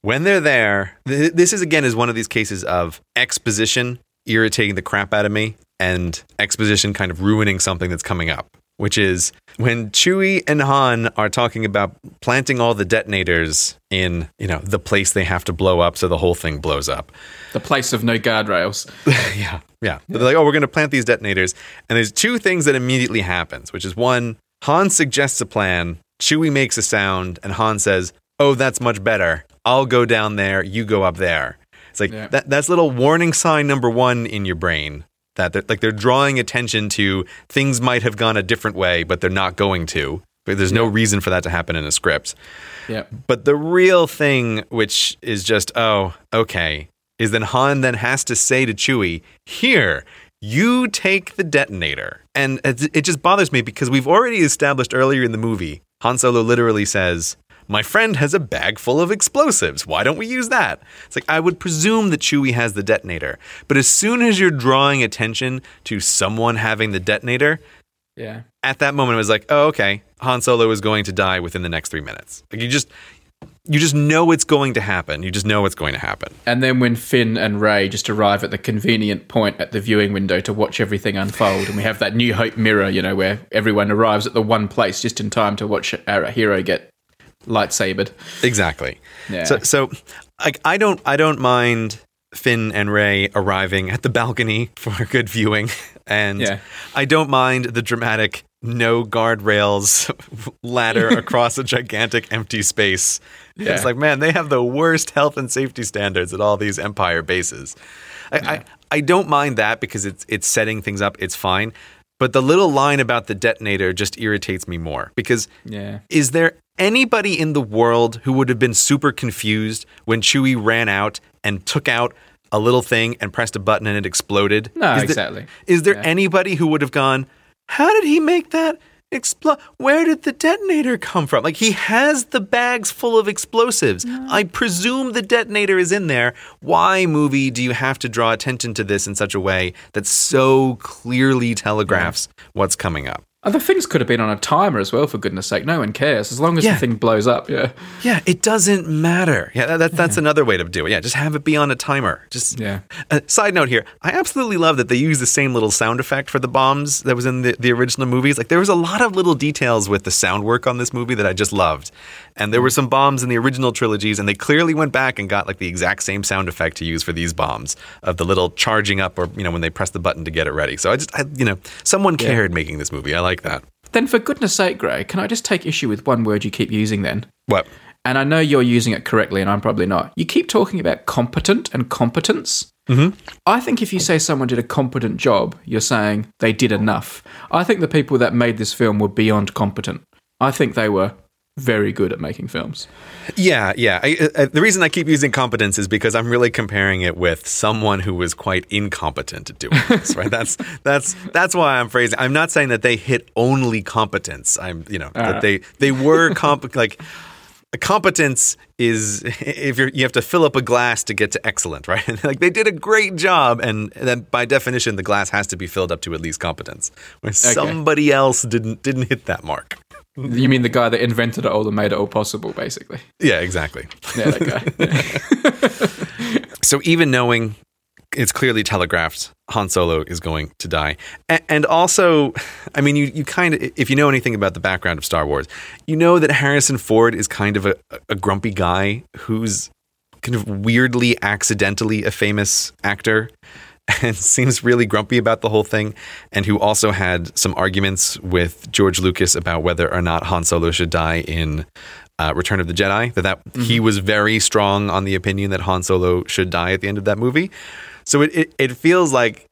when they're there, th- this is again is one of these cases of exposition irritating the crap out of me and exposition kind of ruining something that's coming up, which is when Chewie and Han are talking about planting all the detonators in, you know, the place they have to blow up so the whole thing blows up. The place of no guardrails. yeah. Yeah. They're like, oh, we're going to plant these detonators. And there's two things that immediately happens, which is one, Han suggests a plan, Chewie makes a sound, and Han says, oh, that's much better. I'll go down there, you go up there. It's like Yeah. that, that's little warning sign number one in your brain that they're, like they're drawing attention to things might have gone a different way, but they're not going to. But there's no reason for that to happen in a script. Yeah. But the real thing, which is just, oh, okay, is then Han then has to say to Chewie, here, you take the detonator. And it, it just bothers me because we've already established earlier in the movie, Han Solo literally says, my friend has a bag full of explosives. Why don't we use that? It's like, I would presume that Chewie has the detonator. But as soon as you're drawing attention to someone having the detonator, Yeah. at that moment, it was like, oh, okay, Han Solo is going to die within the next three minutes. Like you just, you just know it's going to happen. You just know it's going to happen. And then when Finn and Rey just arrive at the convenient point at the viewing window to watch everything unfold, and we have that New Hope mirror, you know, where everyone arrives at the one place just in time to watch our hero get lightsabered. Exactly. Yeah. So, so like, I don't, I don't mind Finn and Rey arriving at the balcony for a good viewing, and Yeah. I don't mind the dramatic no guardrails ladder across a gigantic empty space. Yeah. It's like, man, they have the worst health and safety standards at all these Empire bases. I, I, I don't mind that because it's it's setting things up. It's fine. But the little line about the detonator just irritates me more because Yeah. is there anybody in the world who would have been super confused when Chewie ran out and took out a little thing and pressed a button and it exploded? No, Is there- exactly. Is there Yeah. anybody who would have gone, How did he make that explode? Where did the detonator come from? Like, he has the bags full of explosives. I presume the detonator is in there. Why, movie, do you have to draw attention to this in such a way that so clearly telegraphs what's coming up? Other things could have been on a timer as well, for goodness sake. No one cares. As long as Yeah. the thing blows up, yeah. Yeah, it doesn't matter. Yeah, that, that, that's another way to do it. Yeah, just have it be on a timer. Just Yeah. Uh, side note here, I absolutely love that they use the same little sound effect for the bombs that was in the, the original movies. Like there was a lot of little details with the sound work on this movie that I just loved. And there were some bombs in the original trilogies, and they clearly went back and got like the exact same sound effect to use for these bombs of the little charging up or you know when they press the button to get it ready. So I just I, you know someone cared making this movie. I like that. Then, for goodness sake, Grey, can I just take issue with one word you keep using then? What? and I know you're using it correctly, and I'm probably not. You keep talking about competent and competence. Mm-hmm. I think if you say someone did a competent job, you're saying they did enough. I think the people that made this film were beyond competent. I think they were very good at making films. Yeah, yeah. I, I, the reason I keep using competence is because I'm really comparing it with someone who was quite incompetent at doing this. right? That's that's that's why I'm phrasing. I'm not saying that they hit only competence. I'm you know that uh. they they were comp like. A competence is if you're you have to fill up a glass to get to excellent, right? like they did a great job, and then by definition, the glass has to be filled up to at least competence. Where somebody else didn't didn't hit that mark. You mean the guy that invented it all and made it all possible, basically? Yeah, exactly. Yeah, that guy. so even knowing it's clearly telegraphed Han Solo is going to die. And also, I mean, you, you kind of, if you know anything about the background of Star Wars, you know that Harrison Ford is kind of a, a grumpy guy who's kind of weirdly, accidentally a famous actor and seems really grumpy about the whole thing, and who also had some arguments with George Lucas about whether or not Han Solo should die in uh, Return of the Jedi. That, that mm-hmm. he was very strong on the opinion that Han Solo should die at the end of that movie. So it, it, it feels like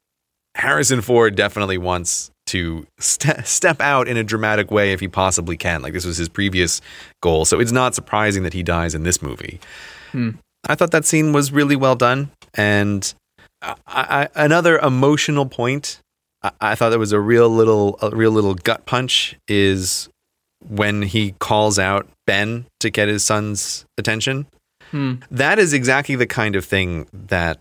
Harrison Ford definitely wants to st- step out in a dramatic way if he possibly can. Like this was his previous goal. So it's not surprising that he dies in this movie. Hmm. I thought that scene was really well done. And I, I, another emotional point I, I thought that was a real little a real little gut punch is when he calls out Ben to get his son's attention. Hmm. That is exactly the kind of thing that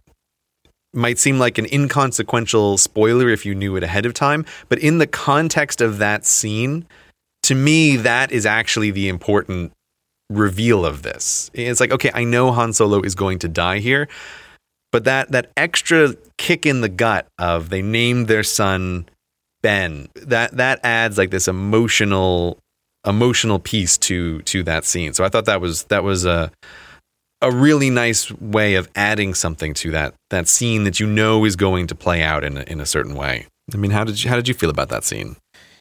might seem like an inconsequential spoiler if you knew it ahead of time, but in the context of that scene, to me, that is actually the important reveal of this. It's like, okay, I know Han Solo is going to die here, but that that extra kick in the gut of they named their son Ben, that that adds like this emotional emotional piece to to that scene. So I thought that was that was a a really nice way of adding something to that that scene that you know is going to play out in a, in a certain way. I mean, how did you how did you feel about that scene?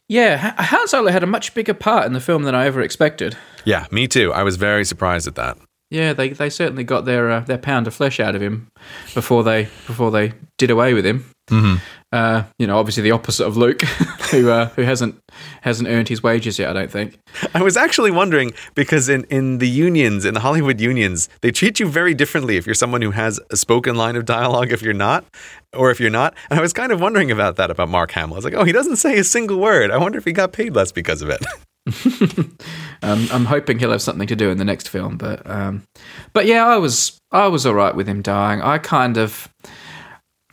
Yeah, Han Solo had a much bigger part in the film than I ever expected. Yeah, me too. I was very surprised at that. Yeah, they, they certainly got their uh, their pound of flesh out of him before they before they did away with him. Mm-hmm. Uh, you know, obviously the opposite of Luke, who uh, who hasn't hasn't earned his wages yet. I don't think. I was actually wondering because in in the unions, in the Hollywood unions, they treat you very differently if you're someone who has a spoken line of dialogue, if you're not, or if you're not. And I was kind of wondering about that about Mark Hamill. I was like, oh, he doesn't say a single word. I wonder if he got paid less because of it. um, I'm hoping he'll have something to do in the next film, but um, but yeah, I was I was all right with him dying. I kind of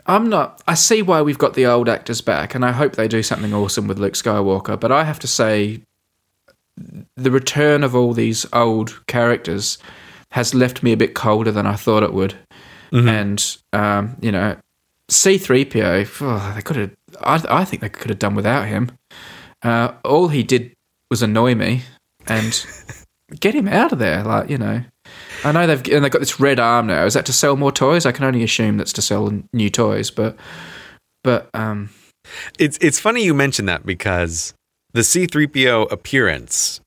I'm not. I see why we've got the old actors back, and I hope they do something awesome with Luke Skywalker. But I have to say, the return of all these old characters has left me a bit colder than I thought it would. Mm-hmm. And um, you know, C3PO, oh, they could have. I, I think they could have done without him. Uh, all he did was annoy me and get him out of there. Like you know, I know they've and they've got this red arm now. Is that to sell more toys? I can only assume that's to sell new toys, but but um, it's it's funny you mention that because the C3PO appearance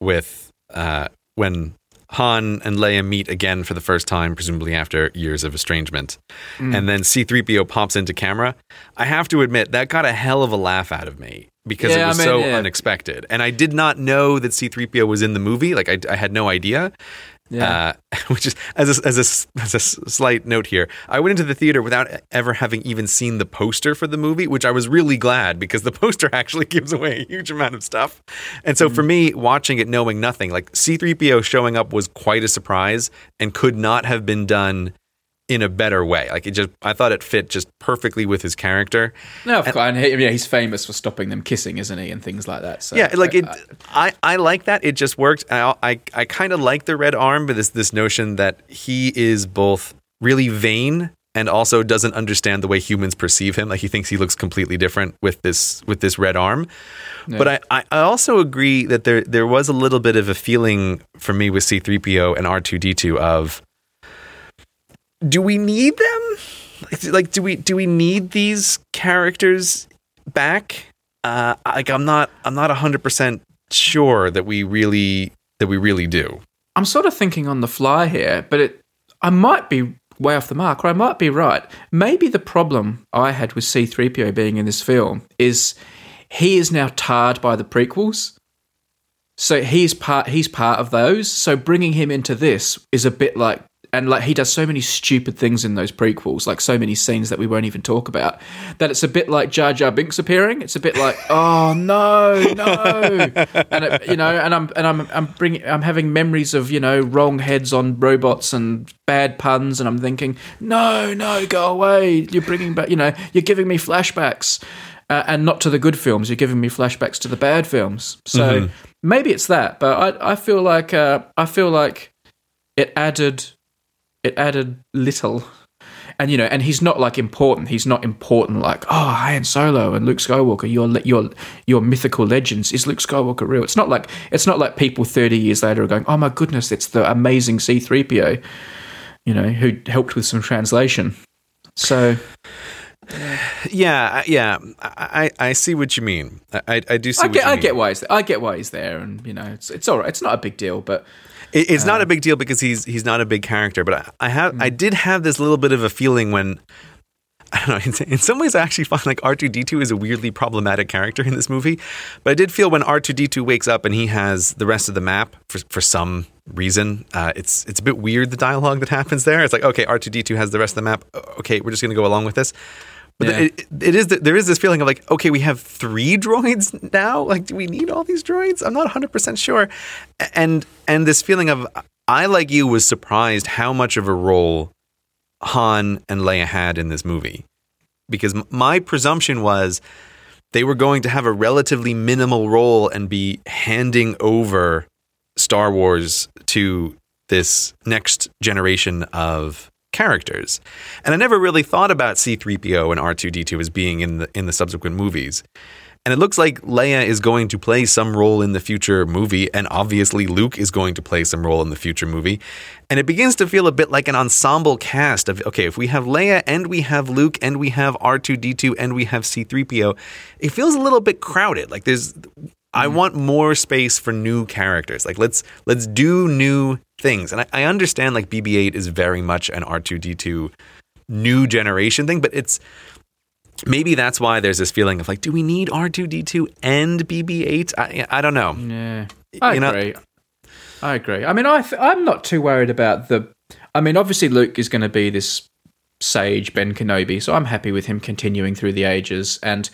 with uh, when Han and Leia meet again for the first time, presumably after years of estrangement, mm. and then C3PO pops into camera. I have to admit that got a hell of a laugh out of me because yeah, it was I mean, so yeah. unexpected. And I did not know that C3PO was in the movie. Like, I, I had no idea. Yeah. Uh, which is as a, as a as a slight note here, I went into the theater without ever having even seen the poster for the movie, which I was really glad because the poster actually gives away a huge amount of stuff. And so mm-hmm. for me, watching it knowing nothing, like C3PO showing up was quite a surprise and could not have been done in a better way. Like it just, I thought it fit just perfectly with his character. No, of and, course. And he, yeah, he's famous for stopping them kissing, isn't he, and things like that. So yeah, like it, uh, I, I like that. It just worked. I, I, I kind of like the red arm, but this this notion that he is both really vain and also doesn't understand the way humans perceive him. Like he thinks he looks completely different with this with this red arm. Yeah. But I, I also agree that there there was a little bit of a feeling for me with C3PO and R2D2 of do we need them? Like, do we do we need these characters back? Uh, like, I'm not I'm not hundred percent sure that we really that we really do. I'm sort of thinking on the fly here, but it I might be way off the mark, or I might be right. Maybe the problem I had with C3PO being in this film is he is now tarred by the prequels. So he's part he's part of those. So bringing him into this is a bit like and like he does so many stupid things in those prequels, like so many scenes that we won't even talk about, that it's a bit like Jar Jar Binks appearing. It's a bit like, oh no, no, and it, you know, and I'm and I'm I'm bringing I'm having memories of you know wrong heads on robots and bad puns, and I'm thinking, no, no, go away. You're bringing back, you know, you're giving me flashbacks. Uh, and not to the good films. You're giving me flashbacks to the bad films. So mm-hmm. maybe it's that, but I, I feel like uh, I feel like it added it added little. And you know, and he's not like important. He's not important like oh Han Solo and Luke Skywalker. Your your your mythical legends. Is Luke Skywalker real? It's not like it's not like people thirty years later are going oh my goodness, it's the amazing C three PO. You know, who helped with some translation. So yeah, yeah, I, I see what you mean. I, I do see. I get, I mean. get why he's there. I get why he's there, and you know, it's it's all right. It's not a big deal, but it, it's not a big deal because he's he's not a big character. But I, I have mm. I did have this little bit of a feeling when I don't know. In, in, some ways, I actually find like R two D two is a weirdly problematic character in this movie. But I did feel when R two D two wakes up and he has the rest of the map for for some reason, uh, it's it's a bit weird the dialogue that happens there. It's like okay, R two D two has the rest of the map. Okay, we're just going to go along with this. But yeah. it, it is there is this feeling of like, okay, we have three droids now. Like, do we need all these droids? I'm not 100 percent sure. And and this feeling of I like you was surprised how much of a role Han and Leia had in this movie, because my presumption was they were going to have a relatively minimal role and be handing over Star Wars to this next generation of characters. And I never really thought about C3PO and R2D2 as being in the in the subsequent movies. And it looks like Leia is going to play some role in the future movie, and obviously Luke is going to play some role in the future movie. And it begins to feel a bit like an ensemble cast of okay, if we have Leia and we have Luke and we have R2D2 and we have C3PO, it feels a little bit crowded. Like there's I mm-hmm. want more space for new characters. Like let's let's do new things. And I, I understand like BB-8 is very much an R2D2 new generation thing, but it's maybe that's why there's this feeling of like, do we need R2D2 and BB-8? I I don't know. Yeah, I you agree. Know? I agree. I mean, I th- I'm not too worried about the. I mean, obviously Luke is going to be this sage Ben Kenobi, so I'm happy with him continuing through the ages and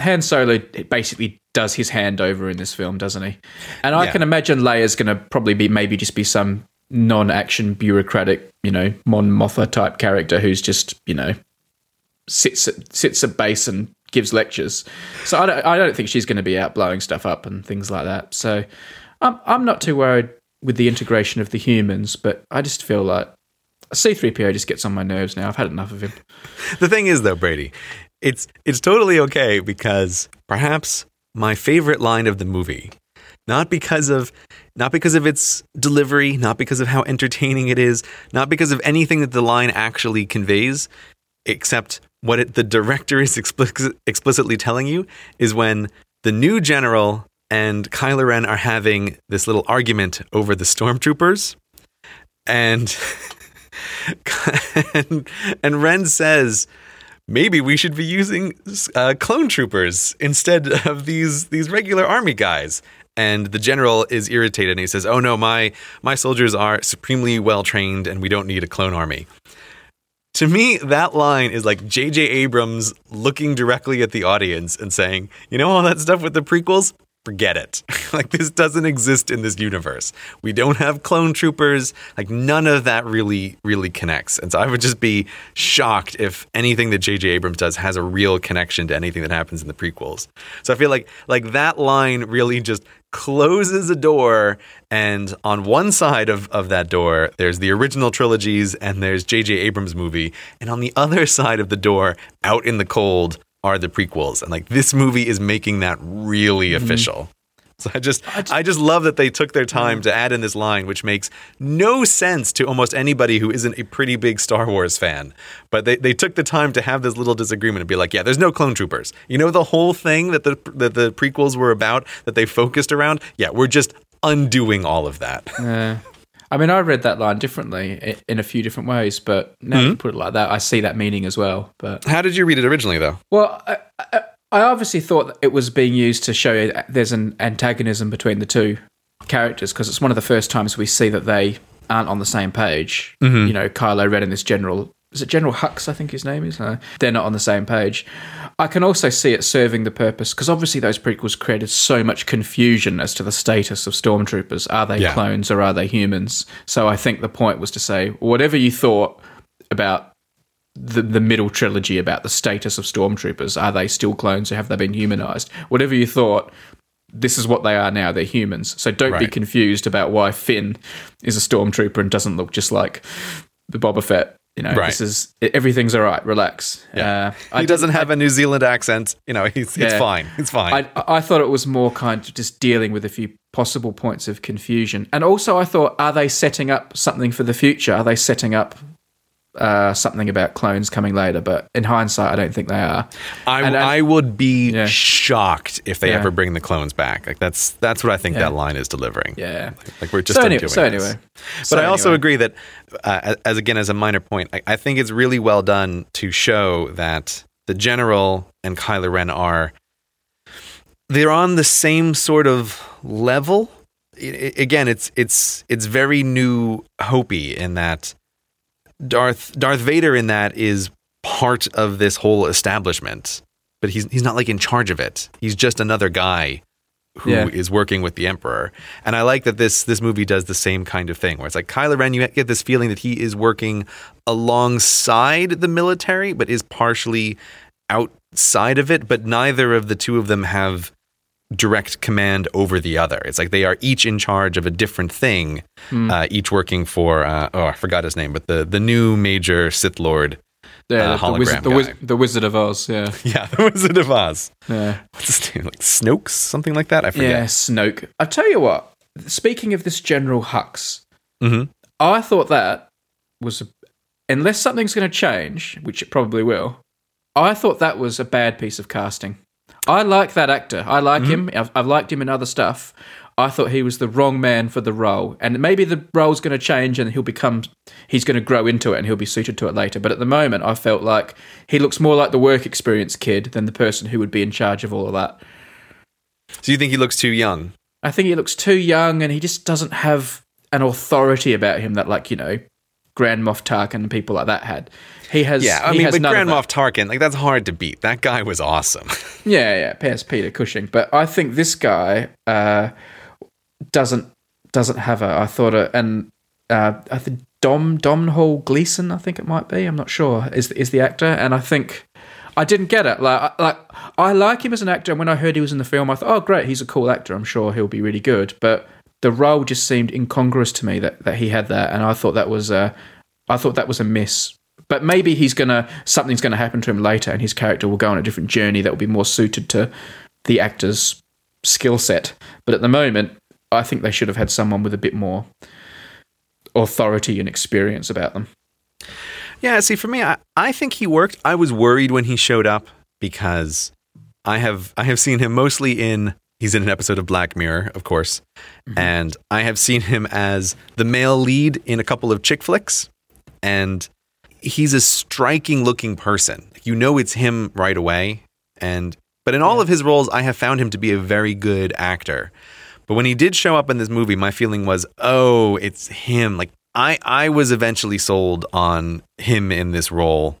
Han Solo basically does his handover in this film, doesn't he? And I yeah. can imagine Leia's going to probably be maybe just be some non-action bureaucratic, you know, Mon Mothma type character who's just you know sits at, sits at base and gives lectures. So I don't I don't think she's going to be out blowing stuff up and things like that. So I'm I'm not too worried with the integration of the humans, but I just feel like C3PO just gets on my nerves now. I've had enough of him. The thing is, though, Brady, it's it's totally okay because perhaps my favorite line of the movie, not because of not because of its delivery, not because of how entertaining it is, not because of anything that the line actually conveys, except what it, the director is explicit, explicitly telling you is when the new general and Kylo Ren are having this little argument over the stormtroopers, and and, and Ren says maybe we should be using uh, clone troopers instead of these these regular army guys. And the general is irritated and he says, "Oh no, my my soldiers are supremely well trained and we don't need a clone army." To me, that line is like J.J. Abrams looking directly at the audience and saying, "You know all that stuff with the prequels? Forget it. like this doesn't exist in this universe. We don't have clone troopers. Like none of that really really connects. And so I would just be shocked if anything that JJ Abrams does has a real connection to anything that happens in the prequels. So I feel like like that line really just closes a door and on one side of, of that door there's the original trilogies and there's JJ Abrams movie and on the other side of the door out in the cold are the prequels, and like this movie is making that really mm-hmm. official. So I just, I just, I just love that they took their time to add in this line, which makes no sense to almost anybody who isn't a pretty big Star Wars fan. But they, they took the time to have this little disagreement and be like, yeah, there's no clone troopers. You know the whole thing that the that the prequels were about that they focused around. Yeah, we're just undoing all of that. Uh, I mean, I read that line differently in a few different ways, but now you hmm. put it like that, I see that meaning as well. But How did you read it originally, though? well, I, I, I obviously thought it was being used to show there's an antagonism between the two characters because it's one of the first times we see that they aren't on the same page. Mm-hmm. You know, Kylo Ren and this general. Is it General Hux? I think his name is. No, they're not on the same page. I can also see it serving the purpose because obviously those prequels created so much confusion as to the status of stormtroopers. Are they Yeah. clones or are they humans? So I think the point was to say whatever you thought about the, the middle trilogy about the status of stormtroopers. Are they still clones or have they been humanized? Whatever you thought, this is what they are now. They're humans. So don't be confused about why Finn is a stormtrooper and doesn't look just like the Boba Fett. You know, Right. this is everything's all right. Relax. Uh, I he doesn't have a New Zealand accent. You know, he's, it's Yeah. fine. It's fine. I, I thought it was more kind of just dealing with a few possible points of confusion. And also, I thought, are they setting up something for the future? Are they setting up uh, something about clones coming later? But in hindsight, I don't think they are. I, and I- I would be Yeah. shocked if they Yeah. ever bring the clones back. Like that's that's what I think Yeah. that line is delivering. Yeah. Like we're just so anyway, so this. anyway. But So I also anyway. agree that, uh, as again, as a minor point, I, I think it's really well done to show that the general and Kylo Ren are they're on the same sort of level. I- again, it's it's it's very new Hopi in that Darth Darth Vader in that is part of this whole establishment, but he's he's not like in charge of it. He's just another guy who is Yeah. working with the emperor. And I like that this this movie does the same kind of thing where it's like Kylo Ren you get this feeling that he is working alongside the military but is partially outside of it, but neither of the two of them have direct command over the other. It's like they are each in charge of a different thing, uh, each working for uh, oh I forgot his name, but the the new major Sith Lord. Yeah, uh, the, wizard, the, wiz- the Wizard of Oz. Yeah, Yeah, the Wizard of Oz. yeah, What's his name? Like Snokes, something like that. I forget. yeah. Snoke. I tell you what. Speaking of this General Hux, Mhm. I thought that was, a, unless something's going to change, which it probably will. I thought that was a bad piece of casting. I like that actor. I like mm-hmm. him. I've, I've liked him in other stuff. I thought he was the wrong man for the role, and maybe the role's going to change, and he'll become, he's going to grow into it, and he'll be suited to it later. But at the moment, I felt like he looks more like the work experience kid than the person who would be in charge of all of that. So you think he looks too young? I think he looks too young, and he just doesn't have an authority about him that, like you know, Grand Moff Tarkin and people like that had. He has, Yeah, I mean, but Grand. Moff Tarkin, like that's hard to beat. That guy was awesome. Yeah, yeah, P.S. Peter Cushing. But I think this guy uh, doesn't doesn't have a. I thought a and uh, I think Dom Domhnall Gleeson. I think it might be. I'm not sure. Is is the actor? And I think I didn't get it. Like like I like him as an actor. And when I heard he was in the film, I thought, oh great, he's a cool actor. I'm sure he'll be really good. But the role just seemed incongruous to me that that he had that, and I thought that was a. I thought that was a miss. But maybe he's gonna something's gonna happen to him later, and his character will go on a different journey that will be more suited to the actor's skill set. But at the moment, I think they should have had someone with a bit more authority and experience about them. yeah, see, for me, I, I think he worked. I was worried when he showed up because I have I have seen him mostly in. He's in an episode of Black Mirror, of course, mm-hmm. and I have seen him as the male lead in a couple of chick flicks, and he's a striking looking person. You know, it's him right away, and but in all of his roles, I have found him to be a very good actor. But when he did show up in this movie, my feeling was, oh, it's him. Like I, I was eventually sold on him in this role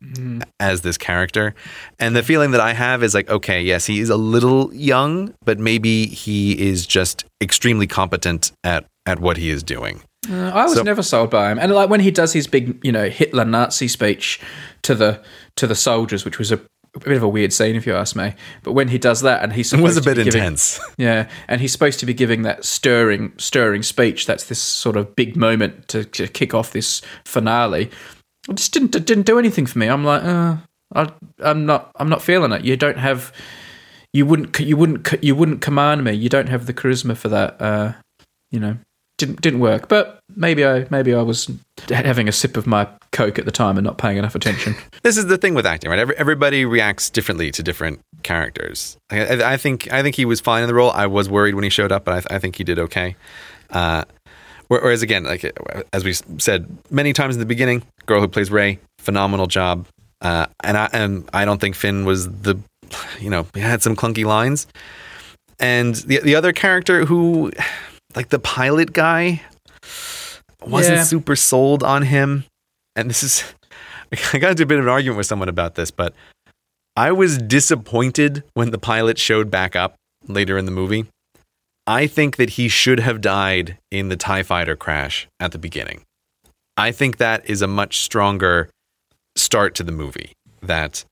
as this character. And the feeling that I have is like, okay, yes, he is a little young, but maybe he is just extremely competent at, at what he is doing. Uh, I was So- never sold by him, and like when he does his big, you know, Hitler Nazi speech to the to the soldiers, which was a, a bit of a weird scene, if you ask me. But when he does that, and he's It was a bit giving- intense. Yeah, and he's supposed to be giving that stirring, stirring speech. That's this sort of big moment to, to kick off this finale. It just didn't didn't do anything for me. I'm like, uh, I, I'm not, I'm not feeling it. You don't have, you wouldn't, you wouldn't, you wouldn't command me. You don't have the charisma for that. Uh, you know, didn't didn't work. But maybe I, maybe I was having a sip of my coke at the time and not paying enough attention. This is the thing with acting, right? Every, everybody reacts differently to different characters. I, I, think I think he was fine in the role. I was worried when he showed up, but I, I think he did okay. Uh, Whereas again, like as we said many times in the beginning, girl who plays Rey, phenomenal job. Uh, and I and I don't think Finn was the, you know, had some clunky lines. And the the other character who, like the pilot guy, wasn't Yeah. super sold on him. And this is, I got into a bit of an argument with someone about this, but I was disappointed when the pilot showed back up later in the movie. I think that he should have died in the TIE fighter crash at the beginning. I think that is a much stronger start to the movie. That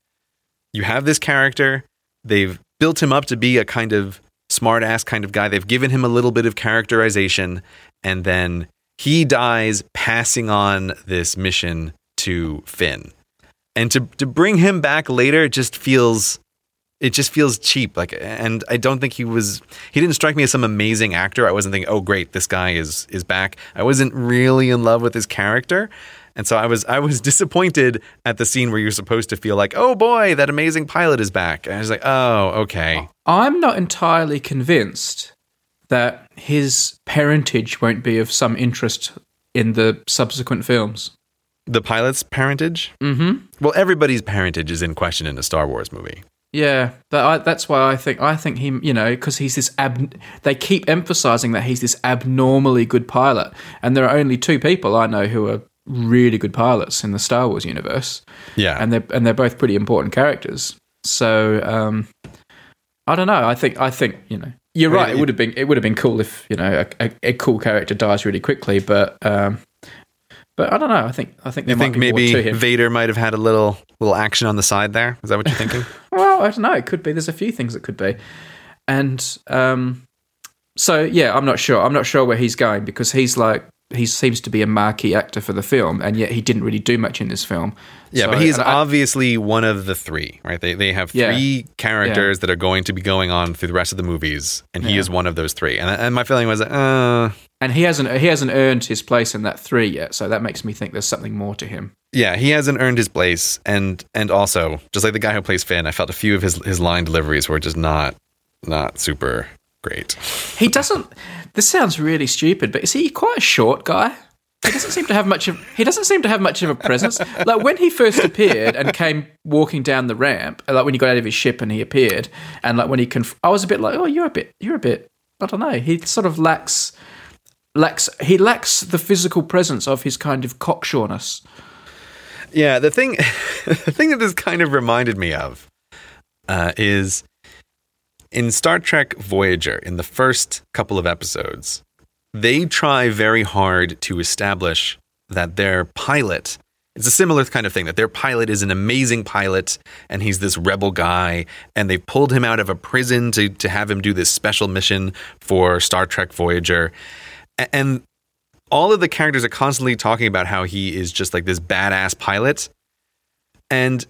you have this character, they've built him up to be a kind of smart ass kind of guy, they've given him a little bit of characterization, and then he dies passing on this mission to Finn. And to, to bring him back later just feels it just feels cheap. Like and i don't think he was he didn't strike me as some amazing actor. I wasn't thinking oh great this guy is is back. I wasn't really in love with his character and so i was i was disappointed at the scene where you're supposed to feel like oh boy that amazing pilot is back and i was like oh okay I'm not entirely convinced that his parentage won't be of some interest in the subsequent films. the pilot's parentage Mm-hmm. well everybody's parentage is in question in a star wars movie Yeah, but I, that's why I think I think him, you know, because he's this ab. They keep emphasizing that he's this abnormally good pilot, and there are only two people I know who are really good pilots in the Star Wars universe, yeah and they're and they're both pretty important characters. So um, I don't know. I think I think you know you're right. It would have been it would have been cool if you know a, a, a cool character dies really quickly, but um, but I don't know. I think I think there you might think be maybe more to him. vader might have had a little little action on the side there is that what you're thinking Well, I don't know. It could be. There's a few things it could be, and um, so yeah, I'm not sure. I'm not sure where he's going because he's like he seems to be a marquee actor for the film, and yet he didn't really do much in this film. Yeah, So- but he's obviously one of the three, right? They they have Yeah. three characters that are going to be going on through the rest of the movies, and he Yeah. is one of those three. And and my feeling was, uh, and he hasn't he hasn't earned his place in that three yet. So that makes me think there's something more to him. yeah, he hasn't earned his place, and and also just like the guy who plays Finn, I felt a few of his his line deliveries were just not not super great. He doesn't. This sounds really stupid, but is he quite a short guy? He doesn't seem to have much of. He doesn't seem to have much of a presence. Like when he first appeared and came walking down the ramp, like when he got out of his ship and he appeared, and like when he conf- I was a bit like, oh, you're a bit, you're a bit. I don't know. He sort of lacks, lacks. He lacks the physical presence of his kind of cocksureness. Yeah, the thing the thing that this kind of reminded me of uh, is in Star Trek Voyager, in the first couple of episodes, they try very hard to establish that their pilot it's a similar kind of thing that their pilot is an amazing pilot and he's this rebel guy and they pulled him out of a prison to, to have him do this special mission for Star Trek Voyager. And all of the characters are constantly talking about how he is just like this badass pilot. And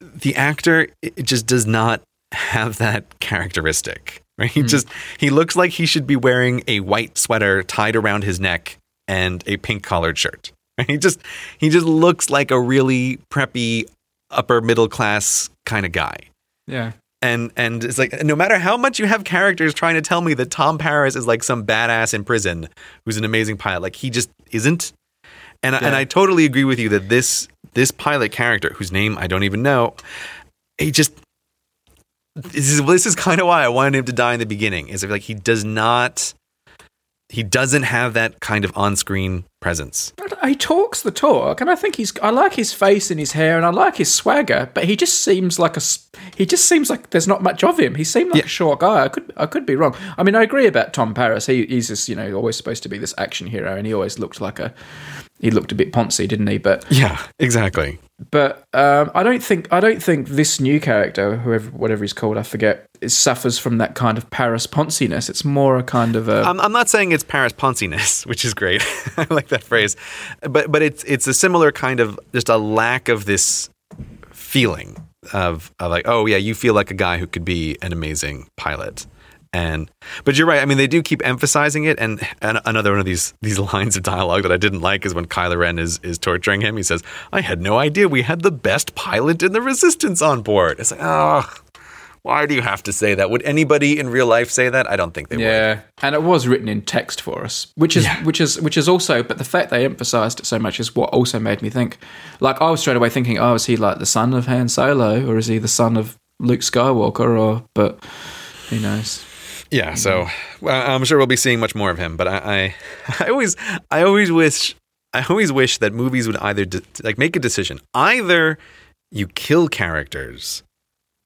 the actor it just does not have that characteristic. Right? He hmm. just he looks like he should be wearing a white sweater tied around his neck and a pink collared shirt. Right? He just he just looks like a really preppy upper middle class kind of guy. Yeah. And and it's like no matter how much you have characters trying to tell me that Tom Paris is like some badass in prison who's an amazing pilot, like he just isn't. And I and I totally agree with you that this this pilot character whose name I don't even know, he just this is this is kind of why I wanted him to die in the beginning. Is like he does not he doesn't have that kind of on-screen presence. He talks the talk, and I think he's. I like his face and his hair, and I like his swagger. But he just seems like a. He just seems like there's not much of him. He seemed like a short guy. I could. I could be wrong. I mean, I agree about Tom Paris. He, he's just, you know, always supposed to be this action hero, and he always looked like a. He looked a bit poncy, didn't he? But Yeah, exactly. but um, I don't think I don't think this new character, whoever whatever he's called, I forget, it suffers from that kind of Paris ponciness. It's more a kind of a. I'm, I'm not saying it's Paris Ponciness, which is great. I like that phrase, but but it's it's a similar kind of just a lack of this feeling of, of like oh yeah you feel like a guy who could be an amazing pilot and but you're right I mean they do keep emphasizing it and, and another one of these these lines of dialogue that I didn't like is when Kylo Ren is is torturing him he says I had no idea we had the best pilot in the resistance on board it's like oh Why do you have to say that? Would anybody in real life say that? I don't think they would. Yeah, and it was written in text for us, which is Yeah. which is which is also. But the fact they emphasized it so much is what also made me think. Like I was straight away thinking, oh, is he like the son of Han Solo, or is he the son of Luke Skywalker, or but who knows? Yeah, so mm-hmm. well, I'm sure we'll be seeing much more of him. But I, I, I always, I always wish, I always wish that movies would either de- like make a decision. Either you kill characters,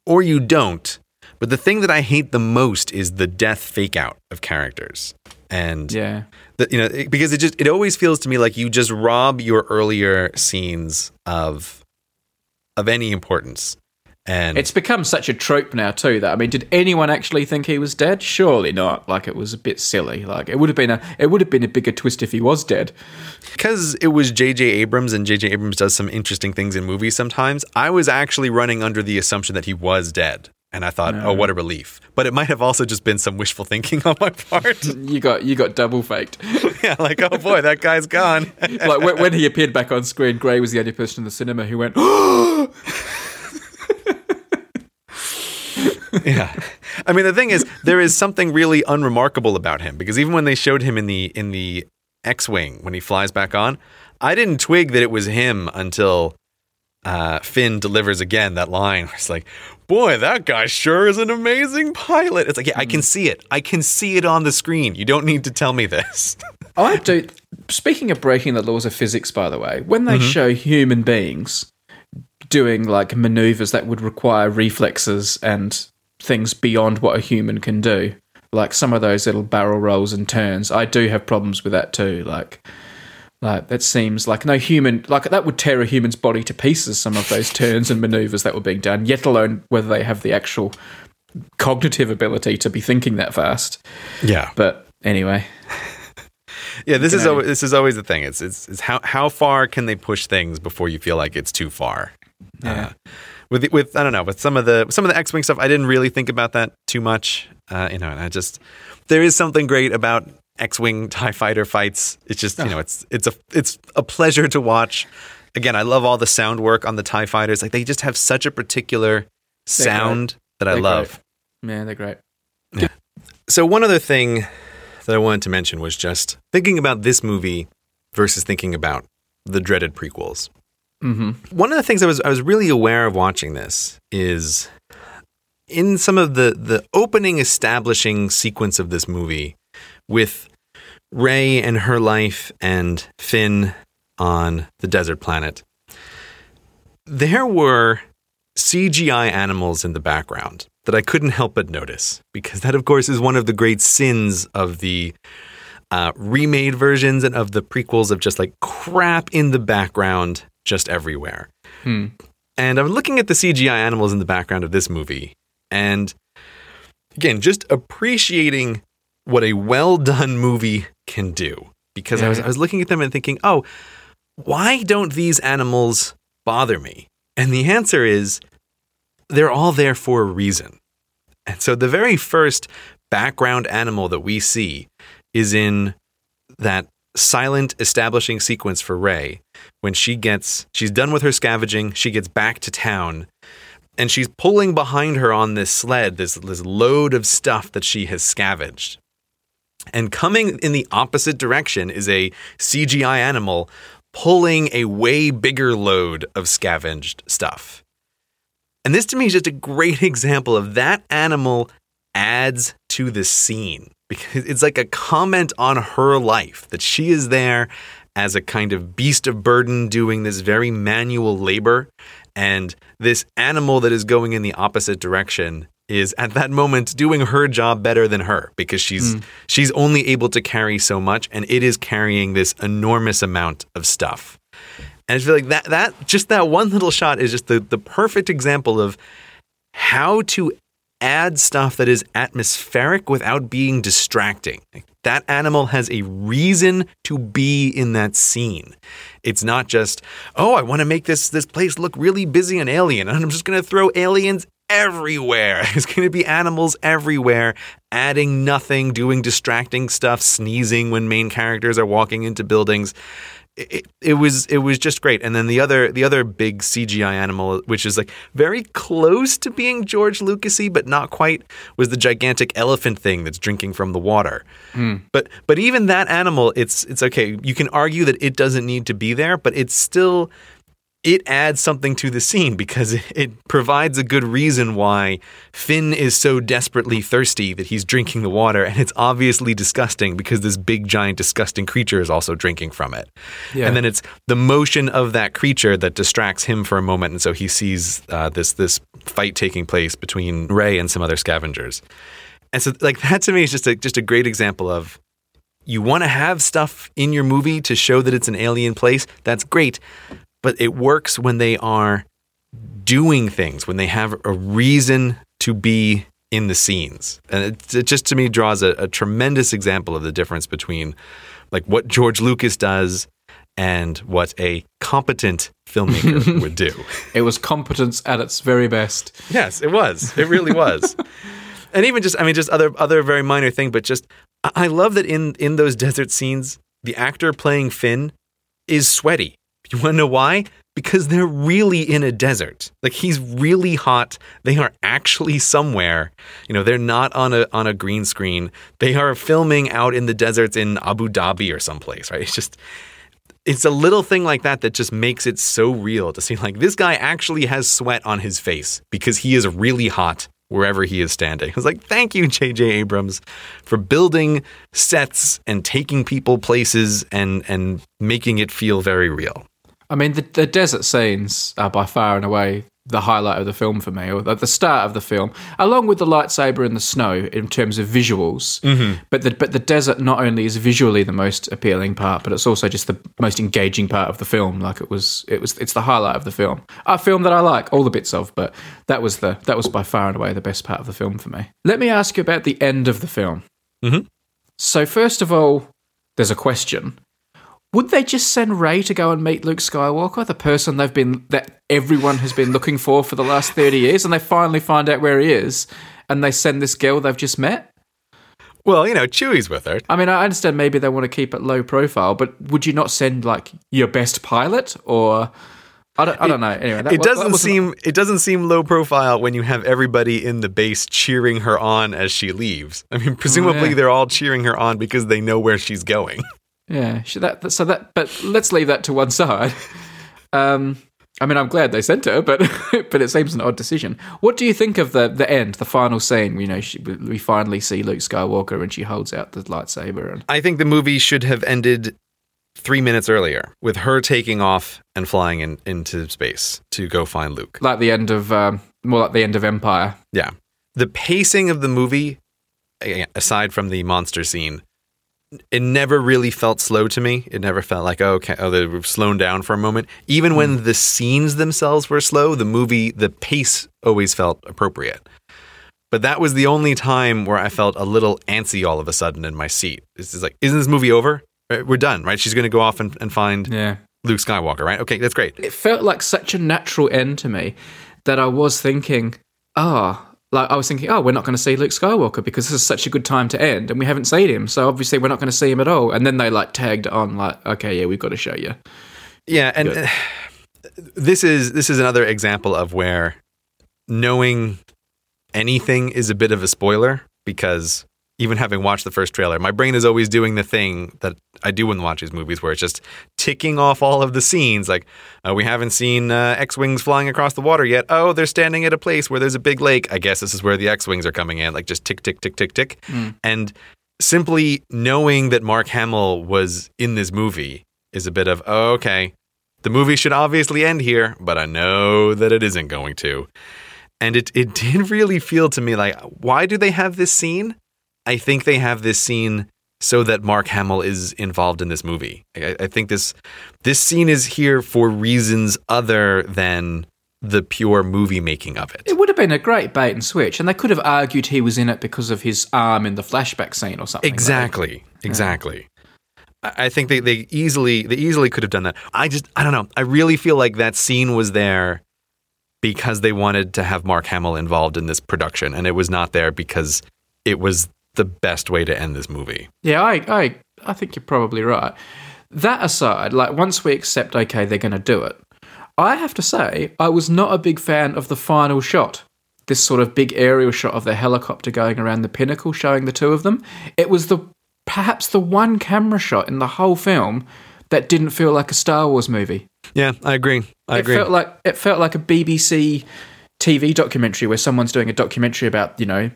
or you don't. But the thing that I hate the most is the death fake out of characters, and Yeah, the, you know it- because it just it always feels to me like you just rob your earlier scenes of of any importance. And it's become such a trope now too. That I mean, did anyone actually think he was dead? Surely not. Like it was a bit silly. Like it would have been a it would have been a bigger twist if he was dead. because it was J.J. Abrams and J.J. Abrams does some interesting things in movies sometimes, I was actually running under the assumption that he was dead. And I thought, oh, what a relief. But it might have also just been some wishful thinking on my part. You got you got double faked. yeah, like, oh boy, that guy's gone. like when, when he appeared back on screen, Grey was the only person in the cinema who went. yeah. I mean, the thing is, there is something really unremarkable about him because even when they showed him in the in the X-wing when he flies back on, I didn't twig that it was him until uh, Finn delivers again that line. Where it's like, "Boy, that guy sure is an amazing pilot." It's like, yeah, I can see it. I can see it on the screen. You don't need to tell me this. I do. Speaking of breaking the laws of physics, by the way, when they show human beings doing like maneuvers that would require reflexes and things beyond what a human can do, like some of those little barrel rolls and turns, I do have problems with that too. Like, like that seems like no human, like that would tear a human's body to pieces. Some of those turns and maneuvers that were being done, yet alone whether they have the actual cognitive ability to be thinking that fast. Yeah, But anyway, yeah. This is know. always, this is always the thing. It's, it's it's how how far can they push things before you feel like it's too far. Yeah. Uh, with the- with I don't know with some of the some of the X Wing stuff, I didn't really think about that too much. Uh, you know, and I just there is something great about X Wing Tie Fighter fights. It's just you know it's it's a it's a pleasure to watch. Again, I love all the sound work on the Tie Fighters. Like they just have such a particular sound that I They're love. great. Yeah, they're great. Yeah. So one other thing that I wanted to mention was just thinking about this movie versus thinking about the dreaded prequels. Mm-hmm. One of the things I was I was really aware of watching this is in some of the the opening establishing sequence of this movie with Rey and her life and Finn on the desert planet. There were CGI animals in the background that I couldn't help but notice because that, of course, is one of the great sins of the uh, remade versions and of the prequels of just like crap in the background just everywhere. Hmm. And I'm looking at the CGI animals in the background of this movie, and again, just appreciating what a well done movie can do. Because I was I was looking at them and thinking, oh, why don't these animals bother me? And the answer is they're all there for a reason. And so the very first background animal that we see is in that silent establishing sequence for Rey when she gets she's done with her scavenging, she gets back to town and she's pulling behind her on this sled this this load of stuff that she has scavenged. And coming in the opposite direction is a CGI animal pulling a way bigger load of scavenged stuff. And this to me is just a great example of that animal adds to the scene because it's like a comment on her life that she is there as a kind of beast of burden doing this very manual labor. And this animal that is going in the opposite direction is at that moment doing her job better than her because she's hmm. she's only able to carry so much and it is carrying this enormous amount of stuff. And I feel like that that just that one little shot is just the, the perfect example of how to add stuff that is atmospheric without being distracting. Like, that animal has a reason to be in that scene. It's not just, oh, I want to make this this place look really busy and alien, and I'm just going to throw aliens everywhere. There's going to be animals everywhere, adding nothing, doing distracting stuff, sneezing when main characters are walking into buildings. It, it was it was just great. And then the other the other big CGI animal, which is like very close to being George Lucasy, but not quite, was the gigantic elephant thing that's drinking from the water. Hmm. But but even that animal, it's it's okay. You can argue that it doesn't need to be there, but it's still it adds something to the scene because it, provides a good reason why Finn is so desperately thirsty that he's drinking the water, and it's obviously disgusting because this big, giant, disgusting creature is also drinking from it. Yeah. And then it's the motion of that creature that distracts him for a moment, and so he sees uh, this this fight taking place between Rey and some other scavengers. And so, like that to me is just a just a great example of you want to have stuff in your movie to show that it's an alien place. That's great, but it works when they are doing things, when they have a reason to be in the scenes. And it, it just to me draws a, a tremendous example of the difference between like what George Lucas does and what a competent filmmaker would do. It was competence at its very best. Yes, it was. It really was. and even just, I mean, just other other very minor thing, but just I I love that in in those desert scenes, the actor playing Finn is sweaty. You want to know why? Because they're really in a desert. Like he's really hot. They are actually somewhere. You know, they're not on a on a green screen. They are filming out in the deserts in Abu Dhabi or someplace, right? It's just it's a little thing like that that just makes it so real to see like this guy actually has sweat on his face because he is really hot wherever he is standing. It's like, thank you, J.J. Abrams, for building sets and taking people places and and making it feel very real. I mean, the, the desert scenes are by far and away the highlight of the film for me, or the, the start of the film, along with the lightsaber and the snow in terms of visuals. But the but the desert not only is visually the most appealing part, but it's also just the most engaging part of the film. Like it was, it was, it's the highlight of the film. A film that I like all the bits of, but that was the that was by far and away the best part of the film for me. Let me ask you about the end of the film. Mhm. So first of all, there's a question. Would they just send Rey to go and meet Luke Skywalker, the person they've been that everyone has been looking for for the last thirty years, and they finally find out where he is, and they send this girl they've just met? Well, you know, Chewie's with her. I mean, I understand maybe they want to keep it low profile, but would you not send like your best pilot or? I don't, I don't know. Anyway, that, It doesn't seem it doesn't seem low profile when you have everybody in the base cheering her on as she leaves. I mean, oh, presumably yeah. they're all cheering her on because they know where she's going. Yeah, that- so that. But let's leave that to one side. Um, I mean, I'm glad they sent her, but but it seems an odd decision. What do you think of the the end, the final scene? You know, she, we finally see Luke Skywalker, and she holds out the lightsaber, and I think the movie should have ended three minutes earlier with her taking off and flying in, into space to go find Luke. like the end of um, more like the end of Empire. Yeah. The pacing of the movie, aside from the monster scene, it never really felt slow to me. It never felt like, oh, okay, oh, they were slowing down for a moment. Even when the scenes themselves were slow, the movie, the pace always felt appropriate. But that was the only time where I felt a little antsy all of a sudden in my seat. It's just like, isn't this movie over? We're done, right? She's going to go off and, and find Yeah, Luke Skywalker, right? Okay, that's great. it felt like such a natural end to me that I was thinking, ah, like I was thinking, oh, we're not going to see Luke Skywalker because this is such a good time to end, and we haven't seen him, so obviously we're not going to see him at all. And then they like tagged on, like, okay, yeah, we've got to show you. Yeah, and uh, this is this is another example of where knowing anything is a bit of a spoiler because even having watched the first trailer, my brain is always doing the thing that I do when I watch these movies, where it's just ticking off all of the scenes. Like, uh, we haven't seen uh, X-wings flying across the water yet. Oh, they're standing at a place where there's a big lake. I guess this is where the X-wings are coming in. Like, just tick, tick, tick, tick, tick. And simply knowing that Mark Hamill was in this movie is a bit of oh, okay. The movie should obviously end here, but I know that it isn't going to. And it it did really feel to me like why do they have this scene? I think they have this scene so that Mark Hamill is involved in this movie. I, I think this this scene is here for reasons other than the pure movie making of it. It would have been a great bait and switch, and they could have argued he was in it because of his arm in the flashback scene or something. Exactly. Exactly. I I think they, they easily they easily could have done that. I just I don't know. I really feel like that scene was there because they wanted to have Mark Hamill involved in this production, and it was not there because it was the best way to end this movie. Yeah, I, I, I think you're probably right. that aside, like once we accept, okay, they're going to do it, I have to say, I was not a big fan of the final shot. This sort of big aerial shot of the helicopter going around the pinnacle, showing the two of them. It was the perhaps the one camera shot in the whole film that didn't feel like a Star Wars movie. Yeah, I agree. I it agree. felt like it felt like a BBC TV documentary where someone's doing a documentary about you know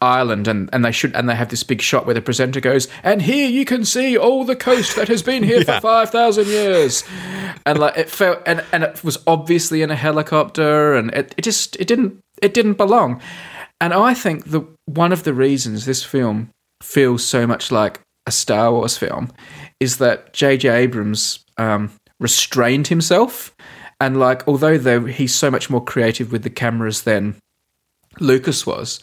Ireland and, and they should and they have this big shot where the presenter goes and here you can see all the coast that has been here Yeah. for five thousand years and like it felt and, and it was obviously in a helicopter and it, it just it didn't it didn't belong and I think the one of the reasons this film feels so much like a Star Wars film is that J.J. Abrams um, restrained himself and like although though he's so much more creative with the cameras than Lucas was,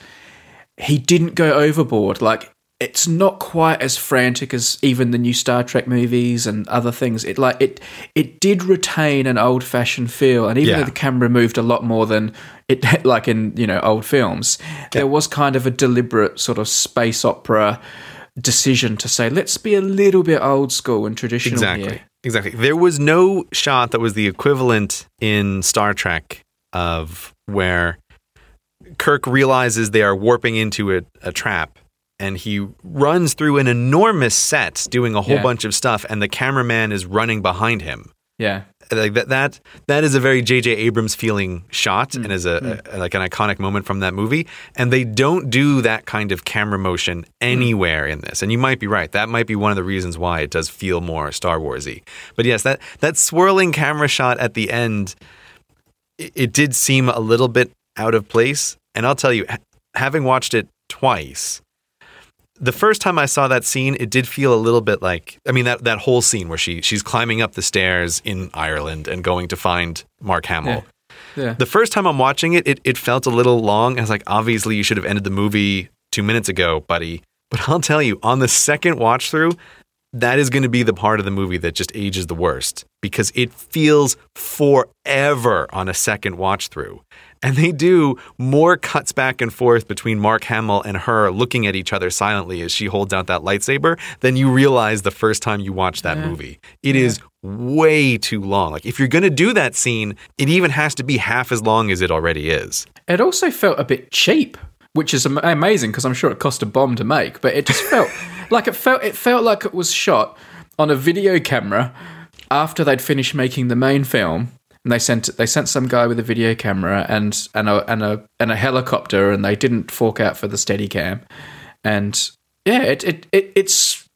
he didn't go overboard. Like it's not quite as frantic as even the new Star Trek movies and other things. It like it it did retain an old fashioned feel, and even Yeah. though the camera moved a lot more than it like in you know old films, there was kind of a deliberate sort of space opera decision to say let's be a little bit old school and traditional Exactly. here. Exactly. There was no shot that was the equivalent in Star Trek of where Kirk realizes they are warping into a, a trap and he runs through an enormous set doing a whole Yeah. bunch of stuff and the cameraman is running behind him. Yeah, Like that that that is a very JJ Abrams feeling shot mm. and is a, mm. a- like an iconic moment from that movie and they don't do that kind of camera motion mm. anywhere in this. And you might be right. That might be one of the reasons why it does feel more Star Warsy. But yes, that that swirling camera shot at the end it, it did seem a little bit out of place. And I'll tell you having watched it twice the first time I saw that scene, it did feel a little bit like I mean that that whole scene where she she's climbing up the stairs in Ireland and going to find Mark Hamill. yeah. The first time I'm watching it, it it felt a little long. I was like, obviously you should have ended the movie two minutes ago, buddy. But I'll tell you, on the second watch through, that is going to be the part of the movie that just ages the worst because it feels forever on a second watch through. And they do more cuts back and forth between Mark Hamill and her looking at each other silently as she holds out that lightsaber than you realize the first time you watch that movie. It is way too long. Like if you're going to do that scene, it even has to be half as long as it already is. It also felt a bit cheap, which is amazing because I'm sure it cost a bomb to make. But it just felt like it felt it felt like it was shot on a video camera after they'd finished making the main film, and they sent they sent some guy with a video camera and and a and a and a helicopter, and they didn't fork out for the steady cam, and yeah, it it, it it's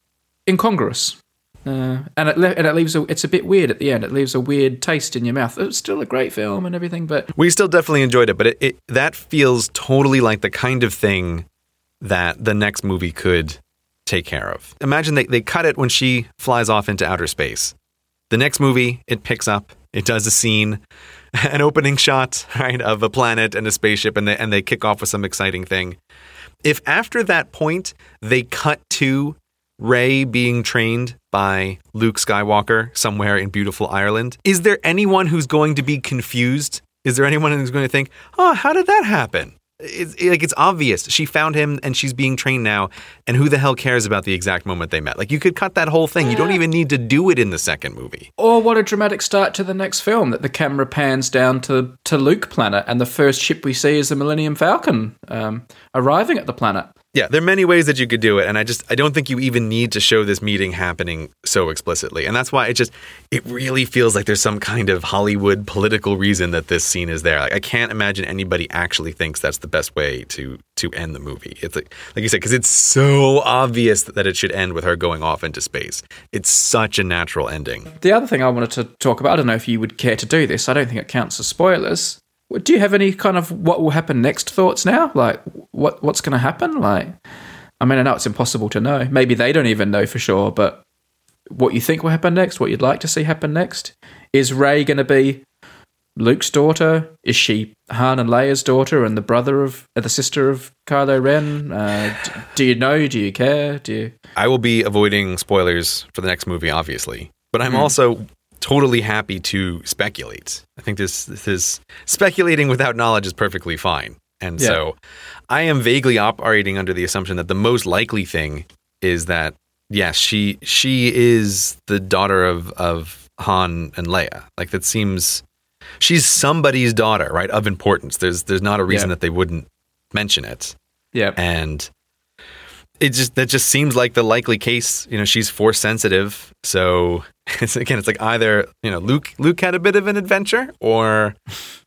incongruous. Uh, and it le- and it leaves a, it's a bit weird at the end. It leaves a weird taste in your mouth. It's still a great film and everything, but We still definitely enjoyed it, but it, it that feels totally like the kind of thing that the next movie could take care of. Imagine they, they cut it when she flies off into outer space. The next movie, it picks up, it does a scene, an opening shot, right, of a planet and a spaceship, and they and they kick off with some exciting thing. If after that point they cut to Rey being trained by Luke Skywalker somewhere in beautiful Ireland, is there anyone who's going to be confused? Is there anyone who's going to think, "Oh, how did that happen?" It's like it's obvious. She found him and she's being trained now, and who the hell cares about the exact moment they met? Like you could cut that whole thing. You don't even need to do it in the second movie. Or what a dramatic start to the next film that the camera pans down to, to Luke planet and the first ship we see is the Millennium Falcon um, arriving at the planet. Yeah, there are many ways that you could do it, and I just I don't think you even need to show this meeting happening so explicitly, and that's why it just it really feels like there's some kind of Hollywood political reason that this scene is there. Like I can't imagine anybody actually thinks that's the best way to to end the movie. It's like like you said because it's so obvious that it should end with her going off into space. It's such a natural ending. The other thing I wanted to talk about, I don't know if you would care to do this, I don't think it counts as spoilers. Do you have any kind of what will happen next thoughts now? Like, what what's going to happen? Like, I mean, I know it's impossible to know. Maybe they don't even know for sure, but what you think will happen next, what you'd like to see happen next? Is Rey going to be Luke's daughter? Is she Han and Leia's daughter and the brother of, uh, the sister of Kylo Ren? Uh, d- do you know? Do you care? Do you? I will be avoiding spoilers for the next movie, obviously, but I'm also totally happy to speculate. I think this this is speculating without knowledge is perfectly fine, and Yeah. so I am vaguely operating under the assumption that the most likely thing is that yes, she she is the daughter of of Han and Leia. Like that seems she's somebody's daughter, right? Of importance. There's there's not a reason Yeah. that they wouldn't mention it. Yeah. And it just that just seems like the likely case. You know, she's force sensitive, so it's again, it's like either you know Luke Luke had a bit of an adventure, or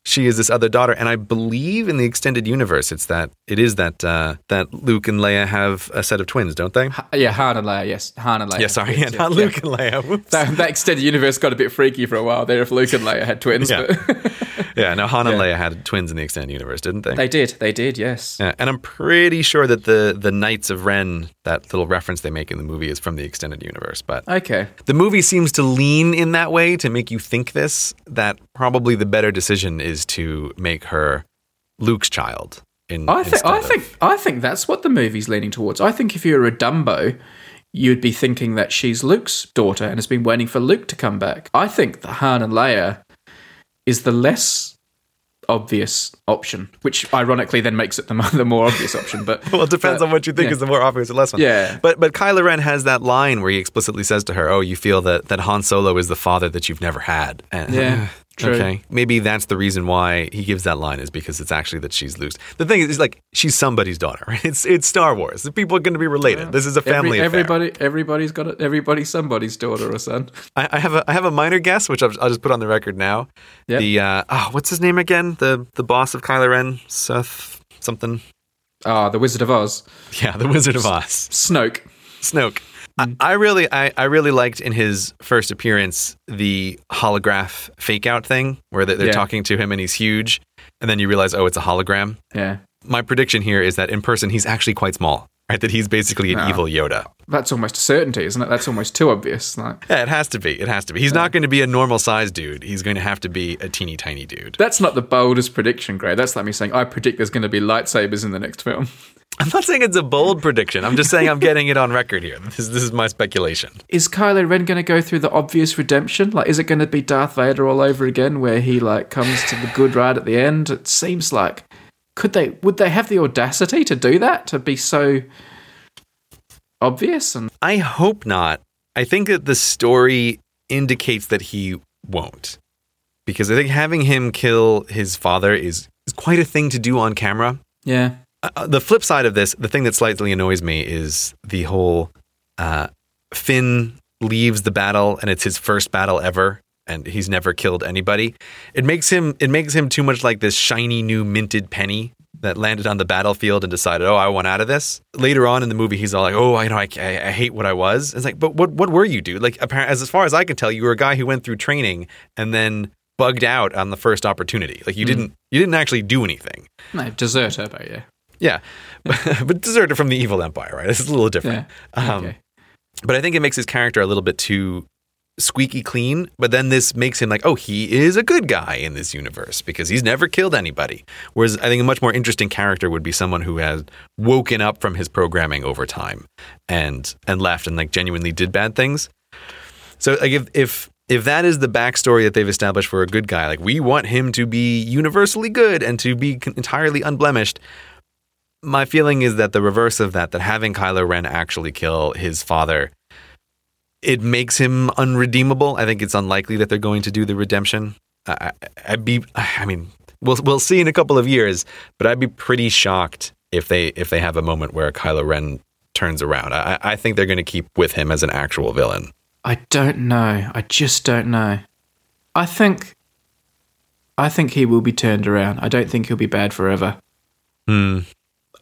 she is this other daughter. And I believe in the extended universe, it's that it is that uh, that Luke and Leia have a set of twins, don't they? Ha- yeah, Han and Leia. Yes, Han and Leia. Yeah, sorry, yeah, not Luke and Leia. That, that extended universe got a bit freaky for a while there if Luke and Leia had twins. Yeah. Yeah, no, Han and Yeah. Leia had twins in the extended universe, didn't they? they did. They did, yes. Yeah, and I'm pretty sure that the the Knights of Ren, that little reference they make in the movie, is from the extended universe. But Okay. the movie seems to lean in that way to make you think this. That probably the better decision is to make her Luke's child. In, I think I of- think I think that's what the movie's leaning towards. I think if you're a Dumbo, you'd be thinking that she's Luke's daughter and has been waiting for Luke to come back. I think that Han and Leia is the less obvious option, which ironically then makes it the, mo- the more obvious option. But Well, it depends but- on what you think yeah. is the more obvious or less one. Yeah. But but Kylo Ren has that line where he explicitly says to her, "Oh, you feel that that Han Solo is the father that you've never had." And, Yeah, true. Okay. Maybe that's the reason why he gives that line is because it's actually that she's Luke's. The thing is, is like she's somebody's daughter. Right? It's it's Star Wars. The people are going to be related. This is a family Every, affair. everybody, everybody's got it. Everybody's somebody's daughter or son. I, I have a I have a minor guess, which I'll, I'll just put on the record now. Yep. The uh, oh, what's his name again? The the boss of Kylo Ren, Seth something. Ah, the Wizard of Oz, Yeah, the Wizard of Oz. Snoke. Snoke. I, mm. I really, I, I really liked in his first appearance the holograph fake out thing where they- they're Yeah. talking to him and he's huge, and then you realize, oh, it's a hologram. Yeah, My prediction here is that in person he's actually quite small, right? That he's basically an No. evil Yoda. that's almost a certainty, isn't it? That's almost too obvious. Like, Yeah, it has to be. It has to be. He's not going to be a normal sized dude. He's going to have to be a teeny tiny dude. that's not the boldest prediction, Grey. That's like me saying I predict there's going to be lightsabers in the next film. I'm not saying it's a bold prediction. I'm just saying I'm getting it on record here. This, this is my speculation. Is Kylo Ren going to go through the obvious redemption? Like, is it going to be Darth Vader all over again, where he like comes to the good right at the end? It seems like could they would they have the audacity to do that to be so obvious and I hope not. I think that the story indicates that he won't. Because I think having him kill his father is, is quite a thing to do on camera. yeah Uh, the flip side of this, the thing that slightly annoys me is the whole uh, Finn leaves the battle and it's his first battle ever and he's never killed anybody. It makes him it makes him too much like this shiny new minted penny that landed on the battlefield and decided, "Oh, I want out of this." Later on in the movie, he's all like, "Oh, I know, I, I, I hate what I was." It's like, but what what were you, dude? Like, apparently, as far as I can tell, you were a guy who went through training and then bugged out on the first opportunity. Like, you didn't you didn't actually do anything. no deserter but yeah Yeah, but, deserted from the evil empire, right? It's a little different. yeah Um, okay. But I think it makes his character a little bit too squeaky clean. But then this makes him like, oh, he is a good guy in this universe because he's never killed anybody. Whereas I think a much more interesting character would be someone who has woken up from his programming over time and and left and like genuinely did bad things. So like if if if that is the backstory that they've established for a good guy, like we want him to be universally good and to be entirely unblemished. My feeling is that the reverse of that, that having Kylo Ren actually kill his father, it makes him unredeemable. I think it's unlikely that they're going to do the redemption. I, I, I'd be, I mean, we'll we'll see in a couple of years, but I'd be pretty shocked if they if they have a moment where Kylo Ren turns around. I, I think they're going to keep with him as an actual villain. I don't know. I just don't know. I think I think he will be turned around. I don't think he'll be bad forever. Hmm.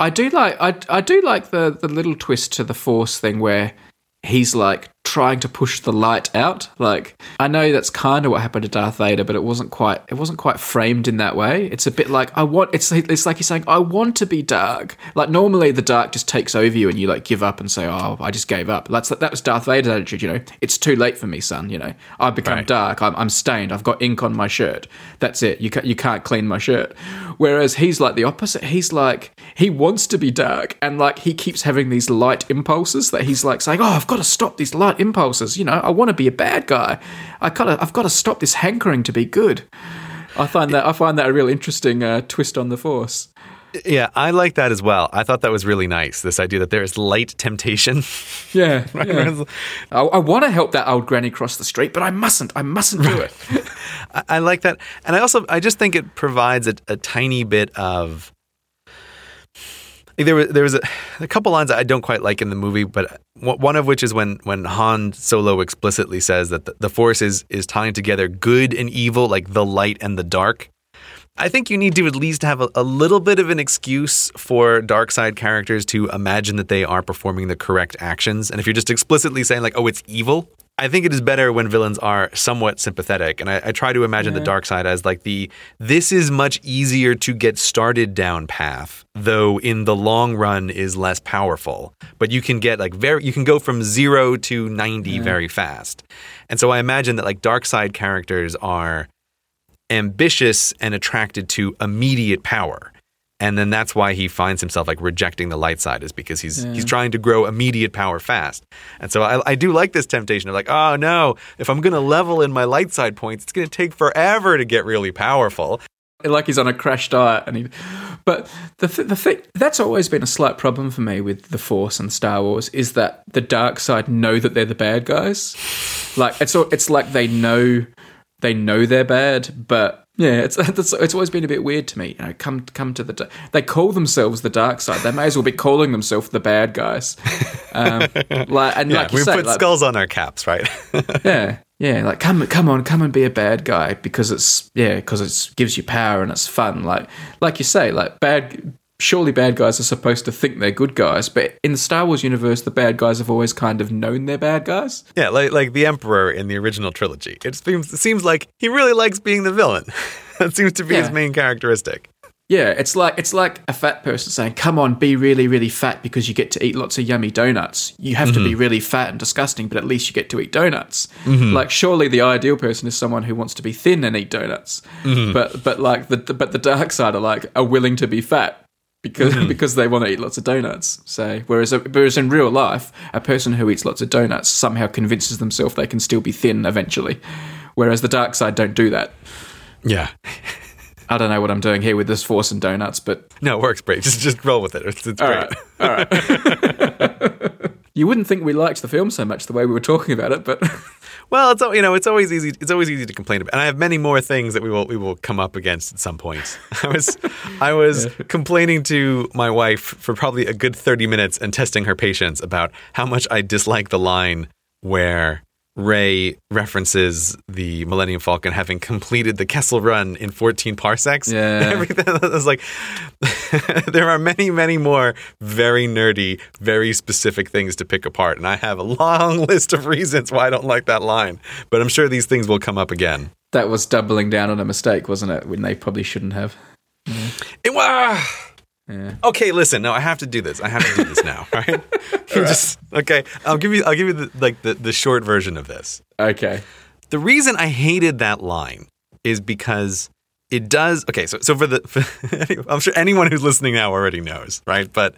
I do like I I do like the the little twist to the force thing where he's like trying to push the light out. Like I know that's kind of what happened to Darth Vader, but it wasn't quite it wasn't quite framed in that way. It's a bit like I want it's it's like he's saying I want to be dark. Like normally the dark just takes over you and you like give up and say, "Oh, I just gave up." That's that was Darth Vader's attitude, you know. It's too late for me, son, you know. I've become Right. dark. I'm, I'm stained. I've got ink on my shirt. That's it. You can't, you can't clean my shirt. Whereas he's like the opposite. He's like he wants to be dark, and like he keeps having these light impulses that he's like saying, "Oh, I've got to stop these impulses." You know, I want to be a bad guy. I gotta, I've got to stop this hankering to be good. I find that I find that a real interesting uh, twist on the force. Yeah, I like that as well. I thought that was really nice. This idea that there is light temptation. Yeah, yeah. I, I want to help that old granny cross the street, but I mustn't. I mustn't do it. I, I like that, and I also I just think it provides a, a tiny bit of. There was there was a, a couple lines I don't quite like in the movie, but one of which is when when Han Solo explicitly says that the, the Force is is tying together good and evil, like the light and the dark. I think you need to at least have a, a, little bit of an excuse for dark side characters to imagine that they are performing the correct actions. And if you're just explicitly saying, like, oh, it's evil, I think it is better when villains are somewhat sympathetic. And I, I try to imagine yeah. the dark side as like the this is much easier to get started down path, though in the long run is less powerful. But you can get like very, you can go from zero to 90 yeah. very fast. And so I imagine that like dark side characters are ambitious and attracted to immediate power. And then that's why he finds himself like rejecting the light side is because he's yeah. he's trying to grow immediate power fast. And so I, I do like this temptation of like, oh no, if I'm going to level in my light side points, it's going to take forever to get really powerful. Like he's on a crash diet, and he. But the th- the thing that's always been a slight problem for me with the Force and Star Wars is that the dark side know that they're the bad guys. Like it's it's like they know they know they're bad, but yeah, it's it's, it's always been a bit weird to me. You know, come come to the they call themselves the dark side. They may as well be calling themselves the bad guys. Um, like and yeah, like we say, put like, skulls on our caps, right? yeah, yeah. Like come come on, come and be a bad guy because it's yeah because it gives you power and it's fun. Like like you say, like bad surely bad guys are supposed to think they're good guys, but in the Star Wars universe, the bad guys have always kind of known they're bad guys. Yeah, like like the Emperor in the original trilogy. It seems it seems like he really likes being the villain. that seems to be yeah. his main characteristic. Yeah, it's like it's like a fat person saying, "Come on, be really, really fat because you get to eat lots of yummy donuts. You have mm-hmm. to be mm-hmm. really fat and disgusting, but at least you get to eat donuts." Mm-hmm. Like, surely the ideal person is someone who wants to be thin and eat donuts. Mm-hmm. But but like the, the but the dark side are like are willing to be fat because mm-hmm. because they want to eat lots of donuts. So whereas whereas in real life, a person who eats lots of donuts somehow convinces themselves they can still be thin eventually. Whereas the dark side don't do that. Yeah. I don't know what I'm doing here with this force and donuts, but no, it works great. Just just roll with it. It's, it's all great. Right. All right. you wouldn't think we liked the film so much the way we were talking about it, but well, it's you know, it's always easy. It's always easy to complain about, and I have many more things that we will we will come up against at some point. I was I was yeah. complaining to my wife for probably a good thirty minutes and testing her patience about how much I dislike the line where Rey references the Millennium Falcon having completed the Kessel Run in 14 parsecs. Yeah. Everything was like, there are many, many more very nerdy, very specific things to pick apart. And I have a long list of reasons why I don't like that line. But I'm sure these things will come up again. That was doubling down on a mistake, wasn't it? When they probably shouldn't have. Yeah. It was. Okay, listen. No, I have to do this. I have to do this now. Right? right. Just okay. I'll give you. I'll give you the, like the, the short version of this. Okay. The reason I hated that line is because it does. Okay, so so for the, for, I'm sure anyone who's listening now already knows, right? But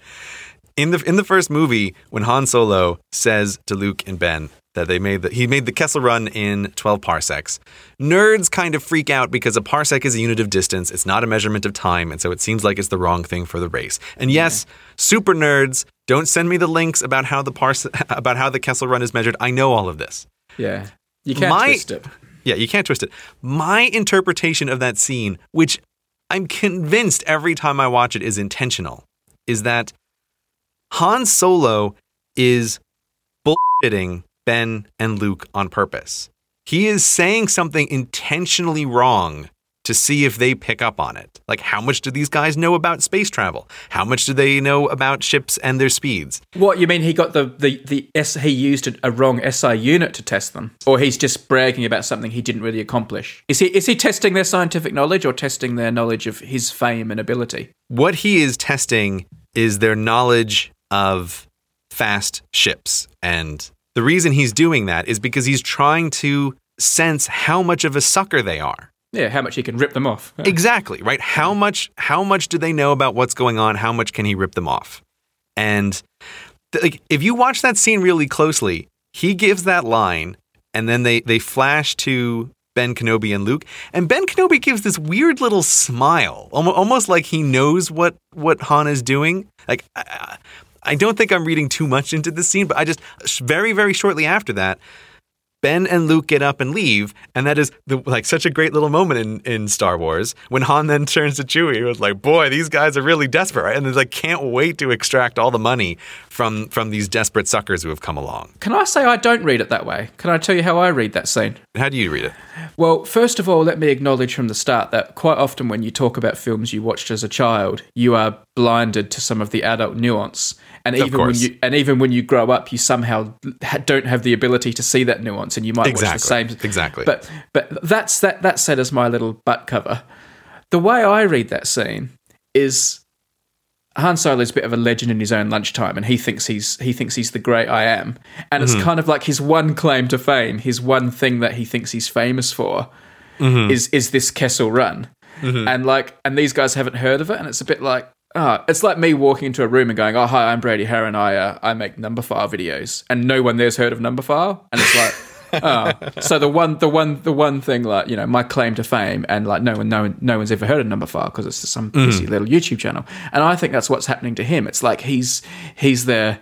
in the in the first movie, when Han Solo says to Luke and Ben, that they made the, he made the Kessel run in 12 parsecs. Nerds kind of freak out because a parsec is a unit of distance, it's not a measurement of time, and so it seems like it's the wrong thing for the race. And yes, yeah. super nerds, don't send me the links about how the parse about how the Kessel run is measured. I know all of this. Yeah. You can't My, twist it. Yeah, you can't twist it. My interpretation of that scene, which I'm convinced every time I watch it is intentional, is that Han Solo is bullshitting Ben and Luke on purpose. He is saying something intentionally wrong to see if they pick up on it. Like, how much do these guys know about space travel? How much do they know about ships and their speeds? What you mean? He got the the the S, he used a, a wrong SI unit to test them, or he's just bragging about something he didn't really accomplish? Is he is he testing their scientific knowledge or testing their knowledge of his fame and ability? What he is testing is their knowledge of fast ships and the reason he's doing that is because he's trying to sense how much of a sucker they are. Yeah, how much he can rip them off. exactly, right? How much how much do they know about what's going on? How much can he rip them off? And th- like if you watch that scene really closely, he gives that line and then they they flash to Ben Kenobi and Luke, and Ben Kenobi gives this weird little smile, almost like he knows what what Han is doing. Like I, I don't think I'm reading too much into this scene, but I just very very shortly after that, Ben and Luke get up and leave, and that is the, like such a great little moment in, in Star Wars when Han then turns to Chewie. He was like, "Boy, these guys are really desperate," right? and they're like, "Can't wait to extract all the money from from these desperate suckers who have come along." Can I say I don't read it that way? Can I tell you how I read that scene? How do you read it? Well, first of all, let me acknowledge from the start that quite often when you talk about films you watched as a child, you are blinded to some of the adult nuance. And even when you and even when you grow up, you somehow ha- don't have the ability to see that nuance, and you might watch the Exactly. same. Exactly. But but that's that that said as my little butt cover. The way I read that scene is Han Solo's a bit of a legend in his own lunchtime, and he thinks he's he thinks he's the great I am, and Mm-hmm. it's kind of like his one claim to fame, his one thing that he thinks he's famous for, Mm-hmm. is is this Kessel Run, and like, and these guys haven't heard of it, and it's a bit like. Ah, it's like me walking into a room and going, "Oh, hi, I'm Brady Haran. I uh, I make Numberphile videos," and no one there's heard of Numberphile, and it's like, oh, so the one, the one, the one thing, like you know, my claim to fame, and like no one, no one, no one's ever heard of Numberphile because it's some pissy little YouTube channel, and I think that's what's happening to him. It's like he's he's there,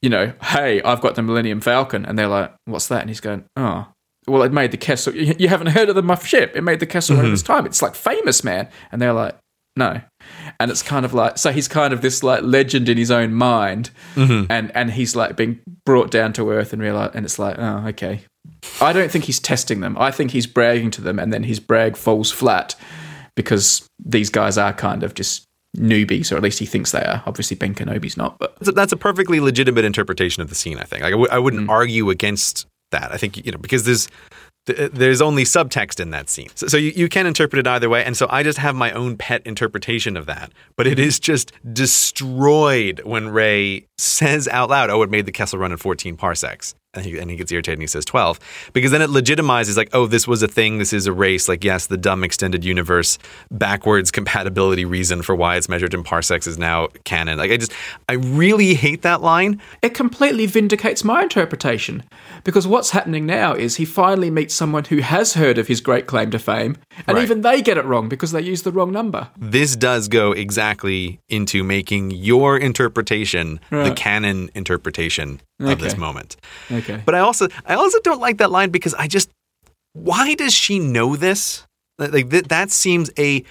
you know, hey, I've got the Millennium Falcon, and they're like, what's that? And he's going, oh. Well, it made the Kessel. You you haven't heard of the my ship. It made the Kessel of its time. It's like famous, man. And they're like, no. And it's kind of like so he's kind of this like legend in his own mind, and and he's like being brought down to earth and realize, and it's like, oh, okay. I don't think he's testing them. I think he's bragging to them, and then his brag falls flat because these guys are kind of just newbies, or at least he thinks they are. Obviously, Ben Kenobi's not, but That's a, that's a perfectly legitimate interpretation of the scene. I think. Like, I, w- I Mm. wouldn't argue against that. I think you know because there's th- uh, there's only subtext in that scene, so, so you, you can interpret it either way. And so I just have my own pet interpretation of that. But it is just destroyed when Rey says out loud, "Oh, it made the Kessel Run in 14 parsecs." And he, and he gets irritated and he says 12 because then it legitimizes like oh this was a thing this is a race like yes the dumb extended universe backwards compatibility reason for why it's measured in parsecs is now canon like i just i really hate that line it completely vindicates my interpretation because what's happening now is he finally meets someone who has heard of his great claim to fame, and Right. even they get it wrong because they use the wrong number. this does go exactly into making your interpretation the canon interpretation of this moment. Okay. But I also I also don't like that line because I just why does she know this? Like like, th- that seems a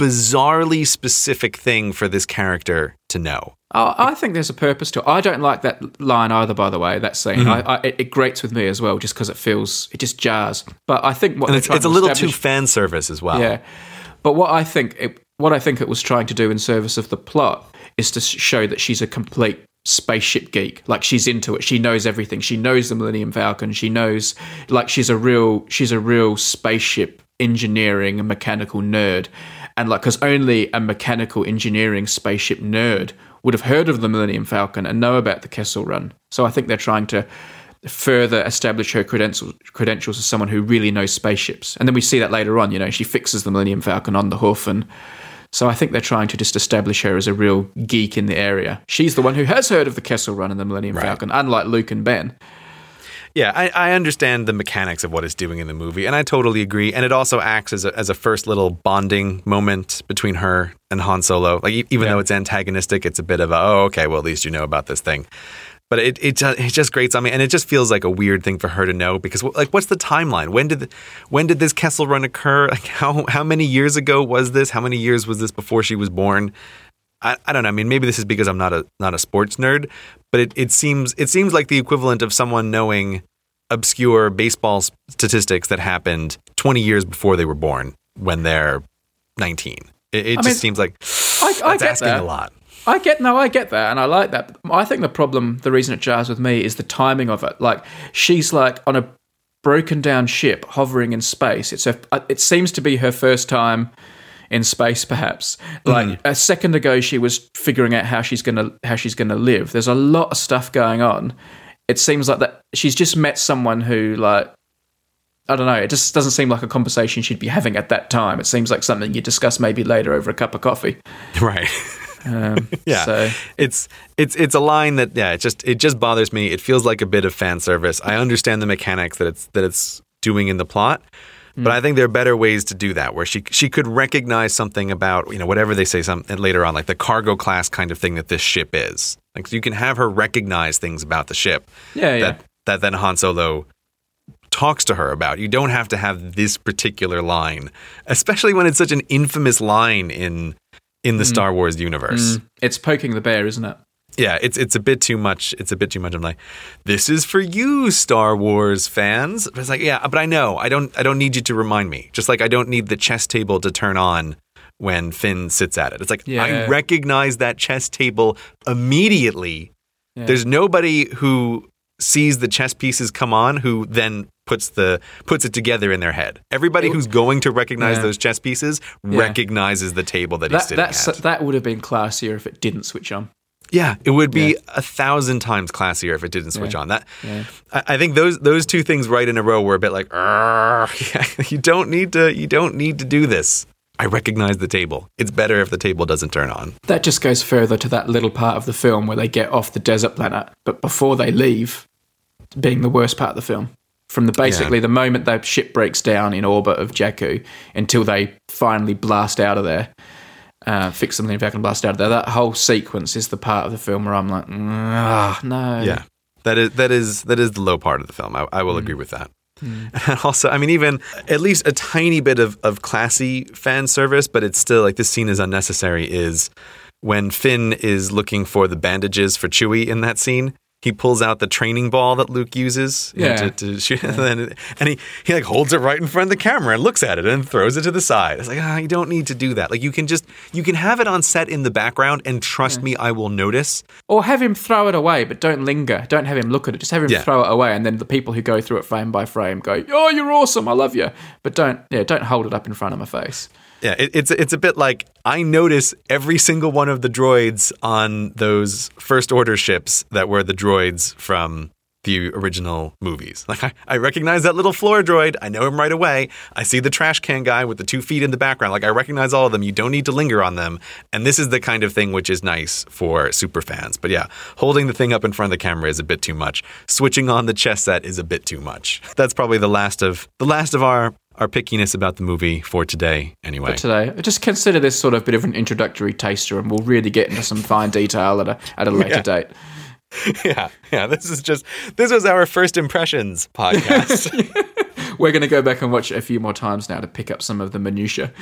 bizarrely specific thing for this character to know. Oh, I think there's a purpose to it. I don't like that line either, by the way, that scene. Mm-hmm. I, I, it, it grates with me as well, just because it feels, it just jars. But I think what it's, it's a little too fan service as well. Yeah. But what I think it, what I think it was trying to do in service of the plot is to show that she's a complete spaceship geek. Like she's into it. She knows everything. She knows the Millennium Falcon. She knows like she's a real she's a real spaceship engineering and mechanical nerd. And like cuz only a mechanical engineering spaceship nerd would have heard of the Millennium Falcon and know about the Kessel Run. So I think they're trying to further establish her credentials credentials as someone who really knows spaceships. And then we see that later on, you know, she fixes the Millennium Falcon on the hoof and so I think they're trying to just establish her as a real geek in the area. She's the one who has heard of the Kessel Run and the Millennium Falcon, unlike Luke and Ben. Yeah, I, I understand the mechanics of what it's doing in the movie, and I totally agree. And it also acts as a, as a first little bonding moment between her and Han Solo. Like even Yeah. though it's antagonistic, it's a bit of a oh okay, well at least you know about this thing. But it it ju- it just grates on me, and it just feels like a weird thing for her to know because like what's the timeline? When did the, when did this Kessel Run occur? Like how how many years ago was this? How many years was this before she was born? I, I don't know. I mean, maybe this is because I'm not a not a sports nerd, but it, it seems it seems like the equivalent of someone knowing obscure baseball statistics that happened 20 years before they were born when they're 19. It, it just mean, seems like I, I that's asking that. a lot. I get no, I get that, and I like that. I think the problem, the reason it jars with me, is the timing of it. Like she's like on a broken down ship hovering in space. It's a, uh, it seems to be her first time in space, perhaps. Like mm. a second ago, she was figuring out how she's gonna how she's gonna live. There's a lot of stuff going on. It seems like that she's just met someone who like. I don't know. It just doesn't seem like a conversation she'd be having at that time. It seems like something you discuss maybe later over a cup of coffee. Right. Um, Yeah. So It's it's it's a line that yeah, it just it just bothers me. It feels like a bit of fan service. I understand the mechanics that it's that it's doing in the plot, But I think there are better ways to do that, where she she could recognize something about you know whatever they say some later on, like the cargo class kind of thing that this ship is. Like you can have her recognize things about the ship. Yeah, yeah. That that then Han Solo talks to her about. You don't have to have this particular line, especially when it's such an infamous line in in the mm. Star Wars universe. Mm. It's poking the bear, isn't it? Yeah, it's it's a bit too much. It's a bit too much. I'm like, this is for you, Star Wars fans. But it's like, yeah, but I know. I don't. I don't need you to remind me. Just like I don't need the chess table to turn on when Finn sits at it. It's like I recognize that chess table immediately. There's nobody who sees the chess pieces come on who then puts the puts it together in their head. Everybody who's going to recognize Yeah. those chess pieces recognizes the table that, he's That sitting that's, at. that would have been classier if it didn't switch on. Yeah, it would be Yeah. a thousand times classier if it didn't switch Yeah. on. That Yeah. I, I think those those two things right in a row were a bit like, you don't need to you don't need to do this. I recognize the table. It's better if the table doesn't turn on. That just goes further to that little part of the film where they get off the desert planet, but before they leave, being the worst part of the film. From the basically the moment the ship breaks down in orbit of Jakku until they finally blast out of there, uh, fix something back and blast out of there. That whole sequence is the part of the film where I'm like, ah, no. Yeah, that is that is that is the low part of the film. I, I will agree with that. And also, I mean, even at least a tiny bit of, of classy fan service, but it's still like this scene is unnecessary. Is when Finn is looking for the bandages for Chewie in that scene. He pulls out the training ball that Luke uses Yeah. to, to shoot, and, then, and he, he like holds it right in front of the camera and looks at it and throws it to the side. It's like ah, you don't need to do that. Like you can just you can have it on set in the background, and trust me, I will notice. Or have him throw it away, but don't linger. Don't have him look at it. Just have him Yeah. throw it away, and then the people who go through it frame by frame go, "Oh, you're awesome! I love you." But don't, yeah, don't hold it up in front of my face. Yeah, it, it's it's a bit like I notice every single one of the droids on those first order ships that were the droids from the original movies. Like I, I recognize that little floor droid. I know him right away. I see the trash can guy with the two feet in the background. Like I recognize all of them. You don't need to linger on them. And this is the kind of thing which is nice for super fans. But yeah, holding the thing up in front of the camera is a bit too much. Switching on the chess set is a bit too much. That's probably the last of the last of our our pickiness about the movie for today. Anyway. But today, just consider this sort of bit of an introductory taster, and we'll really get into some fine detail at a at a later Yeah. date. Yeah, yeah. This is just this was our first impressions podcast. We're going to go back and watch it a few more times now to pick up some of the minutia.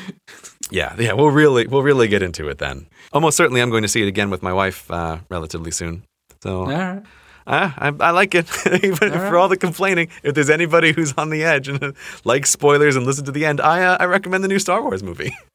yeah, yeah. We'll really we'll really get into it then. Almost certainly, I'm going to see it again with my wife uh, relatively soon. So All right. Uh, I, I like it, even for all the complaining. If there's anybody who's on the edge and likes spoilers and listen to the end, I uh, I recommend the new Star Wars movie.